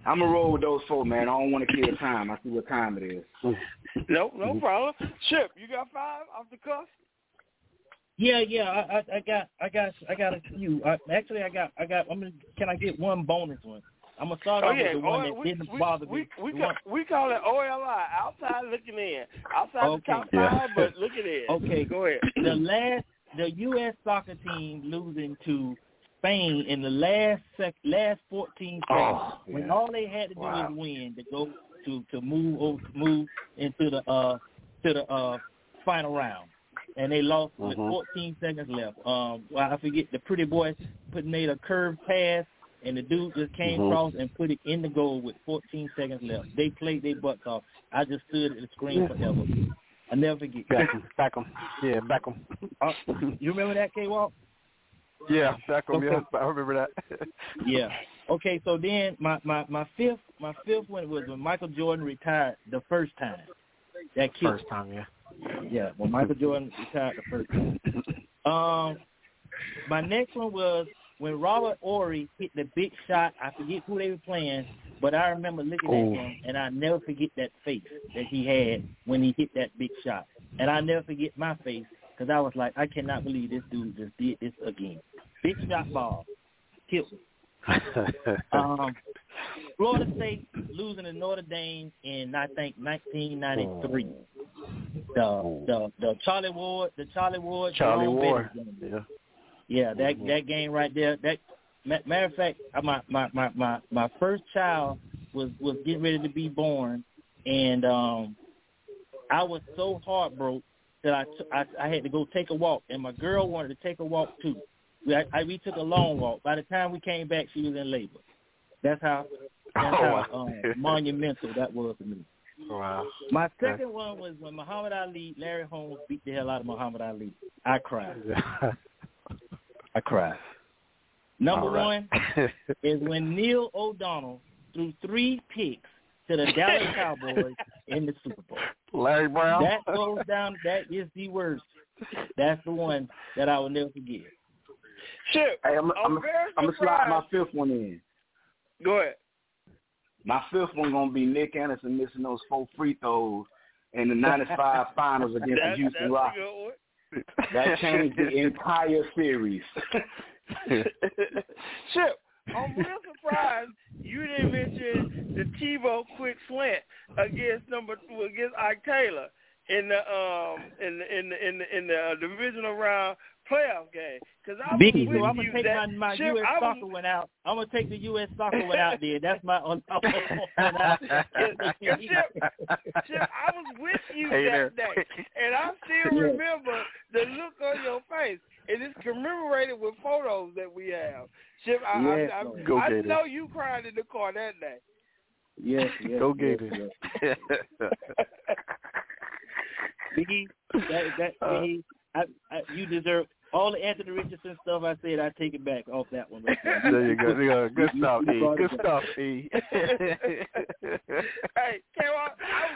I'm gonna roll with those four, man. I don't want to kill time. I see what time it is. No, no mm-hmm. problem. Chip, you got five off the cuff? Yeah, yeah. I, I, I got, I got, I got a few. I, actually, I got, I got. I'm gonna. Can I get one bonus one? I'm gonna start Oh off yeah, with the one that we, didn't we, bother we, me. we, The call, we call it OLI, outside looking in, outside Okay. the top Yeah. five, but looking in. Okay. go ahead. the last the U.S. soccer team losing to Spain in the last sec, last 14 seconds Oh, when yeah. all they had to do Wow. was win to go to to move over, move into the uh to the uh final round. And they lost with Mhm. 14 seconds left. Um, well, I forget the pretty boy put made a curved pass, and the dude just came Mhm. across and put it in the goal with 14 seconds left. They played their butts off. I just stood at the screen forever. I never forget. Beckham, Beckham, yeah, Beckham. Uh, you remember that, K Walk? Yeah, Beckham. Okay. Yeah, I remember that. Yeah. Okay, so then my, my, my fifth my fifth one was when Michael Jordan retired the first time. That killed. First time, yeah. Yeah, when Michael Jordan retired the first time. Um, my next one was when Robert Horry hit the big shot. I forget who they were playing, but I remember looking Oh. at him, and I never forget that face that he had when he hit that big shot. And I never forget my face because I was like, I cannot believe this dude just did this again. Big shot ball, killed me. Um, Florida State losing to Notre Dame in I think 1993. The the the Charlie Ward the Charlie Ward Charlie Ward. Yeah. Yeah, that that game right there. That matter of fact, uh, my my my my my first child was was getting ready to be born, and um, I was so heartbroken that I, t- I I had to go take a walk, and my girl wanted to take a walk too. We I, I, we took a long walk. By the time we came back, she was in labor. That's how that's Oh, how um, monumental that was to me. Wow. My second one was when Muhammad Ali, Larry Holmes beat the hell out of Muhammad Ali. I cried. I cried. Number right. one is when Neil O'Donnell threw three picks to the Dallas Cowboys in the Super Bowl. Larry Brown. That goes down. That is the worst. That's the one that I will never forget. Chip, Hey, I'm, I'm I'm, gonna slide my fifth one in. Go ahead. My fifth one gonna be Nick Anderson missing those four free throws in the '95 finals against That, the Houston that's Rockets. A good one. That changed the entire series. Chip, I'm real surprised you didn't mention the Tebow quick slant against number against Ike Taylor in the um in the in the in the, in the uh, divisional round playoff game. Because I was Biggie, with so I'm you gonna take that my, my Chip, U.S. I was, soccer one out. I'm gonna take the U.S. soccer one out there. That's my on. on, on, Chip, Chip, I was with you Hey that there. day, and I still Yeah. remember the look on your face. And it's commemorated with photos that we have. Chip, I, Yes, I, Lord. I, Go I Gators. know you cried in the car that day. yes, yes, Go yes, Gators. yes. Biggie, that that Uh, Biggie, I, I, you deserve all the Anthony Richardson stuff I said. I take it back off that one. Right there. there you go. There you go. Good stuff, E. Good stuff, E. hey, Carol, I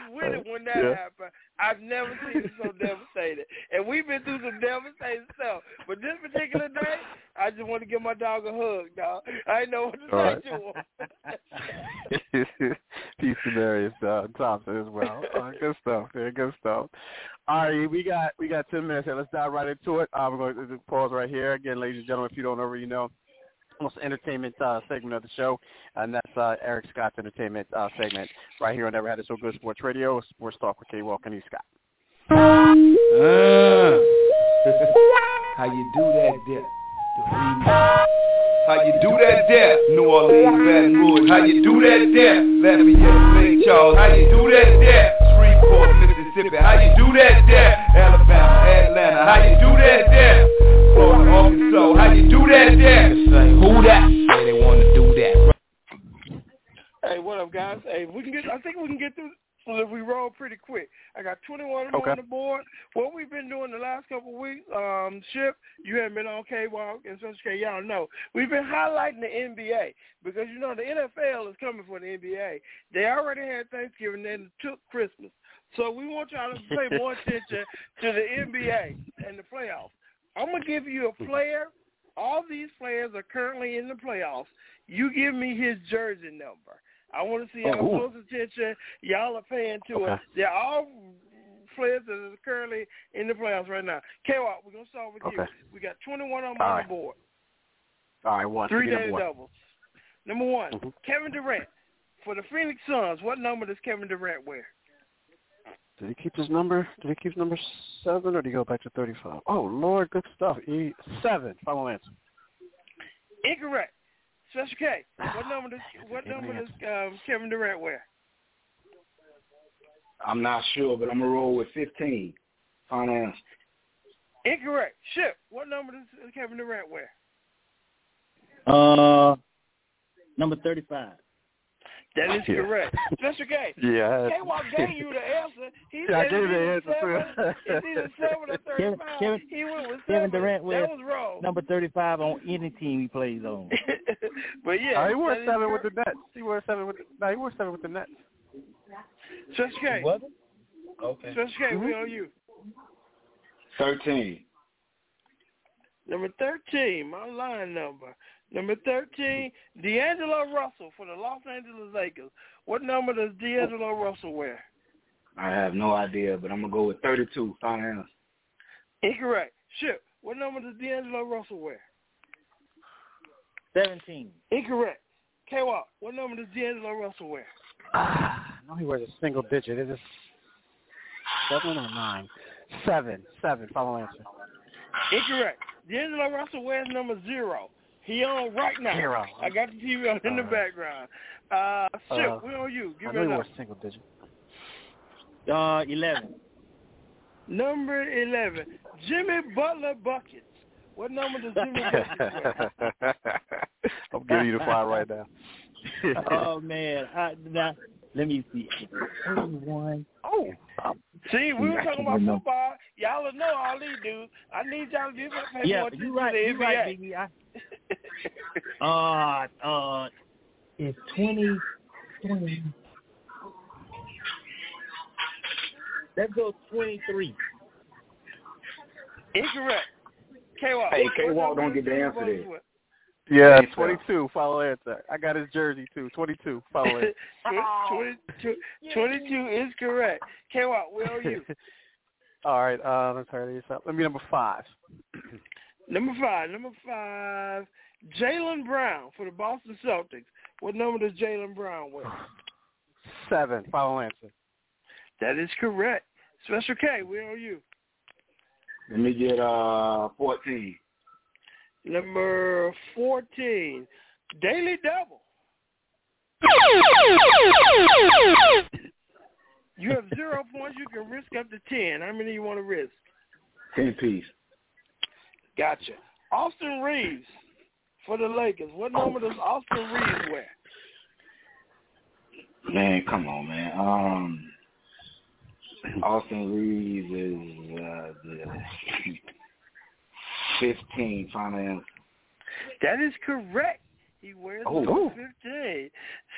was with it when that Yeah. happened. I've never seen it so devastated. And we've been through some devastating stuff. But this particular day, I just want to give my dog a hug, dog. I didn't know what to All say right. to him. Peace to Marius uh, Thompson as well. Uh, good stuff, man. Good stuff. All right, we got we got ten minutes here. Let's dive right into it. Uh, we're going to pause right here again, ladies and gentlemen. If you don't already know, most entertainment uh, segment of the show, and that's uh, Eric Scott's entertainment uh, segment right here on Never Had It So Good Sports Radio, Sports Talk with K. Walk and E. Scott. Uh, how you do that there? How you do that there? New Orleans, Baton Rouge. How you do that there? Lafayette, St. Charles. How you do that there? Shreveport, Mississippi. How you do that there? Alabama, Atlanta. How you do that there? Florida, Arkansas. How you do that there? Say who that? Say they want to do that. Hey, what up, guys? Hey, we can get. I think we can get through. So if we roll pretty quick, I got 21 of Okay. on the board. What we've been doing the last couple of weeks, um, Ship, you haven't been on K-Walk and such K. Y'all know we've been highlighting the NBA because you know the NFL is coming for the NBA. They already had Thanksgiving, then took Christmas. So we want y'all to pay more attention to the NBA and the playoffs. I'm gonna give you a player. All these players are currently in the playoffs. You give me his jersey number. I want to see how Oh, close attention y'all are paying to it. They're all players that are currently in the playoffs right now. K-Walk, we're gonna start with you. We got 21 of them on right. the board. All right, one. Three Give me daily number one. doubles. Number one, Mhm. Kevin Durant. For the Phoenix Suns, what number does Kevin Durant wear? Did he keep his number? Did he keep number seven, or did he go back to thirty-five? Oh Lord, good stuff. E seven. Final answer. Incorrect. Special K. What number does what number an does um, Kevin Durant wear? I'm not sure, but I'm gonna roll with 15. Final answer. Incorrect. Ship. What number does Kevin Durant wear? Uh, number thirty-five. That is Yeah. correct. Mr. K. Yeah. K Walk gave you the answer. He Yeah, I said gave it's the either answer, too. seven- It's either seven or Kevin- thirty-five. Kevin- he went with Kevin seven. Durant that was wrong. number thirty-five on any team he plays on. but yeah, Uh, he wore that is seven with the. Nets. He wore seven with. The, no, he wore seven with the Nets. Special K. Was it? Okay. Special K. We Mhm. on you. 13. Number 13, my line number. Number 13, D'Angelo Russell for the Los Angeles Lakers. What number does D'Angelo Russell wear? I have no idea, but I'm gonna go with 32. Final answer. Incorrect. Ship. What number does D'Angelo Russell wear? Seventeen. Incorrect. K-Walk. What number does D'Angelo Russell wear? Ah, no, he wears a single digit. Is it seven or nine? Seven. Seven. Final answer. Incorrect. D'Angelo Russell wears number zero. He on right now. Zero. I got the TV on in the Uh, background. Uh, Ship, uh, we on you. I Give know me he a wore number. a single digit. Uh, eleven. Number 11, Jimmy Butler Buckets. What number does Jimmy Buckets? I'm giving you the file right now. oh man, I, now Let me see. Thirty-one. Oh. See, we were talking about remember. football. Y'all will know all these dudes. I need y'all to give me pay Yeah, more but attention you right. to You right, NBA. Biggie. I, uh, uh, it's twenty, twenty. Let's go twenty-three. Incorrect. K-Walk. Hey, what K-Walk don't get the answer there. Butler Yeah, Thanks, Phil. 22. Follow answer. I got his jersey too. 22. Follow answer. 22, 22 is correct. K-Walk, where are you? All right. Uh, let's hurry this up. Let me number five. Number five. Number five, Jaylen Brown for the Boston Celtics. What number does Jaylen Brown wear? Seven. Follow answer. That is correct. Special K, where are you? Let me get uh fourteen. Number 14, Daily Double. You have zero points. You can risk up to 10. How many you want to risk? Ten piece. Gotcha. Austin Reaves for the Lakers. What number does Austin Reaves wear? Man, come on, man. Um, Austin Reaves is uh, the fifteen. Final answer. That is correct. He wears Oh. number 15.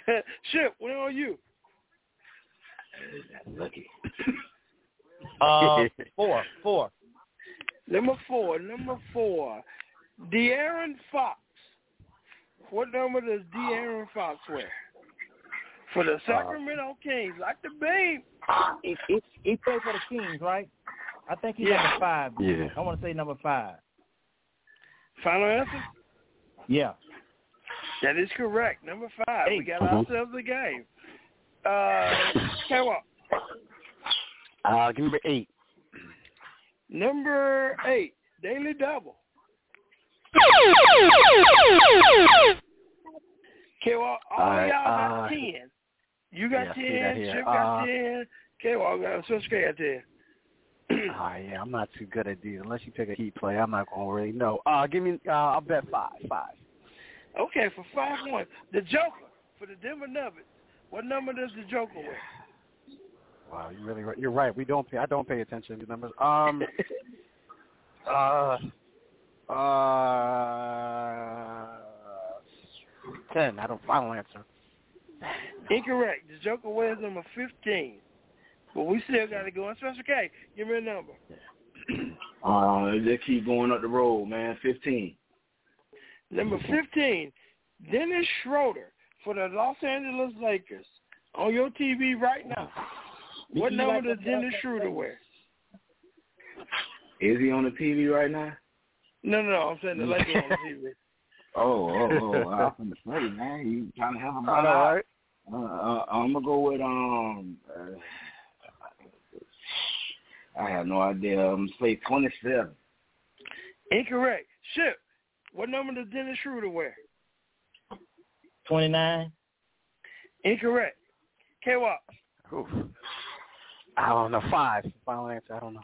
Ship, where are you? Lucky. Uh, four, four. Number four. Number four. De'Aaron Fox. What number does De'Aaron Fox wear? For the Sacramento Kings. Like the babe. He, he, he played for the Kings, right? I think he's Yeah. number five. Yeah. I want to say number five. Final answer? Yeah. That is correct. Number five. We got Mhm. ourselves a game. Uh, K-Walk. Uh, give me number eight. Number eight. Daily Double. K-Walk, all All right, y'all got uh, 10. You got yeah, 10. see that here. Chip got Uh, 10. K-Walk got Switch K got 10. Oh yeah, I'm not too good at these. Unless you pick a key play, I'm not gonna really know. Uh, give me. Uh, I'll bet five. Five. Okay, for five points. The Joker for the Denver Nuggets. What number does the Joker wear? Wow, you really right. You're right. We don't pay. I don't pay attention to numbers. Um. uh. Uh. Ten. I don't. Final answer. Incorrect. The Joker wears number 15. But we still got to go on Special K. Give me a number. Uh, they keep going up the road, man. Fifteen. Number 15, Dennis Schroeder for the Los Angeles Lakers. On your TV right now. What number like does Dennis Schroeder wear? Is he on the TV right now? No, no, no. I'm saying the Lakers on the TV. Oh, oh, oh! I'm from the city, man. You trying to have a All brother? right. Uh, uh, I'm gonna go with um. Uh, I have no idea. I'm gonna say 27. Incorrect. Ship. What number does Dennis Schroeder wear? 29. Incorrect. K-Walk. Oof. I don't know. Five. Final answer. I don't know.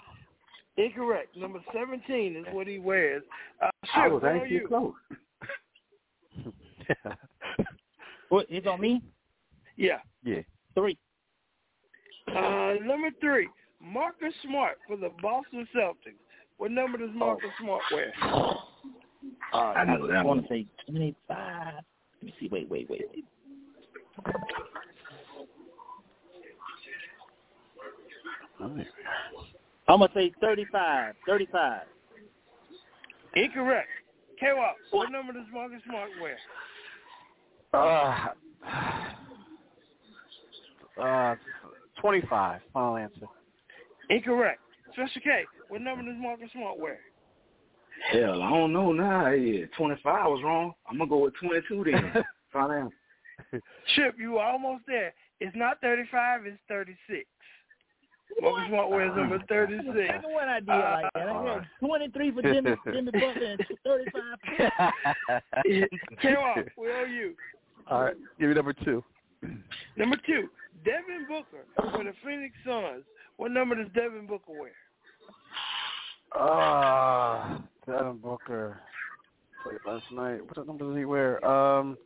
Incorrect. Number 17 is what he wears. Uh, I Ship, was actually you? close. What, it's on me? Yeah. yeah. Three. Uh, number three, Marcus Smart for the Boston Celtics. What number does Marcus Smart wear? Uh, I know that I want to say 25. Let me see. Wait, wait, wait, wait. I'm going to say 35. 35. Incorrect. K-Walk, what number does Marcus Smart wear? Uh. Uh. Twenty-five. Final answer. Incorrect. Special K, what number does Marcus Smart wear? Hell, I don't know now. Yeah, 25 was wrong. I'm gonna go with 22 then. Final answer. Chip, you were almost there. It's not 35, it's 36. Marcus Smart wears ah. number 36. I don't know what I did like that. I ah. had 23 for Jimmy, Jimmy Butler and 35 for K-Walk, where are you? All right. Give me number two. Number two, Devin Booker for the Phoenix Suns. What number does Devin Booker wear? Uh, Devin Booker played last night. What number does he wear? Um,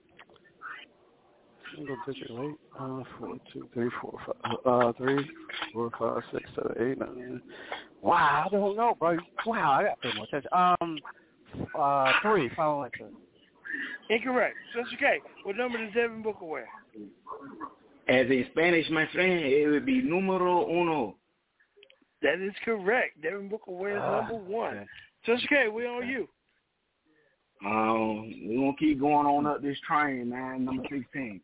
single digit weight. Uh, four, two, three, four, five. Uh, three, four, five, six, seven, eight, nine. Wow, I don't know, bro. Wow, I got pay more attention. Um, uh, three. Final answer. Incorrect. That's okay. What number does Devin Booker wear? As in Spanish, my friend, it would be numero uno. That is correct. Devin Booker wears Ah, number one. So it's okay. We on you. Um, we're gonna keep going on up this train, man. Number sixteen.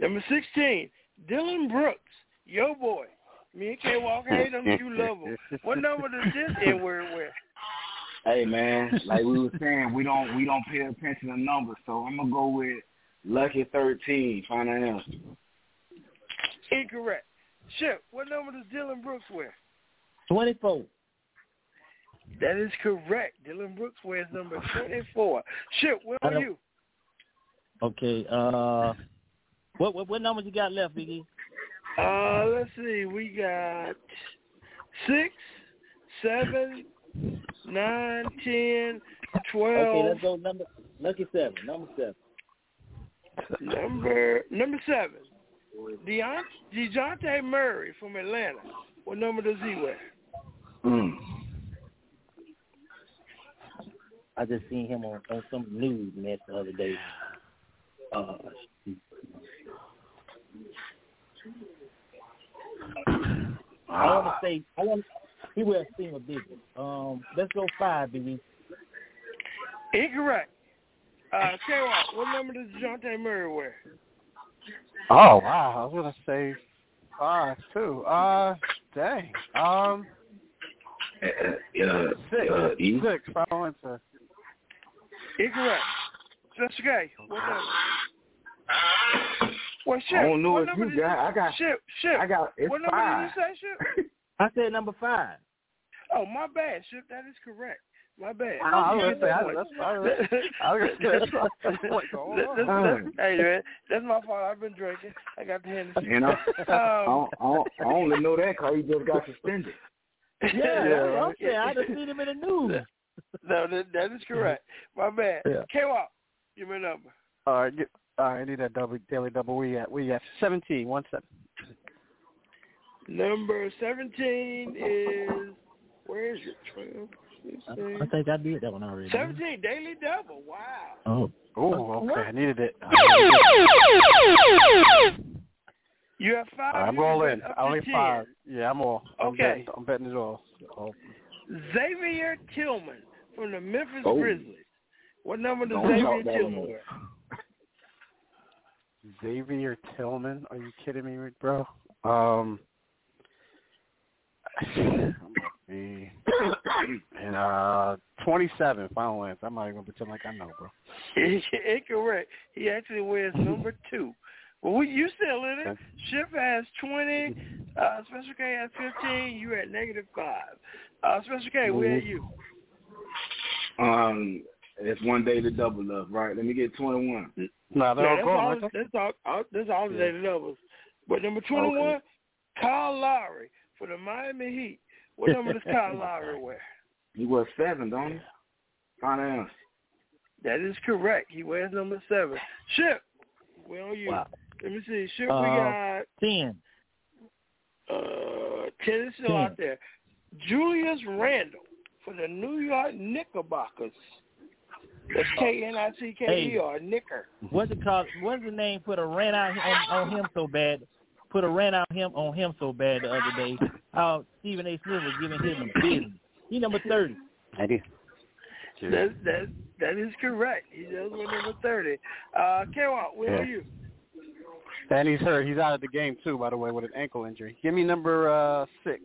Number 16, Dillon Brooks, yo boy. Me and K Walker hate him, you love him. What number does this N word wear? Hey man, like we were saying, we don't we don't pay attention to numbers, so I'm gonna go with lucky thirteen. find Final answer. Incorrect. Shit, what number does Dillon Brooks wear? 24. That is correct. Dillon Brooks wears number 24. Shit, where are you? Okay. Uh, what what what numbers you got left, Biggie? Uh, let's see. We got six, seven, nine, ten, twelve. Okay, let's go number lucky seven. Number seven. Number number seven. Deont- DeJounte Murray from Atlanta. What number does he wear? Mm. I just seen him on, on some news net the other day. Uh, I want to say I want he wears single digits. Um, let's go five, Biggie. Incorrect. Uh, K-Walk, what number does DeJounte Murray wear? Oh wow, I was gonna say five too. Uh, dang. Um, Uh, six. uh, E? Six. Final answer. Incorrect. That's okay. What number? Well, shit. I don't know what you got. I got- Shit, shit. I got- it's what number five. did you say, shit? I said number five. Oh, my bad, shit. That is correct. My bad. I was You gonna say, I- that's- I was- I was gonna say, that's- that's like, on. that's- that's- Hey, man, that's my fault. I've been drinking. I got the Hennessy. You know, I, Um, don't, I, don't, I only know that because he just got suspended. Yeah, Yeah, I'm right. saying. I just seen him in the news. No, that, that is correct. My bad. Yeah. K-Walk, give me a number. All right, get, all right. I need that double daily double. We at we at seventeen. One seven. Number 17 is, where is it? 12, I, I think I did that one already. 17, Daily Double. Wow. Oh. Oh, okay. I needed it. You have five. I'm you can rolling. I only 10. five. Yeah, I'm all. I'm Okay. Betting, I'm betting it all. So, Xavier Tillman from the Memphis Oh. Grizzlies. What number does Don't Xavier talk Tillman wear? Xavier Tillman. Are you kidding me, bro? Um. I'm gonna be and uh 27 final answer. I'm not even gonna pretend like I know, bro. Incorrect. He actually wears number two. Well, we, you still in it. Okay. Ship has 20. Uh, Special K has 15. You at negative 5. Uh, Special K, where are you? Um, it's one day to double up, right? Let me get 21. No, they're Yeah, all that's gone, all, that's all, all, that's all the Yeah. daily doubles. But number 21, Kyle Lowry for the Miami Heat. What number does Kyle Lowry wear? He was seven, don't he? Final answer. That is correct. He wears number 7. Ship, where are you? Wow. Let me see. Ship, Uh, we got Ten. uh, 10 is still Ten. out there. Julius Randle for the New York Knickerbockers. That's K-N-I-C-K-E-R, Knicker. What's it called? What's the name? Put a ran out on, on him so bad. Put a ran out him on him so bad the other day. How Stephen A. Smith was giving him business. He number thirty. I do. That, that, that is correct. He does wear number 30. Uh, K-Walk, where Yeah. are you? And he's hurt. He's out of the game too, by the way, with an ankle injury. Give me number uh six.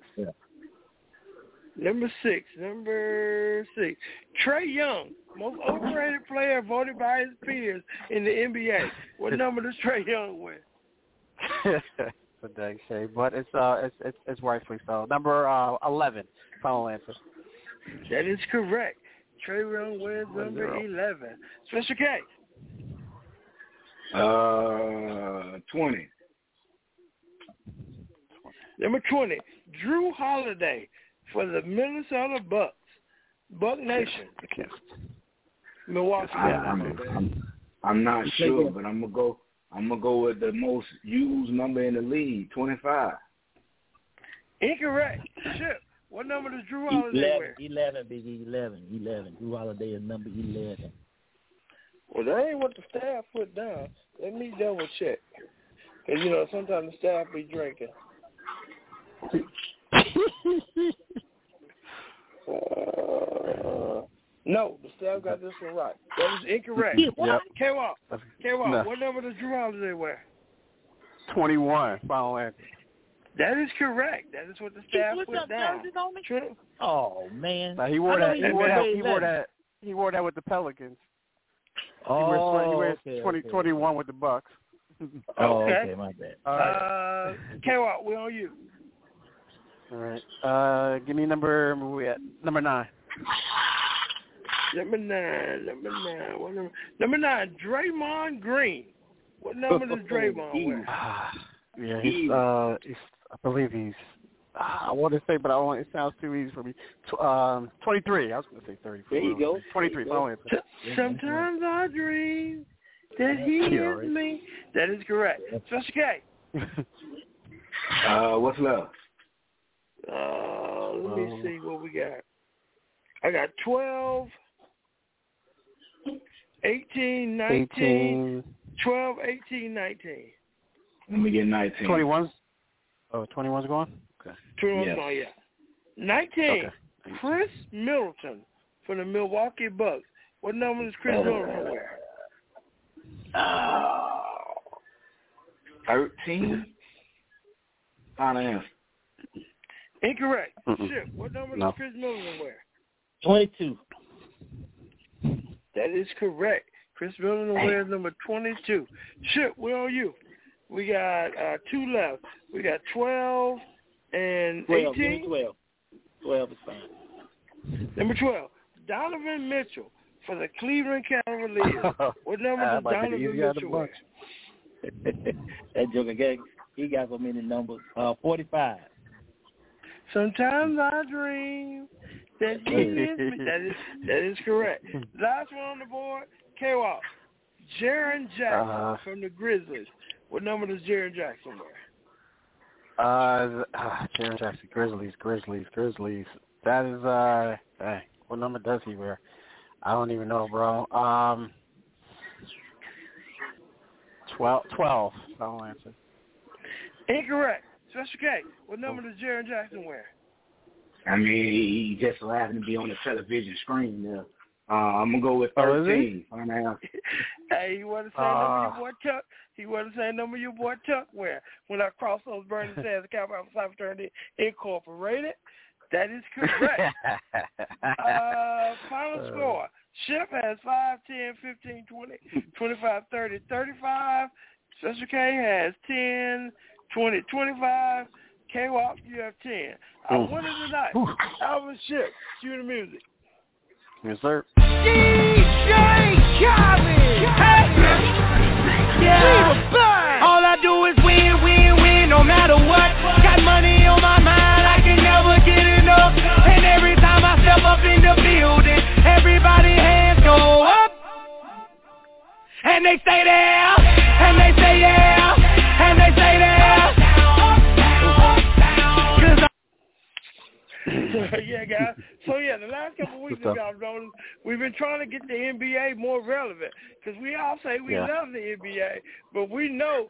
Number six. Number six. Trae Young, most overrated player voted by his peers in the NBA. What number does Trae Young wear? It's a dang shame, but it's uh it's it's, it's rightfully so. Number uh eleven. Final answer. That is correct. Trae Young wears number zero. 11. Special K. Uh, 20. Number 20, Jrue Holiday for the Minnesota Bucks. Buck Nation. Milwaukee. I, I'm, I'm, I'm not sure, but I'm gonna go. I'm gonna go with the most used number in the league, 25. Incorrect. Shit. What number does Jrue Holiday 11, wear? 11, Big E, 11, 11. Jrue Holiday is number 11. Well, that ain't what the staff put down. Let me double check. Cause you know sometimes the staff be drinking. Uh, no, the staff got this one right. That was incorrect. Yep. K-Walk. K-Walk, No. what number does Jrue Holiday wear? 21, final answer. That is correct. That is what the staff What's put up, down. On me? True. Oh, man. Now, he wore that. he He wore wore that. that He wore that. He wore that with the Pelicans. Oh, he wears, he wears okay, 20, okay. 21 with the Bucks. Oh, Okay. okay, my bad. All right. Uh, K-Walk, we on you. All right. Uh, give me number. Where we at? Number nine. Number nine, number nine. What number? Number nine, Draymond Green. What number does Draymond wear? Ah, yeah, he's. Uh, he's. I believe he's. ah, I want to say, but I want. It sounds too easy for me. Tw- um, 23. I was going to say 30. There you go. 23. You go. Sometimes I dream that he Yeah, is right. me. That is correct. Special K. Uh, what's left? Uh, let me Um, see what we got. I got 12, 18, 19, 18. 12, 18, 19. Let me get 19. 21's. Oh, 21's gone. Okay. 21 Yes. oh, yeah. 19, Okay. Khris Middleton from the Milwaukee Bucks. What number does Khris Middleton wear? Uh, 13. Final answer. Incorrect. Mm-mm. Shit. What number No. does Chris Middleton wear? 22. That is correct. Khris Middleton wears number 22. Shit, where are you? We got uh, two left. We got 12 and 12. Give me 18. 12. 12 is fine. Number 12, Donovan Mitchell for the Cleveland Cavaliers. What number does might be the Donovan easy out of the Mitchell wear? that joker gang, he got so many numbers. Uh, 45. Sometimes I dream that is. That is, that is correct. Last one on the board, K-Walk. Jaren Jackson Uh, from the Grizzlies. What number does Jaren Jackson wear? Uh, uh Jaren Jackson, Grizzlies, Grizzlies, Grizzlies. That is uh, dang, what number does he wear? I don't even know, bro. Um, twelve, twelve. I'll answer. Incorrect. Special K. What number does Jaren Jackson wear? I mean, he just so happened to be on the television screen there. Uh, I'm gonna go with Oh, is he? 13. Final answer. hey, you want to say Ah. number your boy Chuck? He want to say number your boy Chuck? Where When I cross those burning sands, the Cowboy Fraternity Incorporated. That is correct. uh, final score. Ship has 5, 10, 15, 20, 25, 30, 35. Special K has 10, 20, 25. K-Walk, you have 10. I Ooh. winner tonight. Ooh. Alvin Ship. Cue the music. Yes, sir. DJ Khaled. Yeah. All I do is win, win, win, no matter what. Got money on my mind, I can never get enough. And every time I step up in the building, everybody hands go up. And they stay there, and they say yeah, So, yeah, guys. So yeah, the last couple of weeks Good of stuff. y'all noticed we've been trying to get the NBA more relevant because we all say we Yeah. love the NBA, but we know,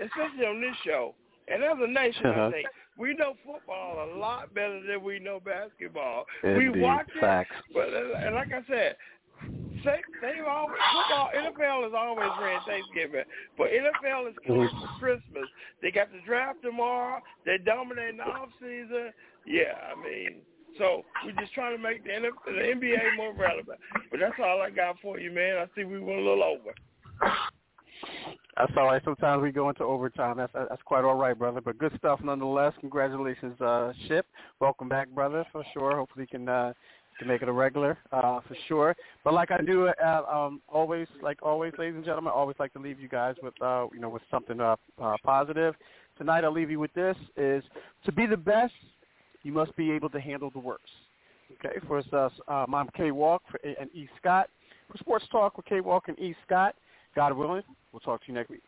especially on this show, and as a nation, I Uh-huh. think we know football a lot better than we know basketball. Indeed. We watch it, Facts. but uh, and like I said. They, they've always football. NFL is always ran Thanksgiving, but NFL is close Mhm. for Christmas. They got the draft tomorrow. They dominate the off season. Yeah, I mean, so we're just trying to make the, the NBA more relevant. But that's all I got for you, man. I see we went a little over. That's all right. Sometimes we go into overtime. That's that's quite all right, brother. But good stuff nonetheless. Congratulations, uh, Ship. Welcome back, brother, for sure. Hopefully you can uh, can make it a regular uh, for sure. But like I do, uh, um, always, like always, ladies and gentlemen, I always like to leave you guys with uh, you know with something uh, uh, positive. Tonight I'll leave you with this: is to be the best, you must be able to handle the worst. Okay, for us, uh, um, uh, I'm K-Walk for, and E. Scott. For Sports Talk with K-Walk and E. Scott. God willing, we'll talk to you next week.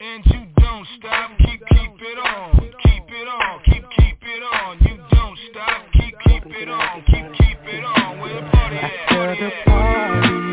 And you don't stop, keep keep it on, keep it on, keep keep it on. You don't stop, keep keep it on, keep keep it on. Where the party at? Party at?